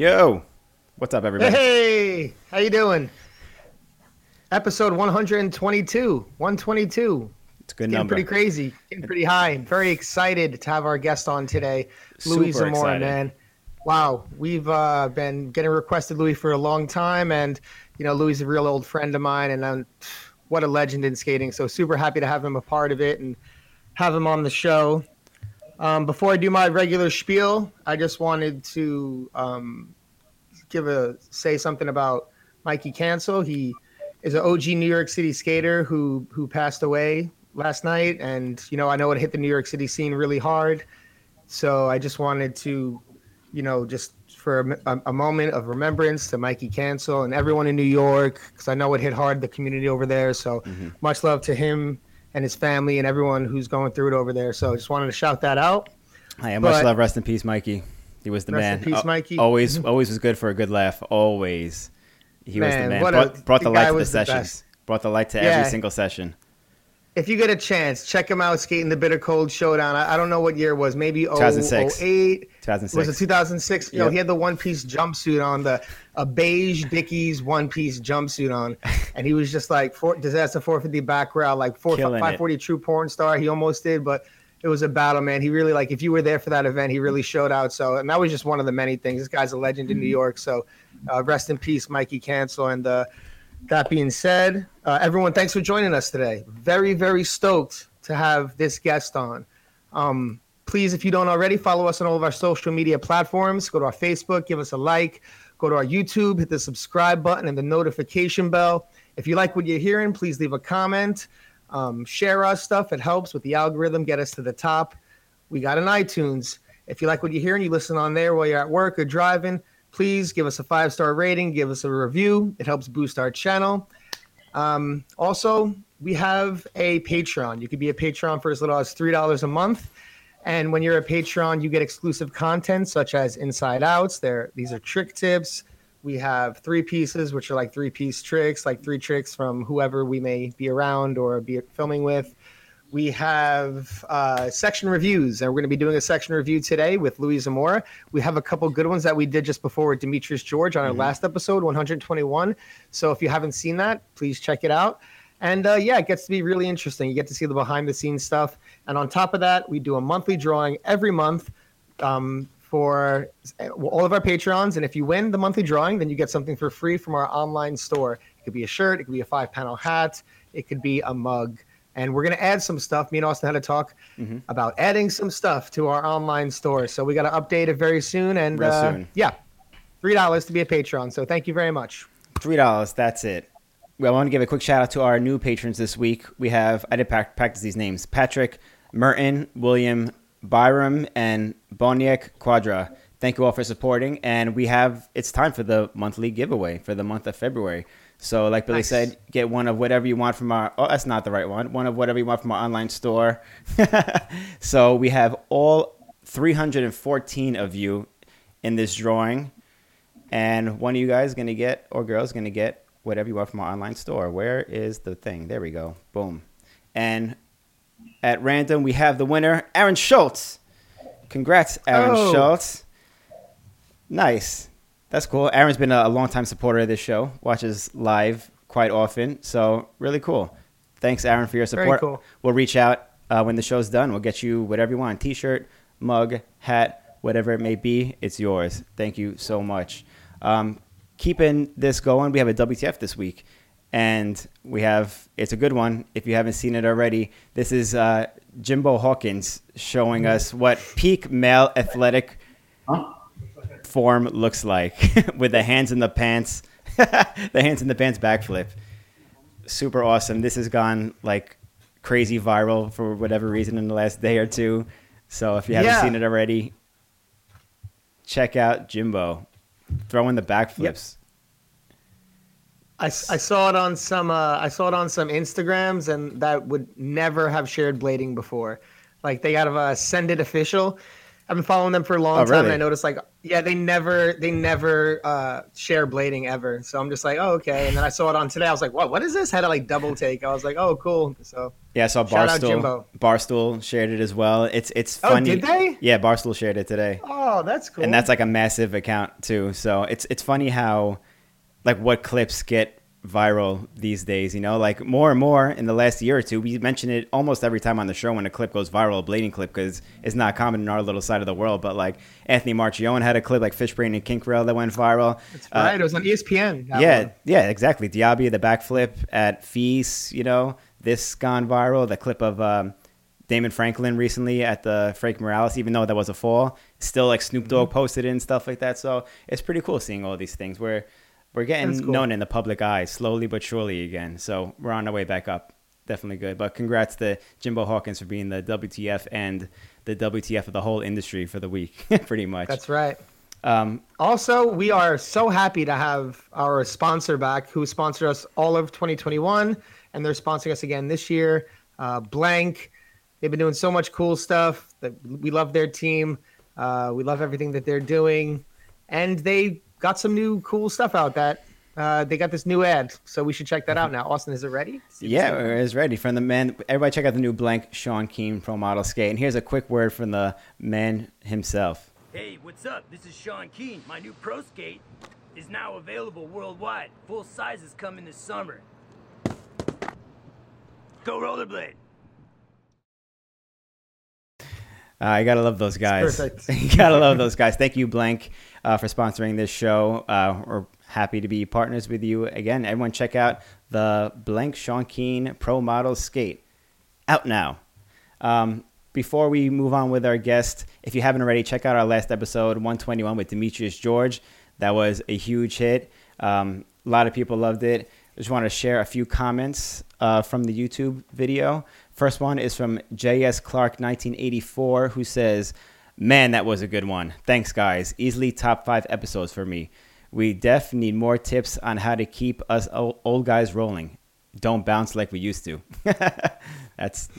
Yo, what's up, everybody? Hey, how you doing? Episode 122. 122. It's a good Getting number. pretty crazy. Getting pretty high. I'm very excited to have our guest on today, Louis Super Zamora, excited. man. Wow, we've uh, been getting requested Louis for a long time, and you know Louis is a real old friend of mine, and um, what a legend in skating. So super happy to have him a part of it and have him on the show. Um, before I do my regular spiel, I just wanted to um, give a say something about Mikey Cancel. He is an OG New York City skater who who passed away last night, and you know I know it hit the New York City scene really hard. So I just wanted to, you know, just for a, a- a moment of remembrance to Mikey Cancel and everyone in New York, because I know it hit hard the community over there. So much love to him and his family and everyone who's going through it over there. So I just wanted to shout that out. Hey, much but- love. Rest in peace, Mikey. He was the Rest man. in peace, Al- Mikey. Always, mm-hmm. always was good for a good laugh. Always. He was the Man, man. what a- Brought, brought the the light to the was the sessions. Brought the light to Yeah. every single session. If you get a chance, check him out skating the Bitter Cold Showdown. I, I don't know what year it was, maybe 2006. 08. 2006. Was it 2006? Yo, Yep. he had the one piece jumpsuit on, the a beige Dickies one piece jumpsuit on, and he was just like four, disaster 450 background, like four, Killing it. true porn star. He almost did, but it was a battle, man. He really like if you were there for that event, he really showed out. So, and that was just one of the many things. This guy's a legend in New York. So, uh, rest in peace, Mikey Cancel. And uh, that being said, uh, everyone, thanks for joining us today. Very, very stoked to have this guest on. Um, please, if you don't already, follow us on all of our social media platforms. Go to our Facebook, give us a like. Go to our YouTube, hit the subscribe button and the notification bell. If you like what you're hearing, please leave a comment. Um, share our stuff. It helps with the algorithm, get us to the top. We got an iTunes. If you like what you're hearing, you listen on there while you're at work or driving. Please give us a five star rating, give us a review. It helps boost our channel. Um, also, we have a Patreon. You could be a Patreon for as little as three dollars a month, and when you're a Patreon, you get exclusive content such as Inside Outs. There, these are trick tips. We have three pieces, which are like three piece tricks, like three tricks from whoever we may be around or be filming with. We have uh, section reviews, and we're going to be doing a section review today with Louis Zamora. We have a couple good ones that we did just before with Demetrius George on our last episode, 121. So if you haven't seen that, please check it out. And uh, yeah, it gets to be really interesting. You get to see the behind the scenes stuff. And on top of that, we do a monthly drawing every month um, for all of our patrons. And if you win the monthly drawing, then you get something for free from our online store. It could be a shirt, it could be a five panel hat, it could be a mug. And we're going to add some stuff. Me and Austin had a talk Mm-hmm. about adding some stuff to our online store. So we got to update it very soon. And uh, soon. yeah, $3 to be a patron. So thank you very much. Three dollars. That's it. Well, I want to give a quick shout out to our new patrons this week. We have I did prac- practice these names: Patrick, Merton, William, Byram, and Boniek Quadra. Thank you all for supporting, and we have it's time for the monthly giveaway for the month of February. So, like Billy Nice. said, get one of whatever you want from our. Oh, that's not the right one. One of whatever you want from our online store. so we have all 314 of you in this drawing and one of you guys is going to get or girls going to get whatever you want from our online store. Where is the thing? There we go. Boom. And at random we have the winner aaron schultz. Congrats aaron Oh. schultz. Nice. That's cool. Aaron's been a, a long time supporter of this show watches live quite often so really cool. Thanks aaron for your Very support. cool. we'll reach out uh, when the show's done. We'll get you whatever you want t-shirt mug hat whatever it may be. It's yours. Thank you so much. Um, keeping this going we have a wtf this week and we have it's a good one if you haven't seen it already this is uh, jimbo hawkins showing us what peak male athletic form looks like with the hands in the pants the hands in the pants backflip. Super awesome. This has gone like crazy viral for whatever reason in the last day or two. So if you haven't Yeah. seen it already check out jimbo throwing the backflips I, s- I saw it on some uh, I saw it on some Instagrams and that would never have shared blading before. Like they got to uh, send it official. I've been following them for a long Oh, time, really? and I noticed like, yeah, they never, they never uh, share blading ever. So I'm just like, oh, okay. And then I saw it on today. I was like, what? What is this? Had to like double take. I was like, oh, cool. So Yeah, I saw Barstool. Barstool shared it as well. It's it's funny. Oh, did they? Yeah, Barstool shared it today. oh, that's cool. and that's like a massive account too. So it's it's funny how like what clips get viral these days. You know, like more and more in the last year or two. We mention it almost every time on the show when a clip goes viral, a blading clip, because it's not common in our little side of the world. But like Anthony Marchione had a clip like Fishbrain and Kink Rail that went viral. That's Uh, right. it was on ESPN. yeah, one. yeah, exactly. Diaby, the backflip at Feast, you know, this gone viral. The clip of um, Damon Franklin recently at the Frank Morales, even though that was a fall, still like Snoop Dogg Mm-hmm. posted it and stuff like that. So it's pretty cool seeing all these things. We're we're getting cool. known in the public eye slowly but surely again. So we're on our way back up. Definitely good. But congrats to Jimbo Hawkins for being the WTF and the WTF of the whole industry for the week, pretty much. That's right. um, Also, we are so happy to have our sponsor back who sponsored us all of 2021, and they're sponsoring us again this year. Uh, Blank. They've been doing so much cool stuff. That we love their team. Uh, we love everything that they're doing, and they got some new cool stuff out. That uh, they got this new ad, so we should check that out now. Austin, is it ready? Yeah, it's ready from the man. Everybody, check out the new blank Sean Keane Pro Model Skate. And here's a quick word from the man himself. Hey, what's up? This is Sean Keane. My new Pro Skate is now available worldwide. Full sizes coming this summer. Go rollerblade. Uh, you gotta love those guys. perfect. you gotta love those guys. Thank you, Blank, uh, for sponsoring this show. Uh, we're happy to be partners with you again. Everyone, check out the Blank Sean Keane Pro Model Skate out now. Um, before we move on with our guest, if you haven't already, check out our last episode, 121, with Demetrius George. That was a huge hit. Um, a lot of people loved it. I just want to share a few comments uh, from the YouTube video. First one is from JS Clark 1984, who says, Man, that was a good one. Thanks, guys. Easily top five episodes for me. We def need more tips on how to keep us old guys rolling. Don't bounce like we used to. that's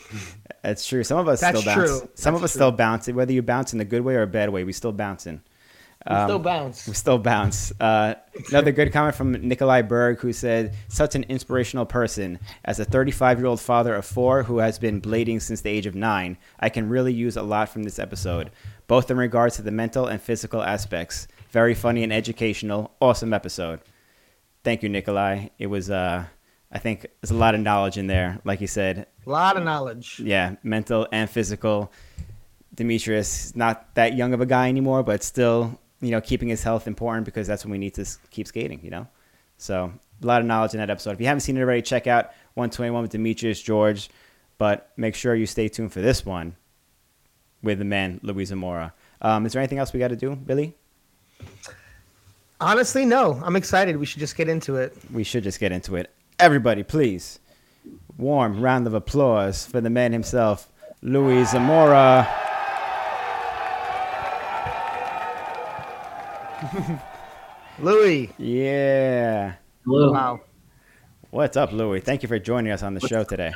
that's true. Some of us That's still bounce. true. Some That's of us true. still bounce. Whether you bounce in the good way or a bad way, we still bouncing. We still Um, bounce. We still bounce. Uh, another good comment from Nikolai Berg, who said, "Such an inspirational person. As a 35-year-old father of four who has been blading since the age of nine, I can really use a lot from this episode, both in regards to the mental and physical aspects. Very funny and educational. Awesome episode. Thank you, Nikolai. It was, uh, I think, there's a lot of knowledge in there. Like you said, A lot of knowledge. yeah, mental and physical. Demetrius, not that young of a guy anymore, but still, you know, keeping his health important because that's when we need to keep skating, you know? So, a lot of knowledge in that episode. If you haven't seen it already, check out 121 with Demetrius George, but make sure you stay tuned for this one with the man, Luis Zamora. Um, is there anything else we got to do, Billy? Honestly, no. I'm excited. We should just get into it. We should just get into it. Everybody, please, warm round of applause for the man himself, Luis Zamora. Louis. Yeah. Hello. Wow. What's up, Louis? Thank you for joining us on the show today.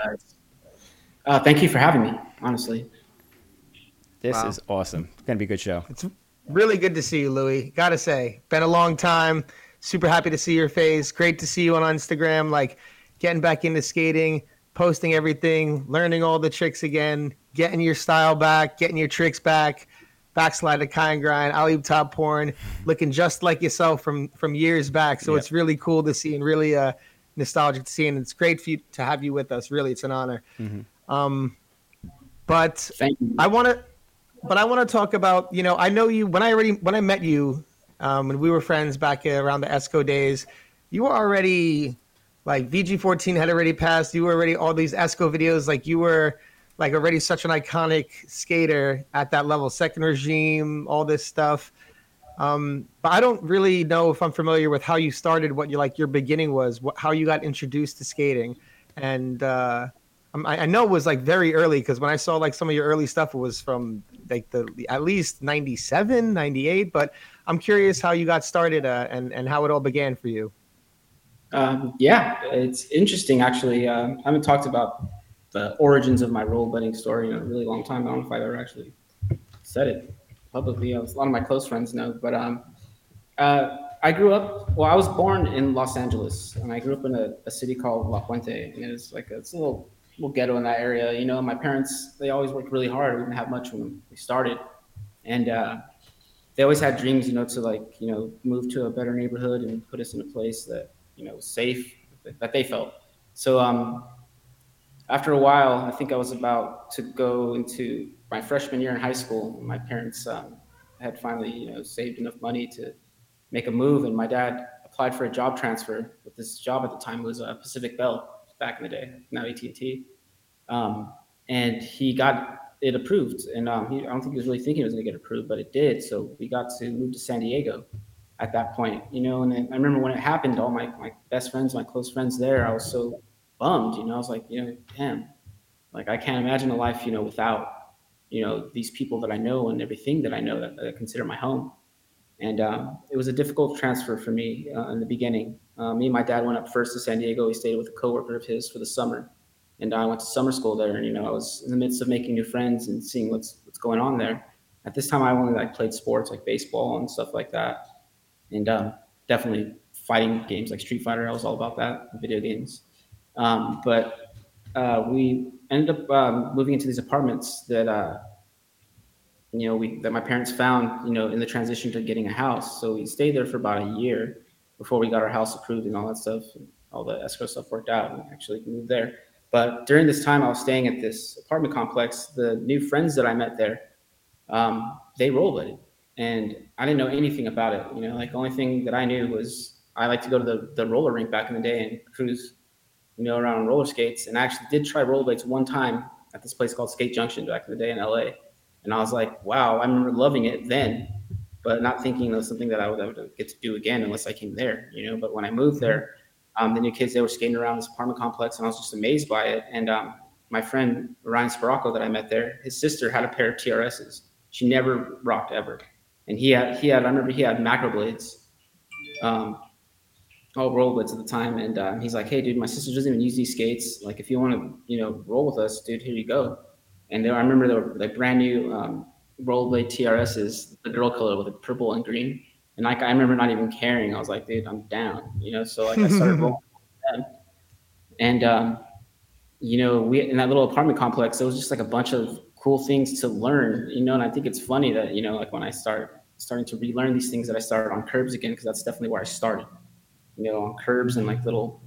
Uh, thank you for having me. Honestly, This Wow. is awesome. It's gonna be a good show. It's really good to see you, Louis. Gotta say, been a long time. Super happy to see your face. Great to see you on Instagram. Like getting back into skating, posting everything, learning all the tricks again, getting your style back, getting your tricks back. Backslide to kind grind, alley top porn, looking just like yourself from from years back. So Yep. it's really cool to see and really uh, nostalgic to see. And it's great for you to have you with us. Really, it's an honor. Um, but. I want to, but I want to talk about. You know, I know you when I already when I met you, um, when we were friends back around the ESCO days. You were already like VG14 had already passed. You were already all these ESCO videos. Like you were like already such an iconic skater at that level. Second regime, all this stuff. Um, but I don't really know if I'm familiar with how you started, what you like your beginning was, what, how you got introduced to skating, and uh, I'm- I, I know it was like very early because when I saw like some of your early stuff, it was from like the at least 97, 98. But I'm curious how you got started uh, and and how it all began for you. Um, yeah, it's interesting actually. Um, I haven't talked about the origins of my rollerblading story in a really long time. I don't know if I've ever actually said it publicly. A lot of my close friends know, but um, uh, I grew up. Well, I was born in Los Angeles, and I grew up in a, a city called La Puente, and it's like a, it's a little little ghetto in that area. You know, my parents they always worked really hard. We didn't have much when we started, and uh, they always had dreams, you know, to like you know move to a better neighborhood and put us in a place that you know was safe that they felt. So um, after a while, I think I was about to go into my freshman year in high school. My parents um, had finally you know saved enough money to make a move, and my dad applied for a job transfer. But this job at the time was uh, Pacific Bell back in the day, now AT&T. Um, and he got it approved. And um, he, I don't think he was really thinking it was going to get approved, but it did. So we got to move to San Diego at that point, you know. And I remember when it happened, all my, my best friends, my close friends there, I was so bummed, you know. I was like, you know, damn, like I can't imagine a life, you know, without, you know, these people that I know and everything that I know that, that I consider my home. And um, it was a difficult transfer for me uh, in the beginning. Uh, me and my dad went up first to San Diego. He stayed with a coworker of his for the summer, and I went to summer school there. And you know, I was in the midst of making new friends and seeing what's what's going on there. At this time, I only like played sports like baseball and stuff like that, and um, definitely fighting games like Street Fighter. I was all about that, video games. Um, but uh, we ended up um, moving into these apartments that uh, you know we that my parents found you know in the transition to getting a house. So we stayed there for about a year before we got our house approved and all that stuff. All the escrow stuff worked out and actually moved there. But during this time, I was staying at this apartment complex. The new friends that I met there, um, they rollerbladed, and I didn't know anything about it. You know, like the only thing that I knew was I like to go to the, the roller rink back in the day and cruise, you know, around roller skates. And I actually did try rollerblades one time at this place called Skate Junction back in the day in LA. And I was like, wow, I remember loving it then but not thinking it was something that I would ever get to do again unless I came there, you know. But when I moved there, um, the new kids they were skating around this apartment complex, and I was just amazed by it. And um, my friend Ryan Sparacco that I met there, his sister had a pair of TRSs. She never rocked ever, and he had he had I remember he had macro blades, um, all roll blades at the time. And uh, he's like, "Hey, dude, my sister doesn't even use these skates. Like, if you want to, you know, roll with us, dude, here you go." And they, I remember they were like brand new um, rollerblade TRS is the girl color with the purple and green. And like I remember not even caring. I was like, dude, I'm down. You know, so like I started rolling And um, you know, we in that little apartment complex, it was just like a bunch of cool things to learn, you know, and I think it's funny that, you know, like when I start starting to relearn these things that I started on curbs again, because that's definitely where I started. You know, on curbs and like little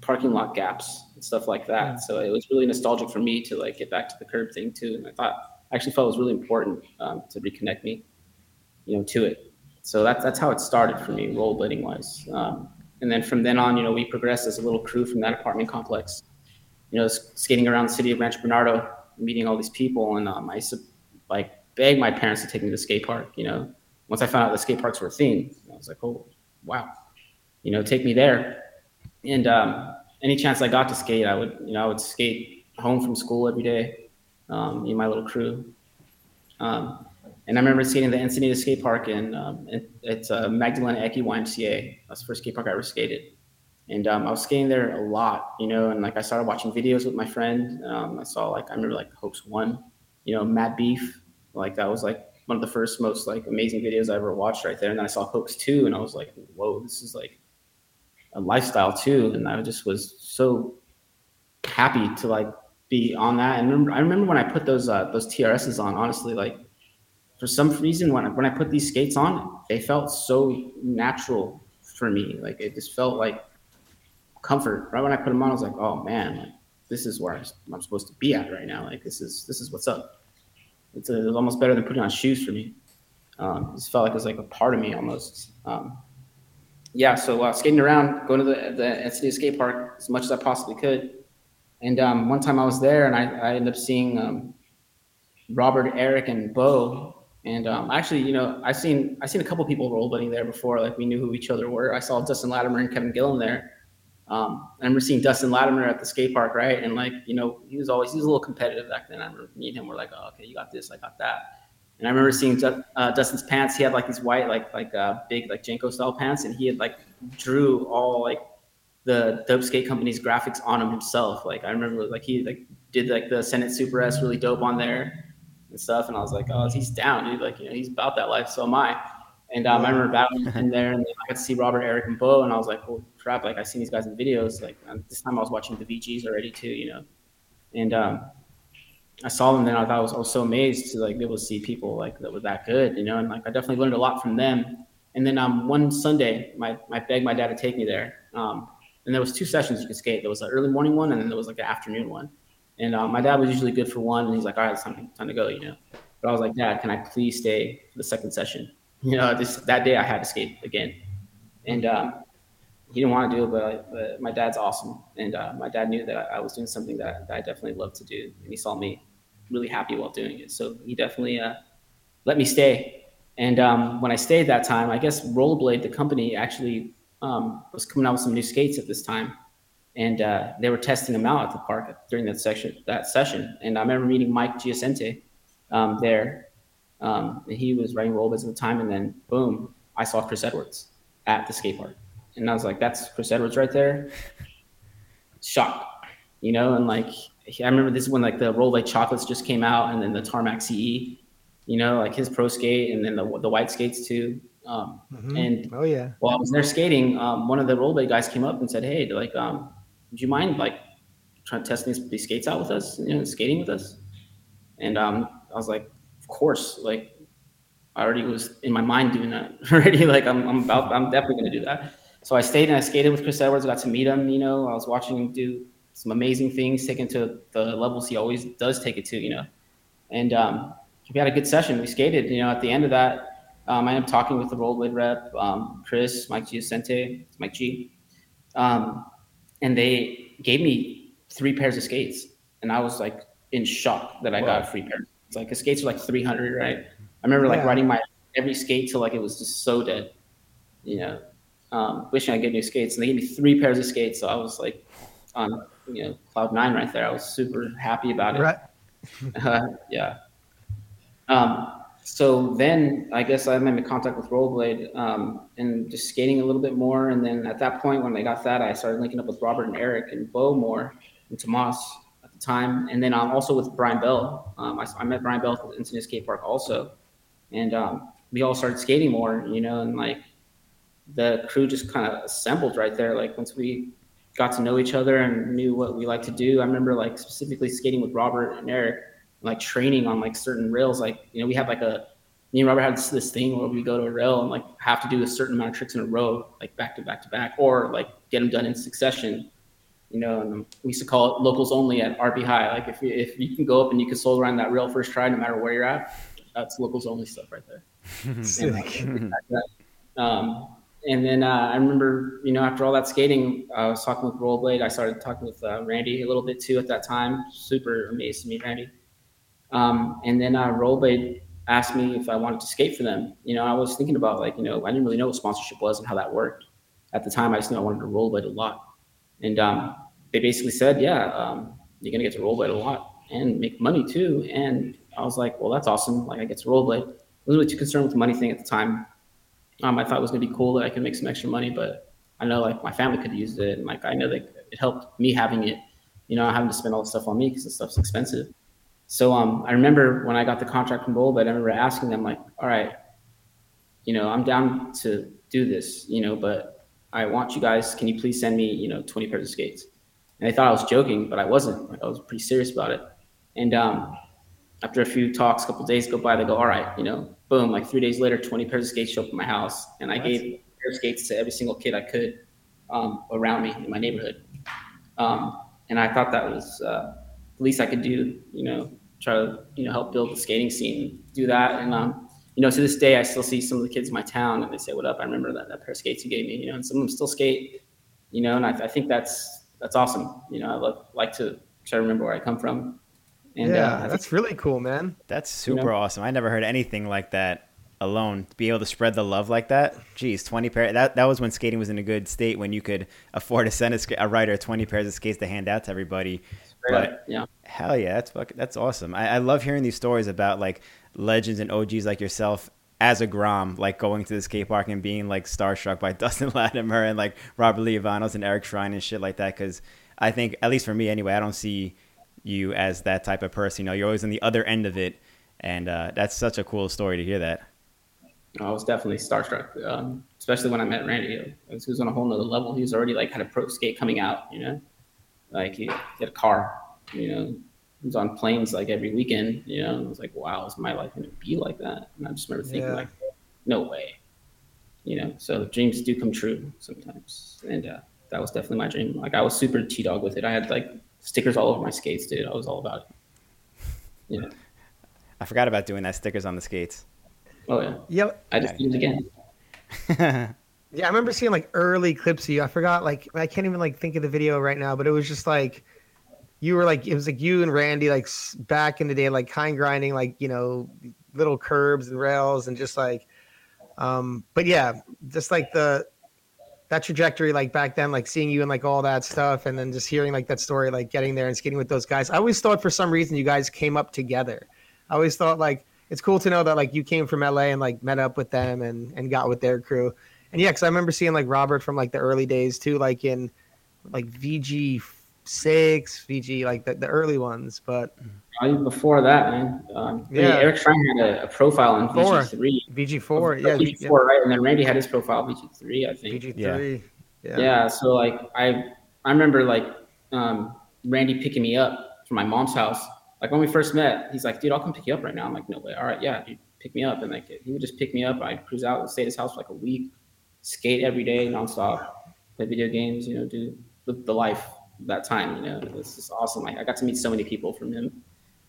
parking lot gaps and stuff like that. So it was really nostalgic for me to like get back to the curb thing too. And I thought I actually felt it was really important um, to reconnect me, you know, to it. So that's that's how it started for me, rollerblading wise. Um, and then from then on, you know, we progressed as a little crew from that apartment complex. You know, skating around the city of Rancho Bernardo, meeting all these people, and um, I used to like beg my parents to take me to the skate park. You know, once I found out the skate parks were a thing, I was like, oh wow, you know, take me there. And um, any chance I got to skate, I would, you know, I would skate home from school every day um, me and my little crew. Um, and I remember skating the Encinitas skate park in um, it's uh, Magdalena Ecke YMCA. That's the first skate park I ever skated. And um, I was skating there a lot, you know, and like I started watching videos with my friend. Um, I saw like I remember like Hoax One, you know, Mad Beef, like that was like one of the first most like amazing videos I ever watched right there. And then I saw Hoax Two, and I was like, whoa, this is like lifestyle too. And I just was so happy to like be on that. And I remember when I put those uh, those TRSs on. Honestly, like for some reason, when I, when I put these skates on, they felt so natural for me. Like it just felt like comfort. Right when I put them on, I was like, oh man, like this is where I'm supposed to be at right now. Like this is this is what's up. It's, a, it was almost better than putting on shoes for me. Um, it felt like it was like a part of me almost. Um, yeah, so uh, skating around, going to the the skate park as much as I possibly could and um, one time I was there, and I, I ended up seeing um, Robert, Eric, and Bo. And um, actually, you know, I seen I seen a couple people rollerblading there before. Like we knew who each other were. I saw Dustin Latimer and Kevin Gillen there. Um, I remember seeing Dustin Latimer at the skate park, right? And like, you know, he was always he was a little competitive back then. I remember me and him were like, oh, okay, you got this, I got that. And I remember seeing uh, Dustin's pants. He had like these white, like like uh, big like JNCO style pants, and he had like drew all like the dope skate company's graphics on him himself. Like I remember like he like did like the Senate Super S really dope on there. and stuff. And I was like, oh, he's down, dude. Like, you know, he's about that life. So am I. And um, I remember battling in there, and I got to see Robert, Eric, and Bo, and I was like, "Oh crap!" Like I seen these guys in videos. Like this time, I was watching the VGs already too, you know. And um, I saw them then. I thought I was, I was so amazed to like be able to see people like that were that good, you know. And like I definitely learned a lot from them. And then um, one Sunday, my I begged my dad to take me there. Um, and there was two sessions you could skate. There was an early morning one, and then there was like an afternoon one. And um, my dad was usually good for one, and he's like, "All right, it's time, time to go," you know. But I was like, "Dad, can I please stay for the second session?" you know, this that day I had to skate again, and um, he didn't want to do it, but, but my dad's awesome, and uh, my dad knew that I was doing something that, that, I definitely loved to do, and he saw me really happy while doing it, so he definitely uh, let me stay. And um, when I stayed that time, I guess Rollerblade, the company, actually um, was coming out with some new skates at this time, and uh, they were testing them out at the park during that. That session, and I remember meeting Mike Giacente um, there, um, he was riding rollerblades at the time, and then boom, I saw Chris Edwards at the skate park, and I was like, "That's Chris Edwards right there." Shock, you know, and like I remember this is when like the Roll Like chocolates just came out, and then the tarmac CE, you know, like his pro skate, and then the the white skates too. Um, mm-hmm. And oh yeah, while I was there skating, um, one of the rollerblade guys came up and said, "Hey, like, um, do you mind like trying to test these, these skates out with us? You know, skating with us?" And um, I was like, of course, like I already was in my mind doing that already. Like I'm, I'm about, I'm definitely going to do that. So I stayed and I skated with Chris Edwards. got to meet him. You know, I was watching him do some amazing things, taken to the levels he always does take it to. You know, and um, we had a good session. We skated. You know, at the end of that, um, I ended up talking with the rollerblade rep, um, Chris, Mike Giacente, Mike G, um, and they gave me three pairs of skates, and I was like in shock that I got a free pair. It's like the skates are like 300, right? I remember like yeah. riding my every skate till like it was just so dead, you know. Um, wishing I get new skates, and they gave me three pairs of skates, so I was like on you know cloud nine right there. I was super happy about it. Right. uh, yeah. Um, so then I guess I made contact with Rollblade um, and just skating a little bit more. And then at that point, when I got that, I started linking up with Robert and Eric and Bo more and Tomas at the time. And then um, also with Brian Bell. Um, I, I, met Brian Bell at the Encinitas Skate Park also. And um, we all started skating more, you know, and like the crew just kind of assembled right there. Like once we got to know each other and knew what we like to do, I remember like specifically skating with Robert and Eric, like training on like certain rails. Like, you know, we had like a, me and Robert had this, this thing where we go to a rail and like have to do a certain amount of tricks in a row, like back to back to back, or like get them done in succession you know, and we used to call it locals only at RP High. Like if you, if you can go up and you can solo around that rail first try, no matter where you're at, that's locals only stuff right there. and, um, and then uh, I remember, you know, after all that skating, I was talking with Rollblade. I started talking with uh, Randy a little bit too at that time. Super amazed to meet Randy. Um, and then uh, Rollerblade asked me if I wanted to skate for them. You know, I was thinking about like, you know, I didn't really know what sponsorship was and how that worked. At the time, I just knew I wanted to Rollblade a lot. And um, they basically said, yeah, um, you're going to get to Rollblade a lot and make money too. And I was like, well, that's awesome. Like I get to Rollblade. I wasn't really too concerned with the money thing at the time. Um, I thought it was going to be cool that I could make some extra money, but I know like my family could use it. And like, I know that it helped me having it, you know, having to spend all the stuff on me because the stuff's expensive. So um, I remember when I got the contract from Rollerblade, I remember asking them like, all right, you know, I'm down to do this, you know, but I want you guys, can you please send me, you know, 20 pairs of skates? And they thought I was joking, but I wasn't. Like I was pretty serious about it. And um, after a few talks, a couple days go by, they go, all right, you know, boom, like three days later, 20 pairs of skates show up at my house. And I gave pair of skates to every single kid I could um, around me in my neighborhood. Um, and I thought that was uh, the least I could do, you know, try to, you know, help build the skating scene, do that. And um, you know, to this day, I still see some of the kids in my town and they say, "What up?" I remember that, that pair of skates you gave me. You know, and some of them still skate. You know, and I, I think that's that's awesome. You know, I love, like to try to remember where I come from. And, yeah, uh, that's really cool, man. That's super you know, awesome. I never heard anything like that alone to be able to spread the love like that. Geez, 20 pair. That, that was when skating was in a good state when you could afford to send a, a writer 20 pairs of skates to hand out to everybody. But yeah, hell yeah, that's fucking, that's awesome. I, I love hearing these stories about like legends and OGs like yourself as a Grom, like going to the skate park and being like starstruck by Dustin Latimer and like Robert Lievanos and Eric Schrijn and shit like that. Cause I think, at least for me anyway, I don't see you as that type of person. You know, you're always on the other end of it. and uh, that's such a cool story to hear that. I was definitely starstruck, um, especially when I met Randy. He was on a whole nother level. He was already like had a pro skate coming out, you know, like he had a car, you know, he was on planes like every weekend, you know. And I was like, wow, is my life going to be like that? And I just remember thinking, Yeah. like, no way, you know. So dreams do come true sometimes, and uh, that was definitely my dream. Like I was super T dog with it. I had like stickers all over my skates, dude. I was all about it. Yeah. I forgot about doing that stickers on the skates. Oh yeah. Yep. I just did it again. Yeah, I remember seeing like early clips of you. I forgot like I can't even like think of the video right now, but it was just like you were like it was like you and Randy like back in the day like kind grinding like you know little curbs and rails and just like um but yeah, just like the that trajectory like back then like seeing you and like all that stuff and then just hearing like that story like getting there and skating with those guys. I always thought for some reason you guys came up together. I always thought like it's cool to know that like you came from LA and like met up with them and and got with their crew. And yeah, because I remember seeing like Robert from like the early days too, like in like VG six, VG like the, the early ones. But Uh, Even before that, man. Um, yeah. Yeah. Eric Schrijn had a, a profile in Four. VG3. VG four, yeah, VG4, right? And then Randy had his profile VG3, I think. VG Yeah. three, yeah. yeah. So like I I remember like um, Randy picking me up from my mom's house. Like when we first met, he's like, "Dude, I'll come pick you up right now." I'm like, "No way." All right, yeah, dude, pick me up. And like he would just pick me up. I'd cruise out and stay at his house for like a week, skate every day nonstop, play video games. You know, do live the life that time. You know, it's just awesome. Like I got to meet so many people from him,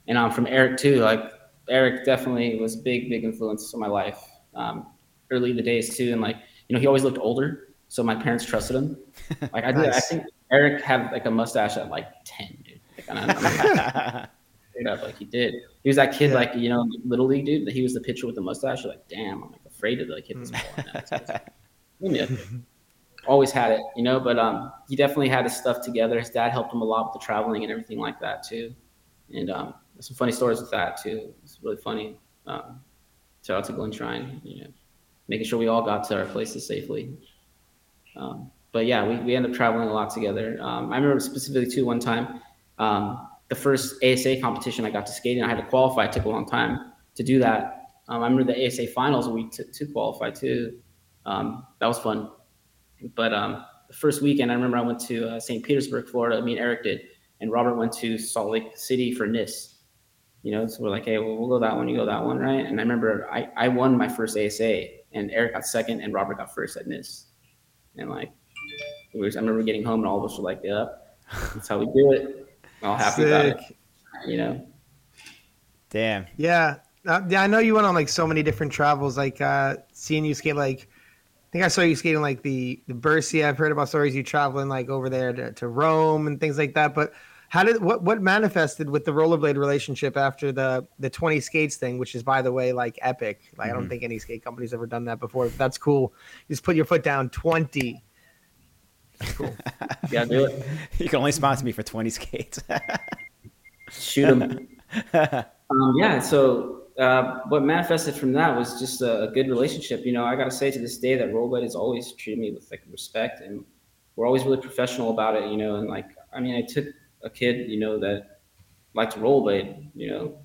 and um, from Eric too. Like Eric definitely was big, big influence on my life. Um, early in the days too, and like you know, he always looked older, so my parents trusted him. Like I did, I think Eric had like a mustache at like ten, dude. Like, I'm, I'm up, like he did. He was that kid, Yeah. like you know, little league dude. That he was the pitcher with the mustache. You're like, damn, I'm like afraid to like hit this ball. now. It's- it's- yeah. Always had it, you know. But um, he definitely had his stuff together. His dad helped him a lot with the traveling and everything like that too. And um, some funny stories with that too. It's really funny. Um, shout out to Glenn Schrijn, you know, making sure we all got to our places safely. Um, but yeah, we, we ended up traveling a lot together. Um, I remember specifically too one time, um, the first ASA competition I got to skate in, I had to qualify. It took a long time to do that. Um, I remember the ASA finals we took to qualify too. Um, that was fun. But the first weekend, I remember I went to uh, St. Petersburg, Florida. Me and Eric did, and Robert went to Salt Lake City for NIS. You know, so we're like, hey, well, we'll go that one, you go that one, right? And I remember I, I won my first ASA, and Eric got second, and Robert got first at NIS. And like, we were, I remember getting home, and all of us were like, yeah, that's how we do it. All happy about it, Sick. you know. Damn. Yeah. Uh, yeah, I know you went on like so many different travels. Like uh seeing you skate, like I think I saw you skating like the the Bercy. I've heard about stories you traveling like over there to, to Rome and things like that. But how did what what manifested with the rollerblade relationship after the the twenty skates thing, which is by the way like epic. Like I don't Mhm. think any skate company's ever done that before. But that's cool. You just put your foot down twenty. Cool. Yeah, do it. You can only sponsor me for 20 skates. Shoot them. Um, yeah, so uh, what manifested from that was just a, a good relationship. You know, I got to say to this day that Rollerblade has always treated me with like respect, and we're always really professional about it. You know, and like I mean, I took a kid, you know, that liked rollerblade, you know,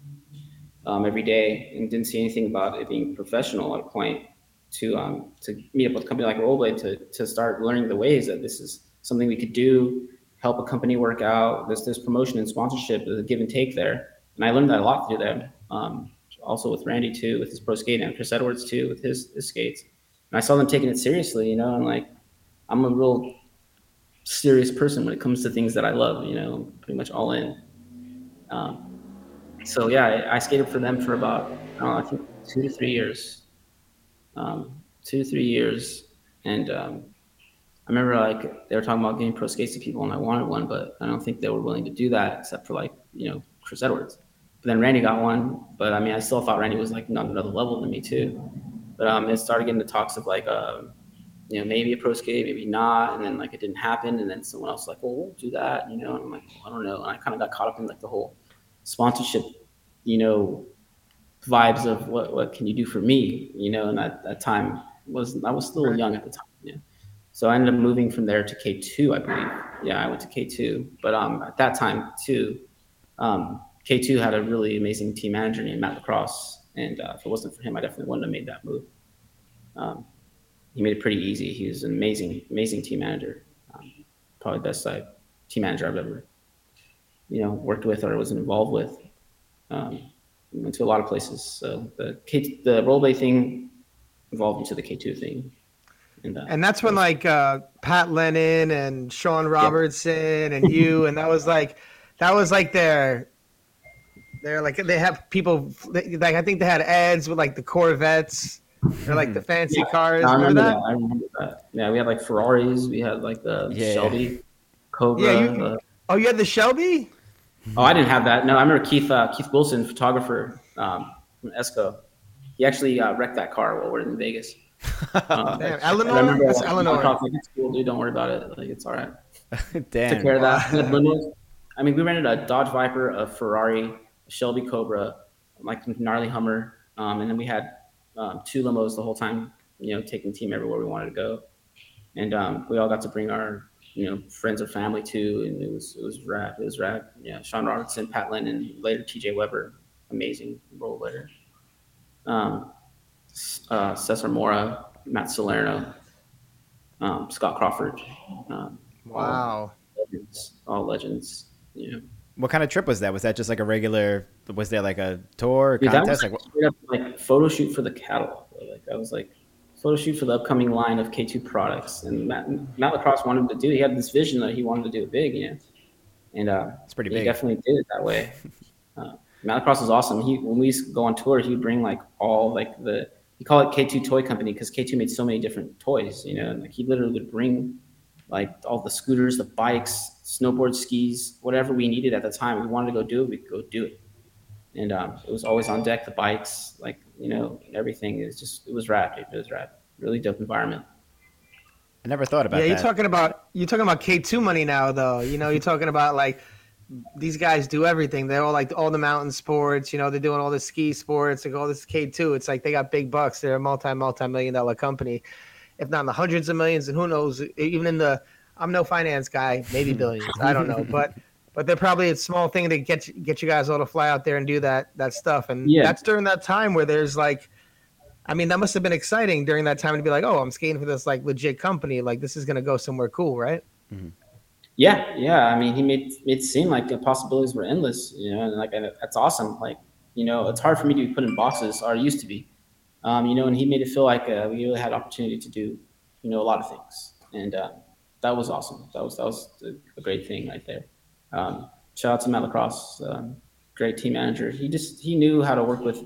um, every day, and didn't see anything about it being professional at a point to um, to meet up with a company like Rollblade to to start learning the ways that this is something we could do, help a company work out. There's there's promotion and sponsorship, a give and take there and I learned that a lot through them. Um, also with Randy too, with his pro skating, and Chris Edwards too, with his, his skates. And I saw them taking it seriously, you know, and like I'm a real serious person when it comes to things that I love, you know, pretty much all in. Um, so yeah, I, I skated for them for about I, think two to three years, um, two to three years, and um, I remember like they were talking about getting pro skates to people, and I wanted one, but I don't think they were willing to do that, except for like you know Chris Edwards. But then Randy got one, but I mean I still thought Randy was like on another level than me too. But um, it started getting the talks of like uh, you know maybe a pro skate, maybe not, and then like it didn't happen, and then someone else was like, well, we'll do that, you know, and I'm like, well, I don't know, and I kind of got caught up in like the whole sponsorship, you know, vibes of what what can you do for me, you know, and at that time was I was still young at the time, yeah. So I ended up moving from there to K two, I believe. Yeah, I went to K two, but um, at that time too, um, K2 had a really amazing team manager named Matt Lacrosse, and uh, if it wasn't for him, I definitely wouldn't have made that move. Um, he made it pretty easy. He was an amazing, amazing team manager. Um, probably the best uh, team manager I've ever, you know, worked with or was involved with. Um, went to a lot of places. So the K, the rollerblade thing evolved into the K2 thing. And, uh, and that's when like uh, Pat Lennon and Sean Robertson yeah. and you, and that was like, that was like their, they're like they have people like I think they had ads with like the Corvettes or like the fancy yeah, cars. I remember, that? that? I remember that. Yeah, we had like Ferraris. We had like the yeah. Shelby Cobra. Yeah, you, the... oh, you had the Shelby. Oh, I didn't have that. No, I remember Keith uh, Keith Wilson, photographer um, from Esco. He actually uh, wrecked that car while we are in Vegas. Um, Damn, Eleanor. That's like, Eleanor. Like, it's cool, dude. Don't worry about it. Like it's all right. Damn. Took care of that. I mean, we rented a Dodge Viper, a Ferrari, a Shelby Cobra, like gnarly Hummer, um, and then we had um, two limos the whole time. You know, taking team everywhere we wanted to go, and um, we all got to bring our you know friends or family too, and it was it was rad. It was rad. Yeah, Sean Robertson, Pat Lennon, later T.J. Weber, amazing rollerblader. Um, uh, Cesar Mora, Matt Salerno, um, Scott Crawford. Um, wow, all legends, all legends. Yeah. What kind of trip was that? Was that just like a regular? Was there like a tour Dude, contest? like, up, like photo shoot for the catalog. Like I was like photo shoot for the upcoming line of K2 products, and Matt, Matt Lacrosse wanted to do. He had this vision that he wanted to do it big, you know, and uh, it's pretty he big. definitely did it that way. uh, Matt Lacrosse was awesome. He when we go on tour, he'd bring like all like the he call it K2 Toy Company because K2 made so many different toys, you know, and like he literally would bring like all the scooters, the bikes, snowboard, skis, whatever we needed at the time. We wanted to go do it, we could go do it. And um, it was always on deck, the bikes, like, you know, everything is just, it was rad, dude. It was rad. Really dope environment. I never thought about yeah, that. you're talking about you're talking about K two money now though. You know, you're talking about like these guys do everything. They're all like all the mountain sports. You know, they're doing all the ski sports. Like all this K two. It's like they got big bucks. They're a multi multi million dollar company, if not in the hundreds of millions, and who knows, even in the. I'm no finance guy, maybe billions. I don't know, but but they're probably a small thing to get get you guys all to fly out there and do that that stuff. And yeah. that's during that time where there's like. I mean, that must have been exciting during that time to be like, "Oh, I'm skating for this like legit company. Like, this is gonna go somewhere cool, right?" Mm-hmm. Yeah, yeah. I mean, he made it seem like the possibilities were endless. You know, and like that's awesome. Like, you know, it's hard for me to be put in boxes, or used to be. Um, you know, and he made it feel like uh, we really had opportunity to do, you know, a lot of things, and uh, that was awesome. That was that was a great thing right there. Um, shout out to Matt Lacrosse, um, great team manager. He just he knew how to work with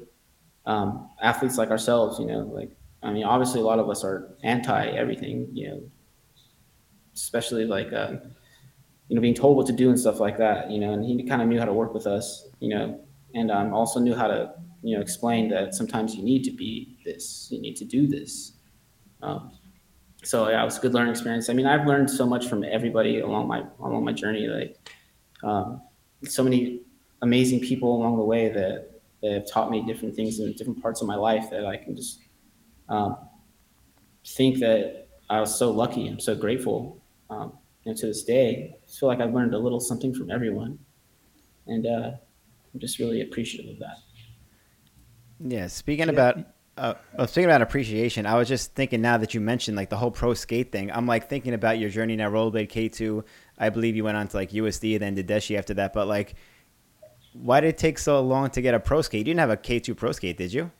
um, athletes like ourselves. You know, like I mean, obviously a lot of us are anti everything. You know, especially like. Uh, you know, being told what to do and stuff like that, you know, and he kind of knew how to work with us, you know, and um, also knew how to, you know, explain that sometimes you need to be this, you need to do this. Um, so yeah, it was a good learning experience. I mean, I've learned so much from everybody along my along my journey. Like, um, so many amazing people along the way that, that have taught me different things in different parts of my life that I can just um, think that I was so lucky. I'm so grateful. Um, you know, to this day, I feel like I've learned a little something from everyone, and uh, I'm just really appreciative of that. Yeah, speaking yeah. about uh, was thinking about appreciation, I was just thinking now that you mentioned like the whole pro skate thing. I'm like thinking about your journey now, rollerblade K2. I believe you went on to like USD, and then Deshi after that. But like, why did it take so long to get a pro skate? You didn't have a K2 pro skate, did you?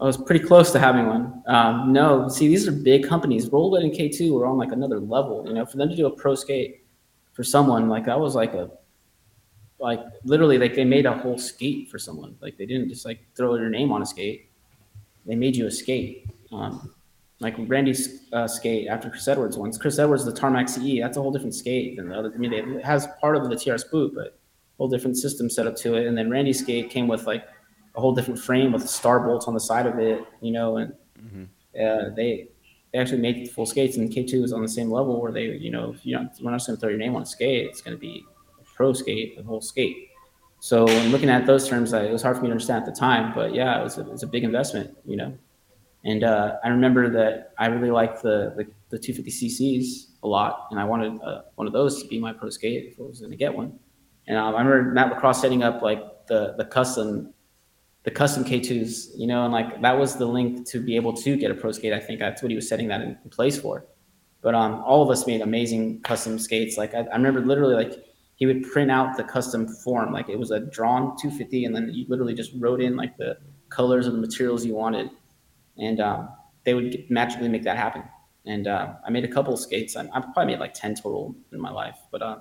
I was pretty close to having one. Um, no, see, these are big companies. Rollerblade and K2 were on like another level. You know, for them to do a pro skate for someone like that was like a like literally like they made a whole skate for someone. Like they didn't just like throw your name on a skate. They made you a skate. Um, like Randy's uh, skate after Chris Edwards ones. Chris Edwards, the Tarmac CE, that's a whole different skate than the other. I mean, it has part of the TRS boot, but a whole different system set up to it. And then Randy's skate came with like a whole different frame with star bolts on the side of it, you know, and mm-hmm. uh, they they actually made full skates, and K2 is on the same level where they, you know, if you know, we're not just going to throw your name on a skate, it's going to be a pro skate, the whole skate. So when looking at those terms, it was hard for me to understand at the time, but yeah, it was a, it was a big investment, you know. And uh, I remember that I really liked the, the, the 250 cc's a lot, and I wanted uh, one of those to be my pro skate if I was going to get one. And um, I remember Matt Lacrosse setting up like the the custom the custom K2s, you know, and like that was the link to be able to get a pro skate. I think that's what he was setting that in place for. But um, all of us made amazing custom skates. Like I, I remember literally like he would print out the custom form, like it was a drawn 250, and then you literally just wrote in like the colors and the materials you wanted, and um, they would get, magically make that happen. And uh, I made a couple of skates. I, I, probably made like 10 total in my life, but uh,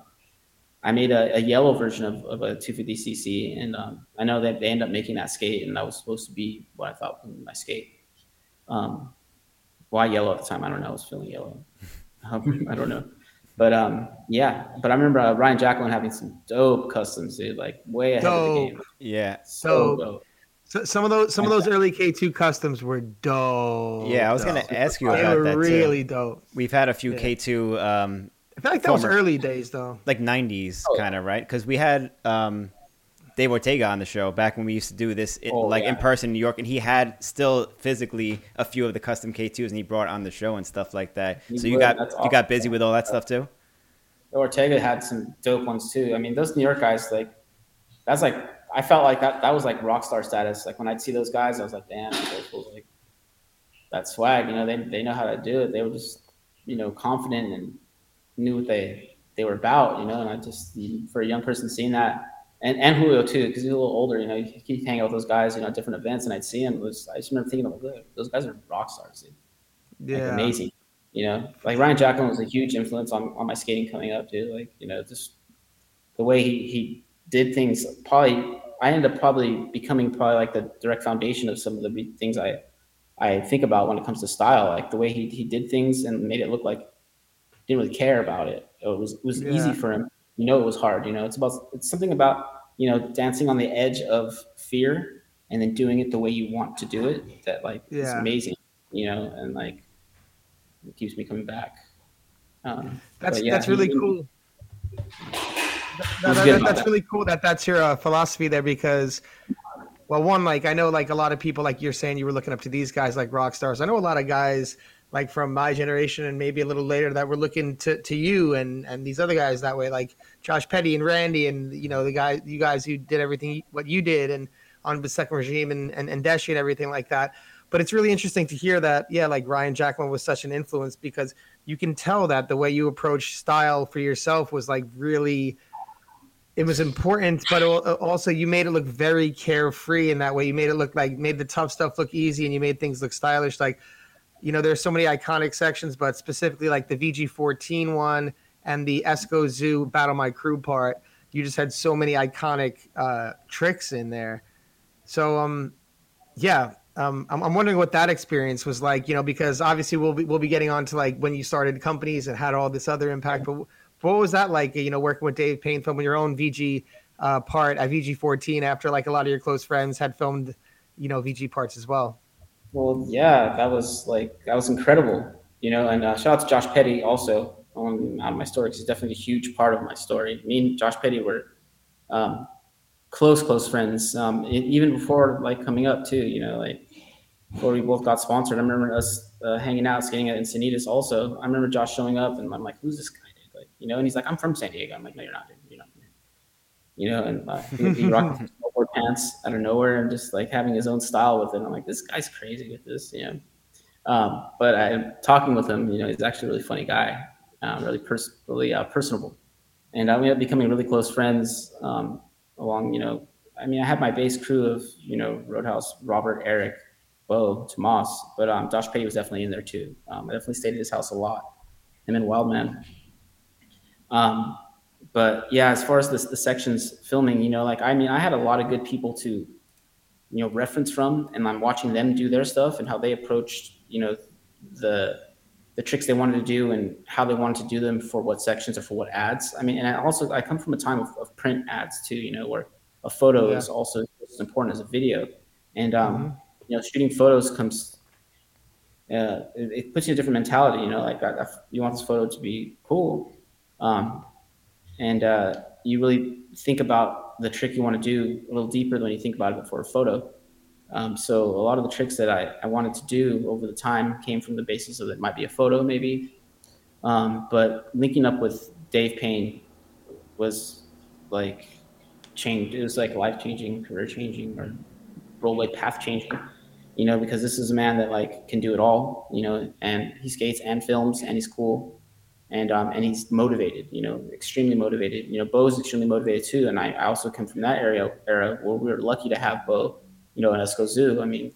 I made a, a, yellow version of, of a 250cc, and um, I know that they end up making that skate, and that was supposed to be what I thought was my skate. Um, why yellow at the time? I don't know. I was feeling yellow. I don't know, but um, yeah. But I remember uh, Ryan Jacklone having some dope customs, dude. Like way ahead dope. of the game. Yeah, so dope. So some of those some of those early K two customs were dope. Yeah, I was dope. gonna ask you about that. they about were that. Really too. dope. We've had a few K two um, I feel like that former, was early days though. Like '90s, oh, kind of right? Because we had um, Dave Ortega on the show back when we used to do this, it, oh, like yeah. in person in New York, and he had still physically a few of the custom K2s, and he brought on the show and stuff like that. He so you got you got busy with all that stuff too. Ortega had some dope ones too. I mean, those New York guys, like that's like I felt like that that was like rock star status. Like when I'd see those guys, I was like, damn, those like that swag. You know, they they know how to do it. They were just you know confident and knew what they they were about, you know. And I just for a young person seeing that, and and Julio too, because he's a little older, you know, he he'd hang out with those guys, you know, at different events, and I'd see him. Was I just remember thinking, oh like, those guys are rock stars, dude. Yeah, like, amazing. You know, like Ryan Jacklone was a huge influence on, on my skating coming up, dude. Like, you know, just the way he he did things. Probably, I ended up probably becoming probably like the direct foundation of some of the things I I think about when it comes to style. Like the way he he did things and made it look like didn't really care about it. It was it was yeah. easy for him. You know, it was hard. You know, it's about it's something about you know dancing on the edge of fear and then doing it the way you want to do it. That like yeah. is amazing. You know, and like it keeps me coming back. Um, that's yeah, that's really cool. That, that, that's really cool that that's your uh, philosophy there because well one like i know like a lot of people like you're saying you were looking up to these guys like rock stars i know a lot of guys like from my generation and maybe a little later that we're looking to, to you and, and these other guys that way, like Josh Petty and Randy and, you know, the guys, you guys who did everything, what you did and on the second regime and, and, and Deshi and everything like that. But it's really interesting to hear that, yeah, like Ryan Jacklone was such an influence because you can tell that the way you approach style for yourself was like really, it was important, but uh, also you made it look very carefree in that way. You made it look like made the tough stuff look easy, and you made things look stylish. Like you know, there's so many iconic sections, but specifically like the VG14 one and the Esco Zoo Battle My Crew part, you just had so many iconic uh, tricks in there. So, um, yeah, um, I'm, I'm, wondering what that experience was like, you know, because obviously we'll be, we'll be getting on to like when you started companies and had all this other impact, but what was that like, you know, working with Dave Payne filming your own VG uh, part at VG14 after like a lot of your close friends had filmed, you know, VG parts as well? Well, yeah, that was like that was incredible, you know. And uh, shout out to Josh Petty also on out of my story because he's definitely a huge part of my story. Me and Josh Petty were um, close, close friends, um, it, even before like coming up too. You know, like before we both got sponsored. I remember us uh, hanging out, skating at Encinitas. Also, I remember Josh showing up, and I'm like, "Who's this guy?" Dude? Like, you know, and he's like, "I'm from San Diego." I'm like, "No, you're not, dude. You're not." You know, and uh, he, rocked snowboard pants out of nowhere and just like having his own style with it. I'm like, this guy's crazy with this, you know. Um, but I'm talking with him, you know, he's actually a really funny guy, um, really, pers- really uh, personable. And I we ended up becoming really close friends um, along, you know, I mean, I had my base crew of, you know, Roadhouse, Robert, Eric, Bo, Tomas, but um, Josh Petty was definitely in there too. Um, I definitely stayed at his house a lot, him and Wildman. Um, but yeah, as far as the, the sections filming, you know, like I mean, I had a lot of good people to, you know, reference from, and I'm watching them do their stuff and how they approached, you know, the the tricks they wanted to do and how they wanted to do them for what sections or for what ads. I mean, and I also I come from a time of, of print ads too, you know, where a photo yeah. is also as important as a video, and um, mm-hmm. you know, shooting photos comes. Uh, it, it, puts you in a different mentality, you know. Like I, I, you want this photo to be cool, um, and uh, you really think about the trick you want to do a little deeper than you think about it before a photo. Um, so a lot of the tricks that I, I wanted to do over the time came from the basis of it might be a photo maybe, um, but linking up with Dave Payne was like changed. It was like life changing, career changing, or rollerblade path changing. You know, because this is a man that like can do it all. You know, and he skates and films and he's cool. And, um, and he's motivated, you know, extremely motivated. You know, Bo's extremely motivated too. And I, I also come from that area era where we were lucky to have Bo, you know, in Esco Zoo. I mean,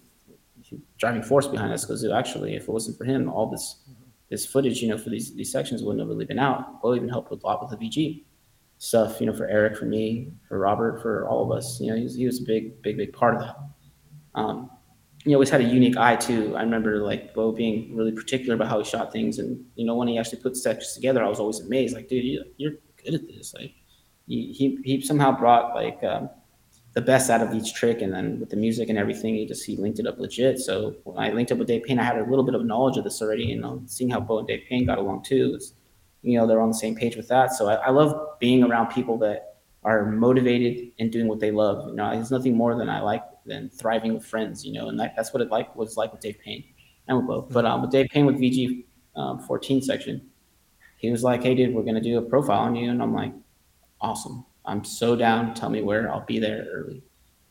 driving force behind Esco Zoo. Actually, if it wasn't for him, all this this footage, you know, for these these sections wouldn't have really been out. Bo even helped a lot with the VG stuff, you know, for Eric, for me, for Robert, for all of us. You know, he was, he was a big, big, big part of that. Um, he always had a unique eye too. I remember like Bo being really particular about how he shot things, and you know when he actually put sets together, I was always amazed. Like, dude, you, are good at this. Like, he he, he somehow brought like um, the best out of each trick, and then with the music and everything, he just he linked it up legit. So when I linked up with Dave Payne, I had a little bit of knowledge of this already, and um, seeing how Bo and Dave Payne got along too, was, you know, they're on the same page with that. So I, I love being around people that are motivated and doing what they love. You know, there's nothing more than I like than thriving with friends, you know, and that, that's what it like was like with Dave Payne and with both. But um, with Dave Payne with VG um, 14 section, he was like, "Hey, dude, we're gonna do a profile on you," and I'm like, "Awesome! I'm so down. Tell me where. I'll be there early."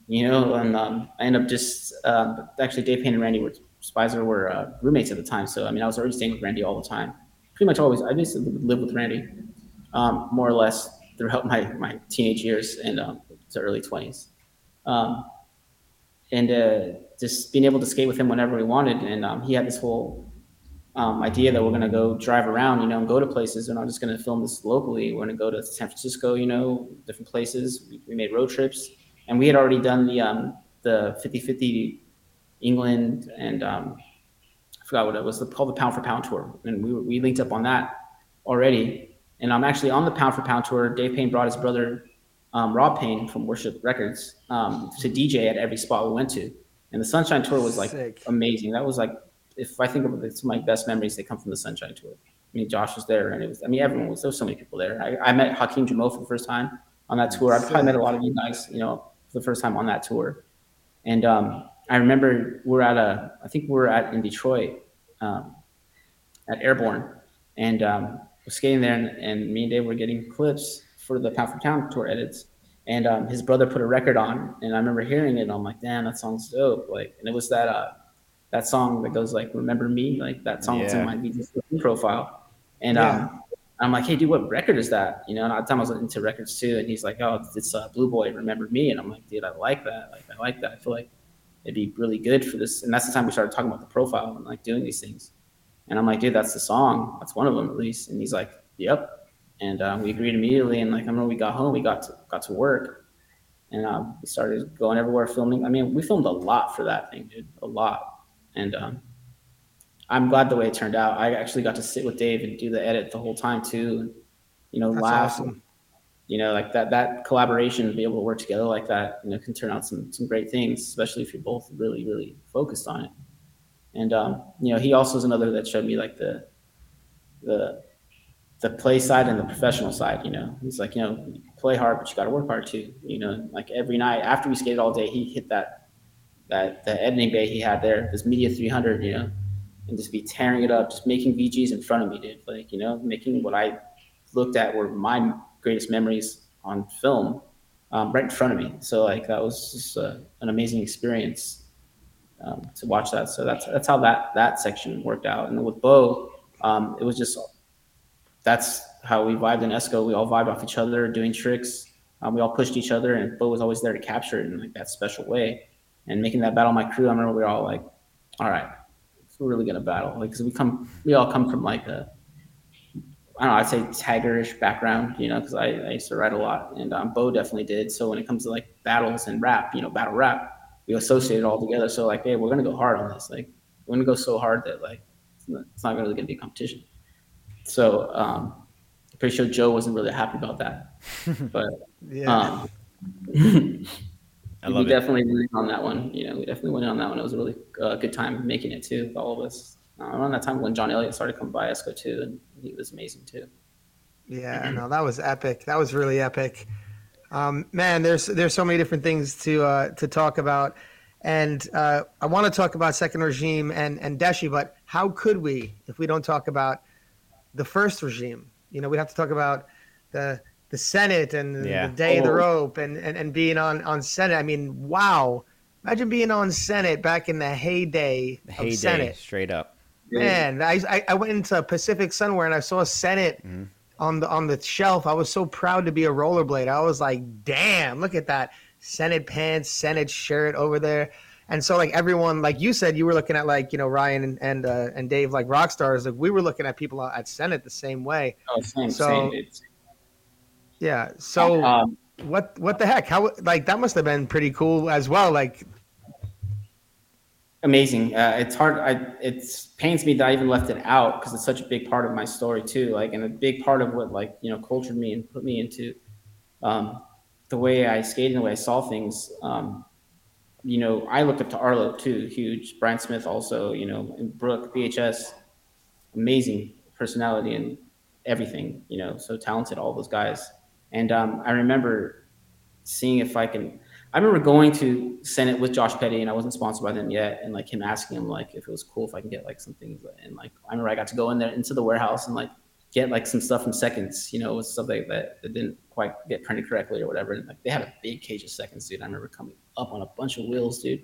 You know, and um, I end up just um, actually Dave Payne and Randy were Spizer were uh, roommates at the time, so I mean, I was already staying with Randy all the time. Pretty much always, I basically lived with Randy, um, more or less throughout my my teenage years and um, to early 20s. Um, and uh, just being able to skate with him whenever we wanted. And um, he had this whole um, idea that we're going to go drive around, you know, and go to places. We're not just going to film this locally. We're going to go to San Francisco, you know, different places. We, we made road trips, and we had already done the um, the 50-50 England and um, I forgot what it was called the Pound for Pound tour, and we we linked up on that already. And I'm actually on the Pound for Pound tour. Dave Payne brought his brother um, Rob Payne from Worship Records um, to DJ at every spot we went to. And the Sunshine Tour was like Sick. amazing. That was like, if I think of it, some of my best memories, they come from the Sunshine Tour. I mean, Josh was there, and it was, I mean, everyone was, there was so many people there. I, I met Hakeem Jamo for the first time on that tour. I probably met a lot of you guys, you know, for the first time on that tour. And um, I remember we're at a, I think we're at in Detroit um, at Airborne, and um, we're skating there, and, and me and Dave were getting clips for the Pound for Pound tour edits. And um, his brother put a record on, and I remember hearing it. And I'm like, damn, that song's dope. Like, and it was that uh, that song that goes like, "Remember Me," like that song that's in my VG profile. And yeah. um, I'm like, hey, dude, what record is that? You know, and at the time I was into records too. And he's like, oh, it's uh, Blue Boy, Remember Me. And I'm like, dude, I like that. Like, I like that. I feel like it'd be really good for this. And that's the time we started talking about the profile and like doing these things. And I'm like, dude, that's the song. That's one of them at least. And he's like, yep and um, we agreed immediately. And like I remember we got home, we got to got to work, and um, we started going everywhere filming. I mean, we filmed a lot for that thing, dude, a lot. And um, I'm glad the way it turned out. I actually got to sit with Dave and do the edit the whole time too, and you know, That's laugh. Awesome. And, you know, like that that collaboration, be able to work together like that, you know, can turn out some some great things, especially if you're both really really focused on it. And um, you know, he also is another that showed me like the the the play side and the professional side. You know, he's like, you know, play hard, but you got to work hard too. You know, like every night after we skated all day, he hit that that the editing bay he had there, this Media 300. You know, and just be tearing it up, just making VGs in front of me, dude. Like, you know, making what I looked at were my greatest memories on film um, right in front of me. So like that was just uh, an amazing experience um, to watch that. So that's that's how that that section worked out. And with Bo, um, it was just that's how we vibed in Esco. We all vibed off each other, doing tricks. Um, we all pushed each other, and Bo was always there to capture it in like that special way. And making that battle my crew, I remember we were all like, "All right, we're really gonna battle." Like, cause we come, we all come from like a, I don't know, I'd say taggerish background, you know, because I, I, used to write a lot, and um, Bo definitely did. So when it comes to like battles and rap, you know, battle rap, we associate it all together. So like, hey, we're gonna go hard on this. Like, we're gonna go so hard that like, it's not really gonna be a competition. So um, I'm pretty sure Joe wasn't really happy about that. But yeah. Um, I love we it. definitely went on that one. You know, we definitely went on that one. It was a really uh, good time making it too all of us. Uh, around that time when John Elliott started coming by Esco too, and he was amazing too. Yeah, no, that was epic. That was really epic. Um, man, there's there's so many different things to uh, to talk about, and uh, I want to talk about Second Regime and and Deshi, but how could we if we don't talk about the first regime. You know, we have to talk about the the Senate and Yeah. the day of the Oh. rope and, and, and being on, on Senate. I mean, wow. Imagine being on Senate back in the heyday The of heyday, Senate. straight up. Man, I, I I went into Pacific Sunwear and I saw Senate Mm-hmm. on the on the shelf. I was so proud to be a rollerblade. I was like, damn, look at that Senate pants, Senate shirt over there. And so like everyone, like you said, you were looking at like you know Ryan and and, uh, and Dave like rock stars. Like we were looking at people at Senate the same way. Oh, same, So- same. Yeah. So um, what what the heck? How like that must have been pretty cool as well. Like amazing. Uh, it's hard. I it's pains me that I even left it out because it's such a big part of my story too. Like, and a big part of what like you know cultured me and put me into um, the way I skated and the way I saw things. Um, you know, I looked up to Arlo too, huge. Brian Smith also, you know, and Brooke VHS, amazing personality and everything. You know, so talented, all those guys. And um, I remember seeing if I can. I remember going to Senate with Josh Petty, and I wasn't sponsored by them yet, and like him asking him like if it was cool if I can get like some things, and like I remember I got to go in there into the warehouse and like get like some stuff from Seconds, you know, it was something that, that didn't quite get printed correctly or whatever. And like they had a big cage of Seconds, dude. I remember coming up on a bunch of wheels, dude.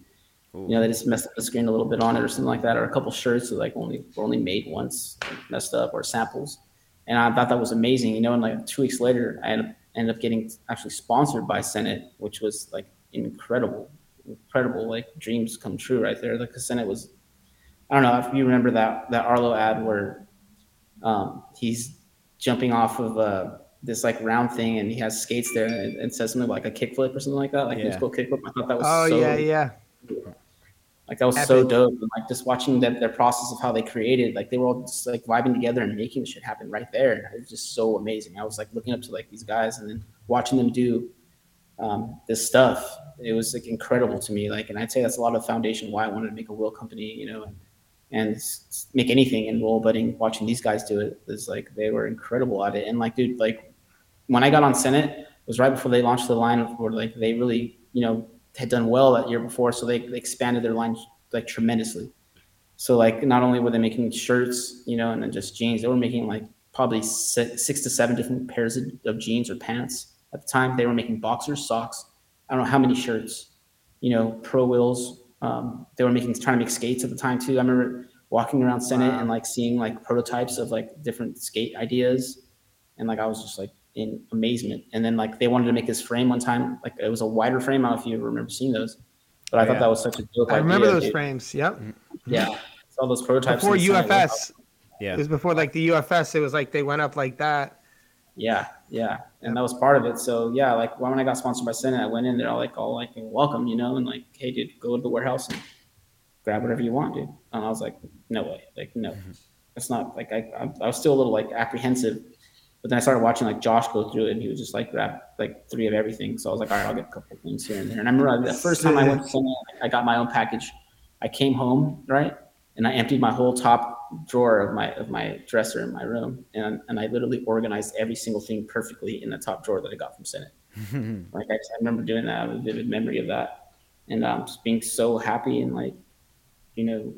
You know, they just messed up the screen a little bit on it or something like that, or a couple shirts that like only were only made once, messed up, or samples. And I thought that was amazing, you know. And like two weeks later, I ended up, ended up getting actually sponsored by Senate, which was like incredible, incredible, like dreams come true right there. Like the Senate was, I don't know if you remember that that Arlo ad where um, he's jumping off of uh, this like round thing and he has skates there and it says something like a kickflip or something like that, like Yeah. musical kickflip. I thought that was oh so yeah yeah like that was so dope. And like just watching that their process of how they created, like they were all just like vibing together and making shit happen right there. It was just so amazing. I was like looking up to like these guys and then watching them do um, this stuff. It was like incredible to me. Like, and I'd say that's a lot of the foundation why I wanted to make a wheel company, you know, and, and make anything in roll budding. Watching these guys do it is like they were incredible at it. And like, dude, like when I got on Senate, it was right before they launched the line where like they really, you know, had done well that year before, so they, they expanded their line like tremendously. So like not only were they making shirts, you know, and then just jeans, they were making like probably six, six to seven different pairs of, of jeans or pants at the time. They were making boxers, socks. I don't know how many shirts, you know, pro wheels. Um, they were making trying to make skates at the time too. I remember walking around Senate and like seeing like prototypes of like different skate ideas, and like I was just like in amazement. And then like they wanted to make this frame one time, like it was a wider frame. I don't know if you remember seeing those, but I Oh, thought yeah. that was such a dope I remember idea, those dude. frames. Yep. Yeah, all those prototypes Before in Senate UFS, Yeah. it was before like the UFS. It was like they went up like that. Yeah, yeah, and that was part of it. So yeah, like when I got sponsored by Senate, I went in there all like all like welcome, you know, and like, hey, dude, go to the warehouse and grab whatever you want, dude. And I was like, no way, like no, mm-hmm. it's not like I I, I was still a little like apprehensive, but then I started watching like Josh go through it, and he was just like grab like three of everything. So I was like, all right, I'll get a couple of things here and there. And I remember the first time I went to Senate, I got my own package. I came home right, and I emptied my whole top drawer of my of my dresser in my room, and and I literally organized every single thing perfectly in the top drawer that I got from Senate. like I, I remember doing that. I have a vivid memory of that, and um, just being so happy and like, you know,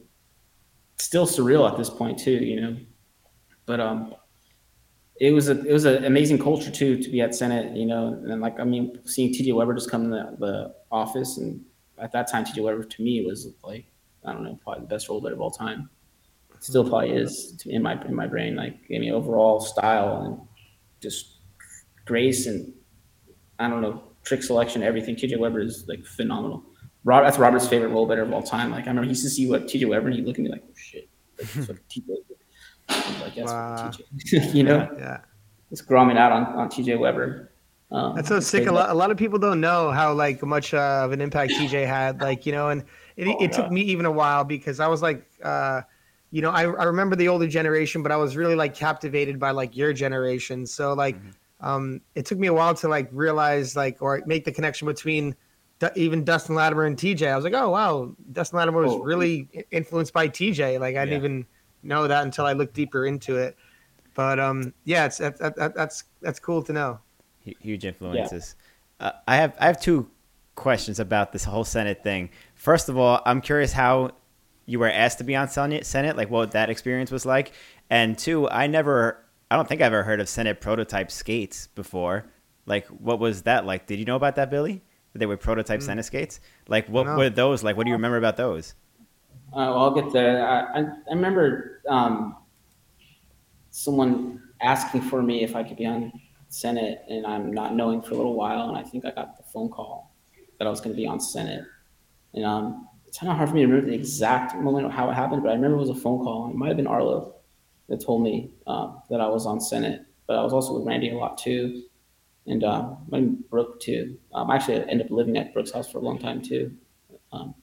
still surreal at this point too. You know, but um, it was a it was an amazing culture too to be at Senate. You know, and like I mean, seeing T.J. Weber just come in the, the office, and at that time, T.J. Weber to me was like I don't know, probably the best rollerblader of all time. Still probably is to, in my in my brain. Like gave me overall style and just grace and I don't know trick selection, everything. TJ Weber is like phenomenal. Rob, that's Robert's favorite rollerblader of all time. Like I remember he used to see what TJ Weber and he'd look at me like, oh shit, like, that's what TJ. did." I was like, yes, Wow. TJ. you know, Yeah. just gromming out on, on TJ Weber. Um, That's so sick. A lot, a lot of people don't know how like much uh, of an impact TJ had. Like you know, and it, Oh, it took me even a while because I was like, uh, you know, I, I remember the older generation, but I was really like captivated by like your generation. So like, Mm-hmm. um, it took me a while to like realize like or make the connection between Du- even Dustin Latimer and TJ. I was like, oh wow, Dustin Latimer was Oh. really i- influenced by TJ. Like I didn't Yeah. even know that until I looked deeper into it. But um, yeah, it's that, that, that, that's that's cool to know. Huge influences. Uh, I have I have two questions about this whole Senate thing. First of all, I'm curious how you were asked to be on Senate, Senate, like what that experience was like. And two, I never, I don't think I've ever heard of Senate prototype skates before. Like, what was that like? Did you know about that, Billy? They were prototype Mm. Senate skates. Like, what were those like? What do you remember about those? Uh, well, I'll get there. I, I, I remember um, someone asking for me if I could be on Senate, and I'm not knowing for a little while, and I think I got the phone call that I was going to be on Senate. And um, it's kind of hard for me to remember the exact moment of how it happened, but I remember it was a phone call. It might have been Arlo that told me um, that I was on Senate, but I was also with Randy a lot too, and maybe Brooke too. Um, actually, ended up living at Brooke's house for a long time too. Um,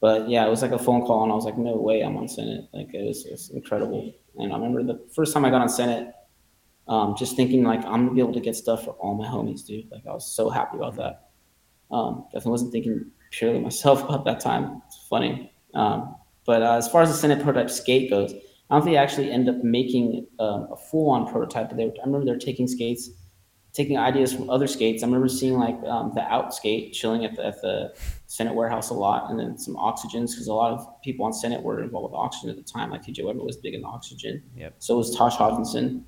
but yeah, it was like a phone call, and I was like, no way, I'm on Senate. Like it was, it was incredible. And I remember the first time I got on Senate, um, just thinking like I'm gonna be able to get stuff for all my homies, dude. Like I was so happy about that. Um, definitely wasn't thinking purely myself about that time. Funny. Um, but uh, as far as the Senate prototype skate goes, I don't think they actually ended up making um, a full-on prototype. But they, I remember they're taking skates, taking ideas from other skates. I remember seeing like um, the out skate chilling at the, at the Senate warehouse a lot, and then some oxygens because a lot of people on Senate were involved with oxygen at the time. Like TJ Weber was big in oxygen. Yep. So was Tosh Hawkinson,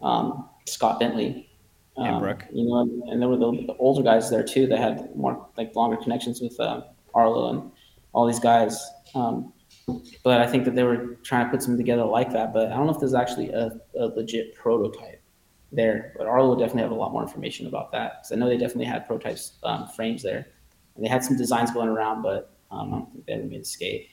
um, Scott Bentley, And um, Brooke. You know, and there were the, the older guys there too that had more like longer connections with uh, Arlo and all these guys. Um, but I think that they were trying to put something together like that. But I don't know if there's actually a, a legit prototype there. But Arlo would definitely have a lot more information about that because I know they definitely had prototypes um, frames there, and they had some designs going around, but um, I don't think they ever made a skate.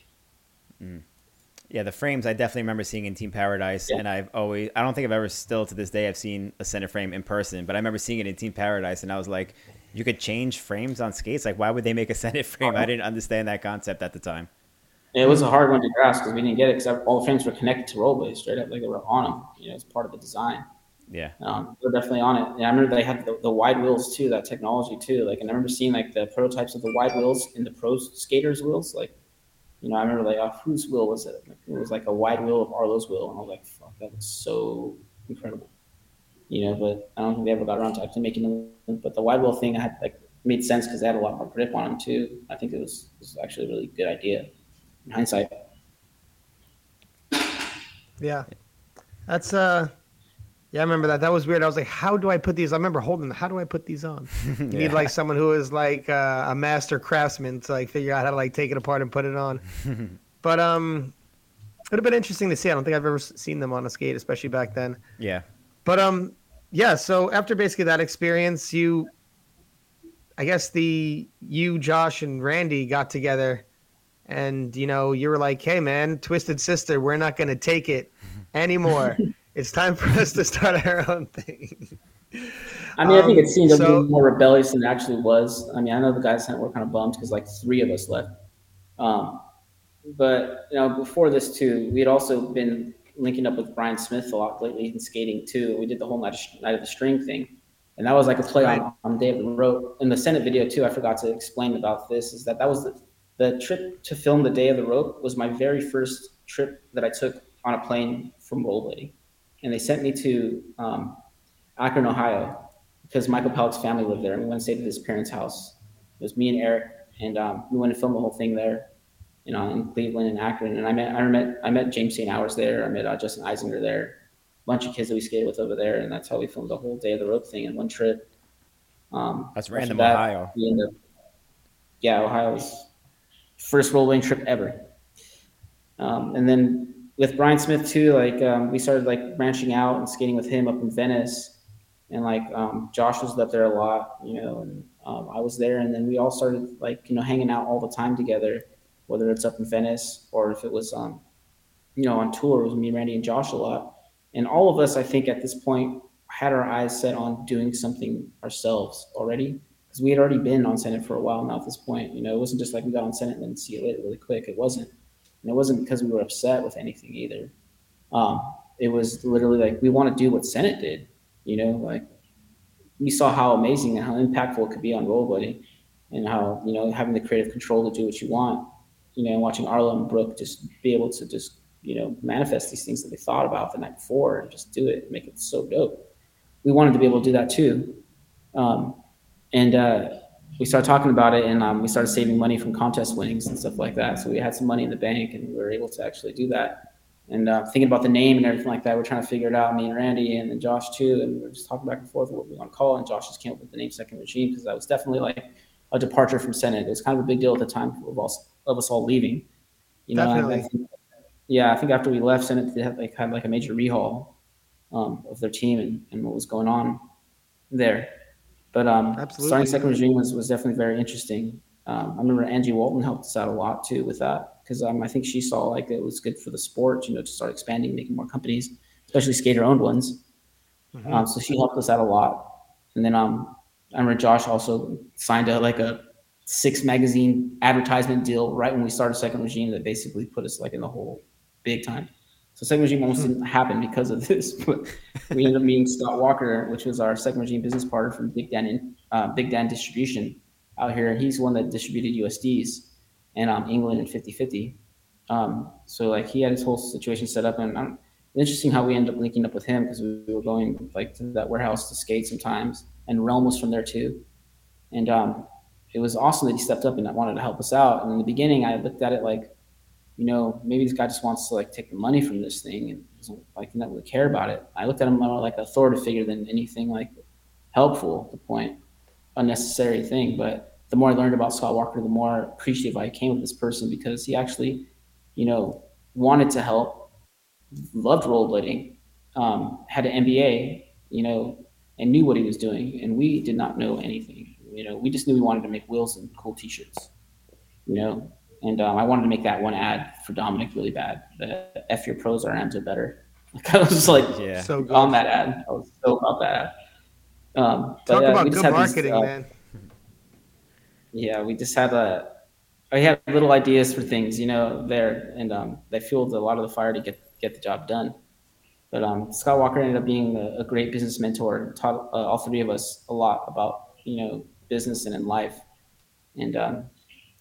Yeah, the frames I definitely remember seeing in Team Paradise, Yeah. and I've always I don't think I've ever still to this day I've seen a Senate frame in person, but I remember seeing it in Team Paradise, and I was like, you could change frames on skates. Like, why would they make a Senate frame? I didn't understand that concept at the time. It was a hard one to grasp because we didn't get it because all the frames were connected to rollerblades straight up, like they were on them. You know, it's part of the design. Yeah, Um, they're definitely on it. And I remember they had the, the wide wheels too, that technology too. Like, and I remember seeing like the prototypes of the wide wheels in the pro skaters' wheels. Like, you know, I remember like, oh, whose wheel was it? Like, it was like a wide wheel of Arlo's wheel, and I was like, fuck, that looks so incredible. You know, but I don't think they ever got around to actually making them. But the wide wheel thing, I had like made sense because they had a lot more grip on them too. I think it was it was actually a really good idea in hindsight. Yeah. That's uh yeah, I remember that. That was weird. I was like, how do I put these? I remember holding them. How do I put these on? You need like someone who is like uh, a master craftsman to like figure out how to like take it apart and put it on. but um it would have been interesting to see. I don't think I've ever seen them on a skate, especially back then. yeah. But um yeah, so after basically that experience, you I guess the you, Josh, and Randy got together and you know, you were like, Hey man, Twisted Sister, we're not gonna take it anymore. it's time for us to start our own thing. I mean, I think Um, it seemed a so- little more rebellious than it actually was. I mean, I know the guys were kind of bummed because like three of us left. Um, but you know, before this too, we had also been linking up with Brian Smith a lot lately in skating too. We did the whole night of, night of the string thing, and that was like a play Right. on, on Day of the Rope. In the Senate video too, I forgot to explain about this. Is that that was the the trip to film the Day of the Rope was my very first trip that I took on a plane from rollerblading, and they sent me to um, Akron, Ohio, because Michael Pellick's family lived there, and we went and stayed at his parents' house. It was me and Eric, and um, we went and filmed the whole thing there, you know, in Cleveland and Akron. And I met, I met, I met James St. Hours there. I met uh, Justin Eisinger there, a bunch of kids that we skated with over there, and that's how we filmed the whole day of the rope thing in one trip. Um, That's random, that, Ohio. we ended up- yeah, Ohio's first rolling trip ever. Um, and then with Brian Smith too, like um, we started like branching out and skating with him up in Venice, and like um, Josh was up there a lot, you know, and um, I was there, and then we all started like you know hanging out all the time together, whether it's up in Venice or if it was um, you know on tour. It was me, Randy, and Josh a lot, and all of us, I think, at this point had our eyes set on doing something ourselves already because we had already been on Senate for a while now. At this point, you know, it wasn't just like we got on Senate and then see it later really quick. It wasn't. And it wasn't because we were upset with anything either. Um, it was literally like we want to do what Senate did. You know, like we saw how amazing and how impactful it could be on rollerblading, and how you know having the creative control to do what you want. You know, watching Arlo and Brooke just be able to just you know manifest these things that they thought about the night before and just do it, make it so dope. We wanted to be able to do that too, um, and uh, we started talking about it and um, we started saving money from contest winnings and stuff like that. So we had some money in the bank and we were able to actually do that. and uh, thinking about the name and everything like that. We're trying to figure it out, me and Randy and then Josh too, and we're just talking back and forth what we want to call it. And Josh just came up with the name Second Regime because that was definitely like a departure from Senate. It was kind of a big deal at the time of us, of us all leaving. You know, Definitely. I think, yeah, I think after we left Senate, they had like had like a major rehaul um, of their team and, and what was going on there. But um, Absolutely, starting second regime was, was definitely very interesting. Um, I remember Angie Walton helped us out a lot too with that because um, I think she saw like it was good for the sport, you know, to start expanding, making more companies, especially skater owned ones. Mm-hmm. Um, so she helped us out a lot. And then um, I remember Josh also signed a like a six magazine advertisement deal right when we started second regime that basically put us like in the hole big time. So second regime almost didn't happen because of this, but we ended up meeting Scott Walker, which was our second regime business partner from Big Dan in, uh, Big Dan Distribution out here, and he's one that distributed USDs and um, England and 50-50. Um, so like he had his whole situation set up, and um, interesting how we ended up linking up with him because we were going like to that warehouse to skate sometimes, and Realm was from there too, and um, it was awesome that he stepped up and wanted to help us out. And in the beginning, I looked at it like you know, maybe this guy just wants to like take the money from this thing and doesn't like not really care about it. I looked at him more like a authority figure than anything like helpful the point, unnecessary thing. But the more I learned about Scott Walker, the more appreciative I came of this person because he actually, you know, wanted to help, loved rollerblading, um, had an MBA, you know, and knew what he was doing. And we did not know anything. You know, we just knew we wanted to make wheels and cool T-shirts. You know, and um, I wanted to make that one ad for Dominic really bad. The F your pros, are ads are better. Like I was just like Yeah. So good. on that ad. I was so about that ad. Um, but, Talk uh, about good just had these, marketing, uh, man. Yeah, we just had a. I had little ideas for things, you know, there, and um, they fueled a lot of the fire to get get the job done. But um, Scott Walker ended up being a, a great business mentor. and Taught uh, all three of us a lot about you know business and in life, and um,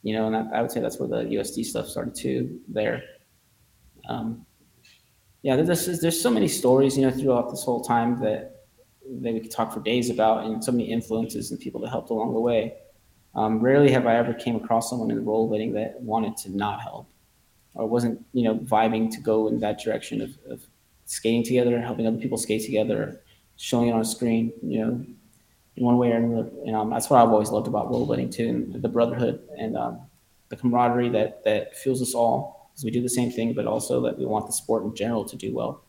you know, and I, I would say that's where the USD stuff started too. There, um, yeah, there's there's so many stories, you know, throughout this whole time that that we could talk for days about, and so many influences and people that helped along the way. Um, rarely have I ever came across someone in the role rollerblading that wanted to not help, or wasn't you know vibing to go in that direction of, of skating together, helping other people skate together, showing it on a screen, you know, one way or another. And um, that's what I've always loved about rollerblading too, and the brotherhood and um, the camaraderie that that fuels us all because we do the same thing, but also that we want the sport in general to do well,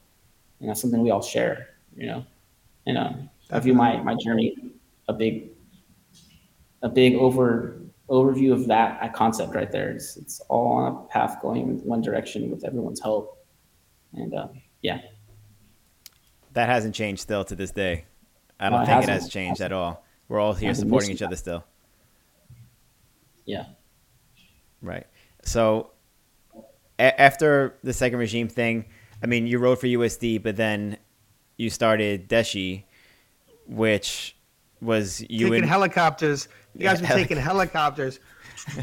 and that's something we all share, you know. And um, I view my my journey a big a big over overview of that concept right there. It's, it's all on a path going in one direction with everyone's help, and uh, yeah, That hasn't changed still to this day. I don't it think it hasn't. has changed at all. We're all here supporting each other still. yeah. Right. So a- after the second regime thing, I mean, you rode for USD, but then you started Deshi, which was you taking and helicopters. You guys Yeah, were taking helicopters.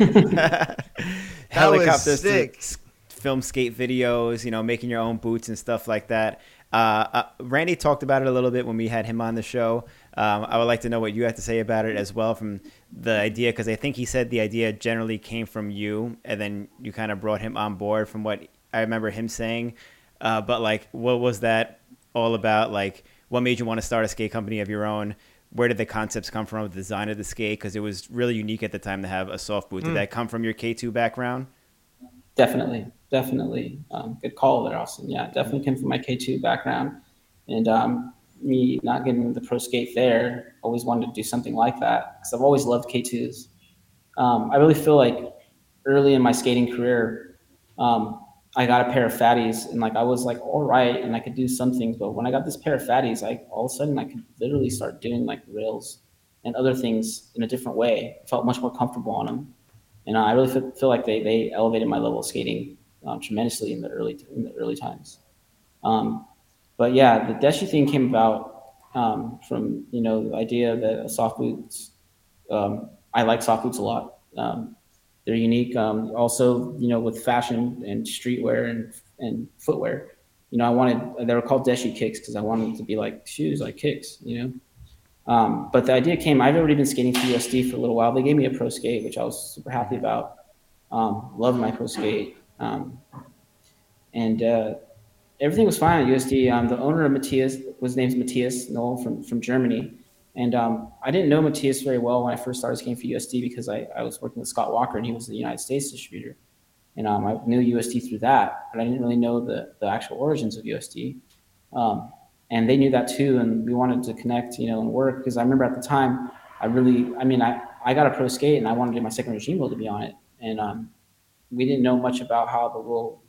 helicopters sick. s- film skate videos, you know, making your own boots and stuff like that. Uh, uh, Randy talked about it a little bit when we had him on the show. Um, I would like to know what you have to say about it as well from the idea, because I think he said the idea generally came from you, and then you kind of brought him on board from what I remember him saying. Uh, but like, what was that all about? Like, what made you want to start a skate company of your own? Where did the concepts come from? The design of the skate, because it was really unique at the time to have a soft boot. Did that come from your K two background? Definitely, definitely. Um, good call there, Austin. Yeah, definitely came from my K2 background. And um, me not getting the pro skate there, always wanted to do something like that because I've always loved K2s. Um, I really feel like early in my skating career, um, I got a pair of fatties and like I was like all right and I could do some things, but when I got this pair of fatties, I all of a sudden I could literally start doing like rails and other things in a different way. Felt much more comfortable on them and I really feel, like they, they elevated my level of skating um, tremendously in the early in the early times. Um, but yeah, the Deshi thing came about um, from you know the idea that soft boots. Um, I like soft boots a lot. Um, they're unique. Um, also, you know, with fashion and streetwear and and footwear, you know, I wanted they were called Deshi kicks because I wanted to be like shoes, like kicks, you know. Um, but the idea came. I've already been skating for USD for a little while. They gave me a pro skate, which I was super happy about. Um, love my pro skate, um, and uh, everything was fine at USD. Um, the owner of Matthias was named Matthias Noel from from Germany, and um, I didn't know Matthias very well when I first started skating for USD because I, I was working with Scott Walker and he was the United States distributor, and um, I knew USD through that, but I didn't really know the the actual origins of USD. Um, and they knew that too, and we wanted to connect, you know, and work because I remember at the time, I really, I mean, I I got a pro skate and I wanted to get my second regime wheel to be on it, and um, we didn't know much about how the wheel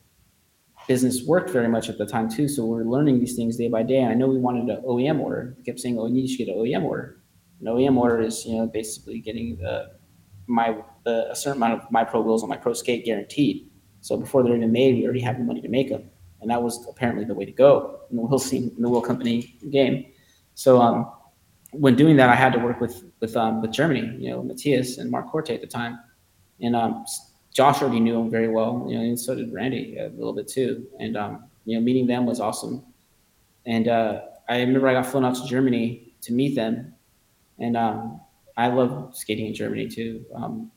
business worked very much at the time too. So we are learning these things day by day. And I know we wanted an OEM order. We kept saying, "Oh, you need to get an OEM order." An OEM order is, you know, basically getting the my the, a certain amount of my pro wheels on my pro skate guaranteed. So before they're even made, we already have the money to make them, and that was apparently the way to go in the wheel scene, in the wheel company game. So um, when doing that, I had to work with with um, with Germany, you know, Matthias and Mark Corte at the time, and um, Josh already knew him very well, you know, and so did Randy a little bit too. And um, you know, meeting them was awesome. And uh, I remember I got flown out to Germany to meet them, and um, I love skating in Germany too. Um,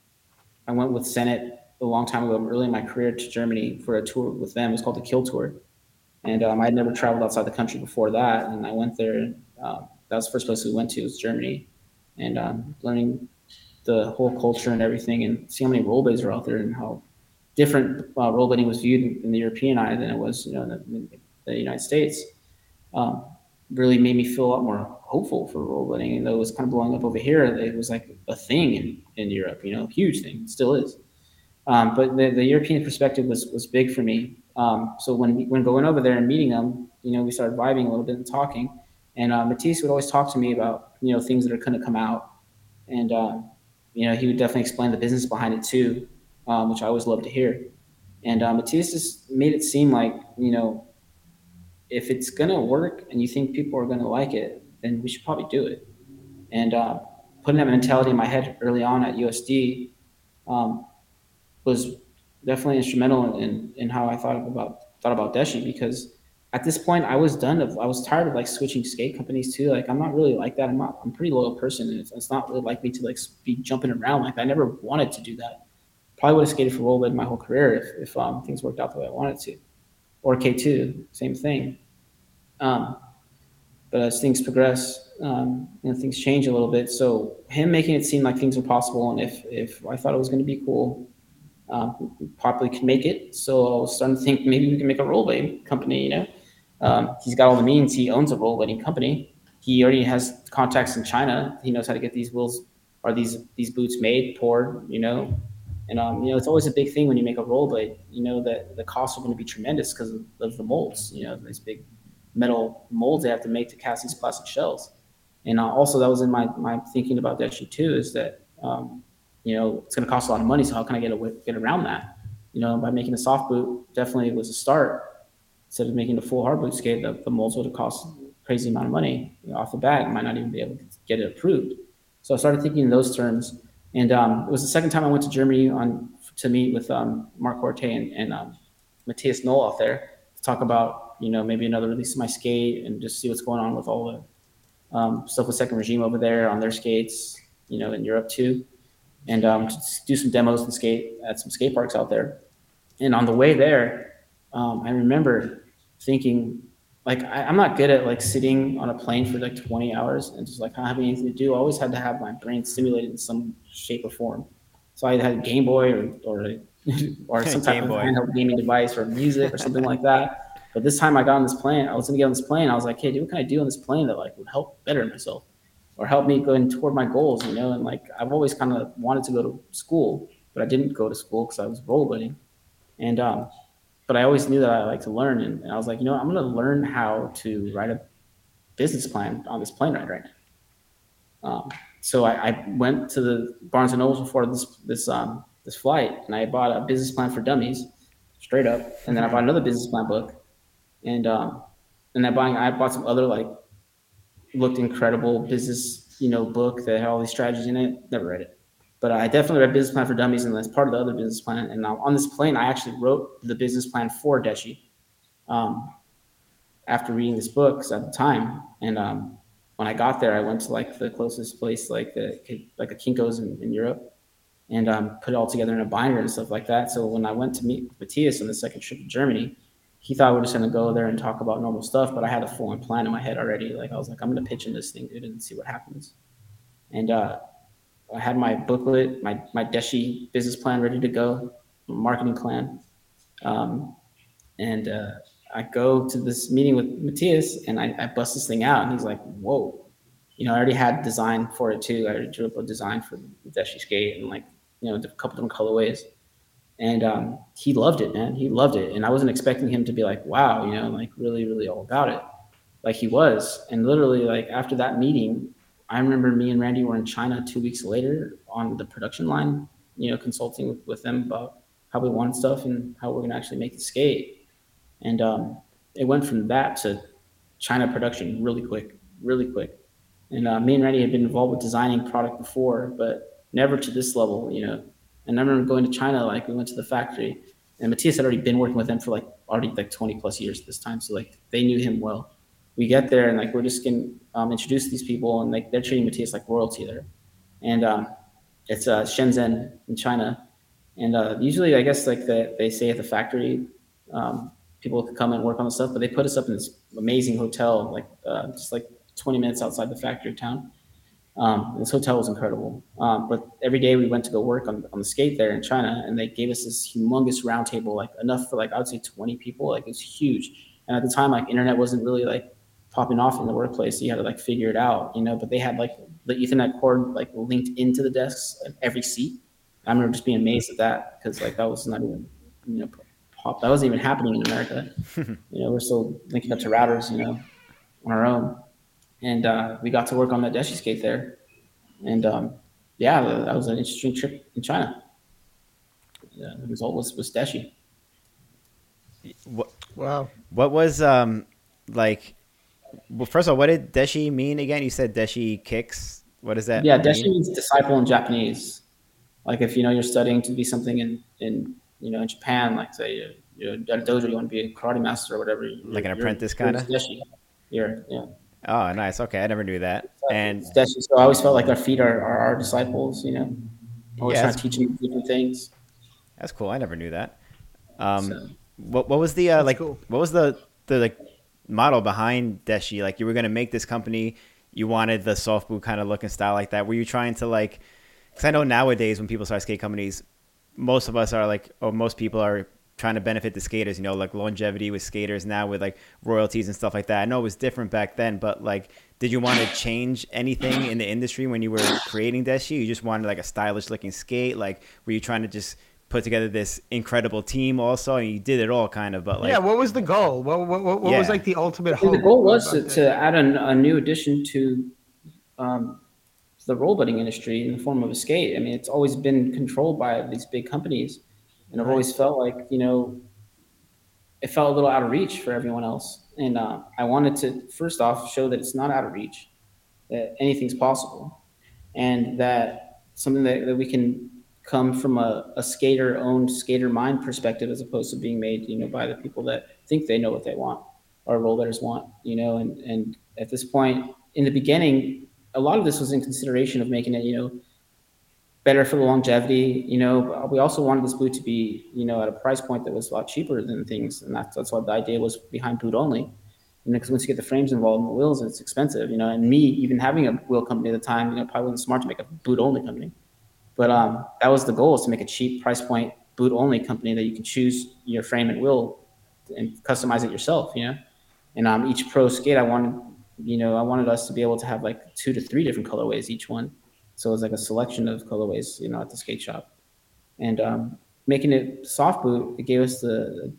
I went with Senate a long time ago, early in my career, to Germany for a tour with them. It was called the Kill Tour, and um, I had never traveled outside the country before that. And I went there. Uh, that was the first place we went to was Germany, and um, learning the whole culture and everything, and see how many rollerblades are out there and how different uh, rollerblading was viewed in the European eye than it was, you know, in the, in the United States. Um, really made me feel a lot more hopeful for rollerblading. And though it was kind of blowing up over here, it was like a thing in, in Europe, you know, huge thing, still is. Um, but the, the European perspective was was big for me. Um, so when when going over there and meeting them, you know, we started vibing a little bit and talking. And uh, Matisse would always talk to me about you know things that are going to come out, and uh, you know, he would definitely explain the business behind it too, um, which I always love to hear. And uh, Matthias just made it seem like, you know, if it's going to work and you think people are going to like it, then we should probably do it. And uh, putting that mentality in my head early on at USD um, was definitely instrumental in, in how I thought about thought about Deshi because at this point I was done of I was tired of like switching skate companies too. Like I'm not really like that. I'm not I'm a pretty loyal person and it's, it's not really like me to like be jumping around like I never wanted to do that. Probably would have skated for rollerblade my whole career if, if um, things worked out the way I wanted to. Or K2, same thing. Um, but as things progress, um, you know, things change a little bit. So him making it seem like things were possible, and if if I thought it was going to be cool, um, probably could make it. So I was starting to think maybe we can make a rollerblade company. You know, um, he's got all the means. He owns a rollerblading company. He already has contacts in China. He knows how to get these wheels or these these boots made, poured. You know, and um, you know it's always a big thing when you make a rollerblade. You know that the costs are going to be tremendous because of, of, the molds. You know, these big metal molds they have to make to cast these plastic shells. And uh, also that was in my my thinking about that issue too is that um, you know it's going to cost a lot of money. So how can I get a, get around that? You know, by making a soft boot definitely was a start instead of making a full hard boot skate, the, the molds would have cost crazy amount of money you know, off the bat. I might not even be able to get it approved. So I started thinking in those terms. And um, it was the second time I went to Germany on to meet with um, Mark Corte and, and um, Matthias Noel out there to talk about, you know, maybe another release of my skate and just see what's going on with all the um, stuff with Second Regime over there on their skates, you know, in Europe too. And um, do some demos and skate at some skate parks out there. And on the way there, um, I remember thinking, like, I, am not good at like sitting on a plane for like 20 hours and just like not having anything to do. I always had to have my brain stimulated in some shape or form. So I had a Game Boy or or, or some type of handheld gaming device or music or something like that. But this time I got on this plane, I was gonna get on this plane. I was like, hey, dude, what can I do on this plane that like would help better myself or help me going toward my goals, you know? And like I've always kind of wanted to go to school, but I didn't go to school because I was rollerblading. And um, but I always knew that I like to learn. And, and I was like, you know. I'm going to learn how to write a business plan on this plane ride right now. Um, so I, I, went to the Barnes and Noble before this this um, this flight, and I bought a business plan for dummies, straight up. And then I bought another business plan book, and um, and I buying I bought some other like looked incredible business you know book that had all these strategies in it. Never read it. But I definitely read Business Plan for Dummies, and that's part of the other business plan. And on this plane, I actually wrote the business plan for Deshi um, after reading this book at the time. And um, when I got there, I went to like the closest place, like the like a Kinko's in, in Europe, and um, put it all together in a binder and stuff like that. So when I went to meet Matthias on the second trip to Germany, he thought we are just gonna go there and talk about normal stuff, but I had a full on plan in my head already. Like I was like, I'm gonna pitch in this thing, dude, and see what happens. And uh, I had my booklet, my my Deshi business plan ready to go, marketing plan. Um, and uh, I go to this meeting with Matthias and I, I, bust this thing out and he's like, whoa, you know, I already had design for it too. I drew up a design for the Deshi skate and like, you know, a couple different colorways. And um, he loved it, man. He loved it. And I wasn't expecting him to be like, wow, you know, like really, really all about it. Like he was. And literally, like after that meeting, I remember me and Randy were in China two weeks later on the production line, you know, consulting with, with them about how we want stuff and how we're going to actually make the skate. And um, it went from that to China production really quick, really quick. And uh, me and Randy had been involved with designing product before, but never to this level, you know. And I remember going to China, like we went to the factory, and Matthias had already been working with them for like already like 20 plus years at this time. So like they knew him well. We get there and like we're just getting um, introduced these people, and like they're treating Matthias like royalty there. And um, it's uh, Shenzhen in China, and uh, usually, I guess like the, they say at the factory, um, people could come and work on the stuff, but they put us up in this amazing hotel, like uh, just like 20 minutes outside the factory town. Um, this hotel was incredible. Um, but every day we went to go work on, on the skate there in China, and they gave us this humongous round table, like enough for like I would say 20 people. Like it's huge. And at the time, like internet wasn't really like popping off in the workplace. So you had to like figure it out, you know. But they had like the Ethernet cord like linked into the desks at every seat. I remember just being amazed at that because like that was not even you know pop that wasn't even happening in America. you know, we're still linking up to routers, you know, on our own. And uh, we got to work on that Deshi skate there. And um, yeah, that was an interesting trip in China. Yeah, the result was was Deshi. What, wow. What was um like? Well, first of all, what did Deshi mean again? You said Deshi kicks. What does that? Yeah, mean? Deshi means disciple in Japanese like if you know you're studying to be something in in you know in Japan, like say you're, you're at a dojo, you want to be a karate master or whatever, like an apprentice kind of. Deshi. You're, yeah. Oh, nice. Okay, I never knew that. And so I always felt like our feet are, are our disciples. You know, always yeah, trying to teach them different things. That's cool. I never knew that. Um, so, what what was the uh, like? Cool. What was the the like model behind Deshi? Like you were gonna make this company, you wanted the soft boot kind of look and style like that. Were you trying to like? because I know nowadays when people start skate companies, most of us are like, or most people are trying to benefit the skaters. You know, like longevity with skaters now with like royalties and stuff like that. I know it was different back then, but like, did you want to change anything in the industry when you were creating Deshi? You just wanted like a stylish looking skate. Like, were you trying to just put together this incredible team also and you did it all kind of but like yeah what was the goal what, what, what, what yeah. was like the ultimate hope the goal was to, to add a, a new addition to um, the rollerblading industry in the form of a skate. I mean, it's always been controlled by these big companies, and I've always felt like you know, it felt a little out of reach for everyone else. And uh, I wanted to first off show that it's not out of reach, that anything's possible, and that something that, that we can come from a, a skater owned skater mind perspective as opposed to being made you know by the people that think they know what they want or rollerbladers want you know and and at this point in the beginning a lot of this was in consideration of making it, you know, better for the longevity. You know, we also wanted this boot to be, you know, at a price point that was a lot cheaper than things, and that's that's what the idea was behind boot only. Because once you get the frames involved in the wheels, it's expensive. You know, and me even having a wheel company at the time, you know, probably wasn't smart to make a boot only company. But um, that was the goal: is to make a cheap price point boot only company that you can choose your frame and wheel and customize it yourself. You know, and um, each pro skate I wanted you know, I wanted us to be able to have like two to three different colorways each one. So it was like a selection of colorways, you know, at the skate shop. And um, making it soft boot, it gave us the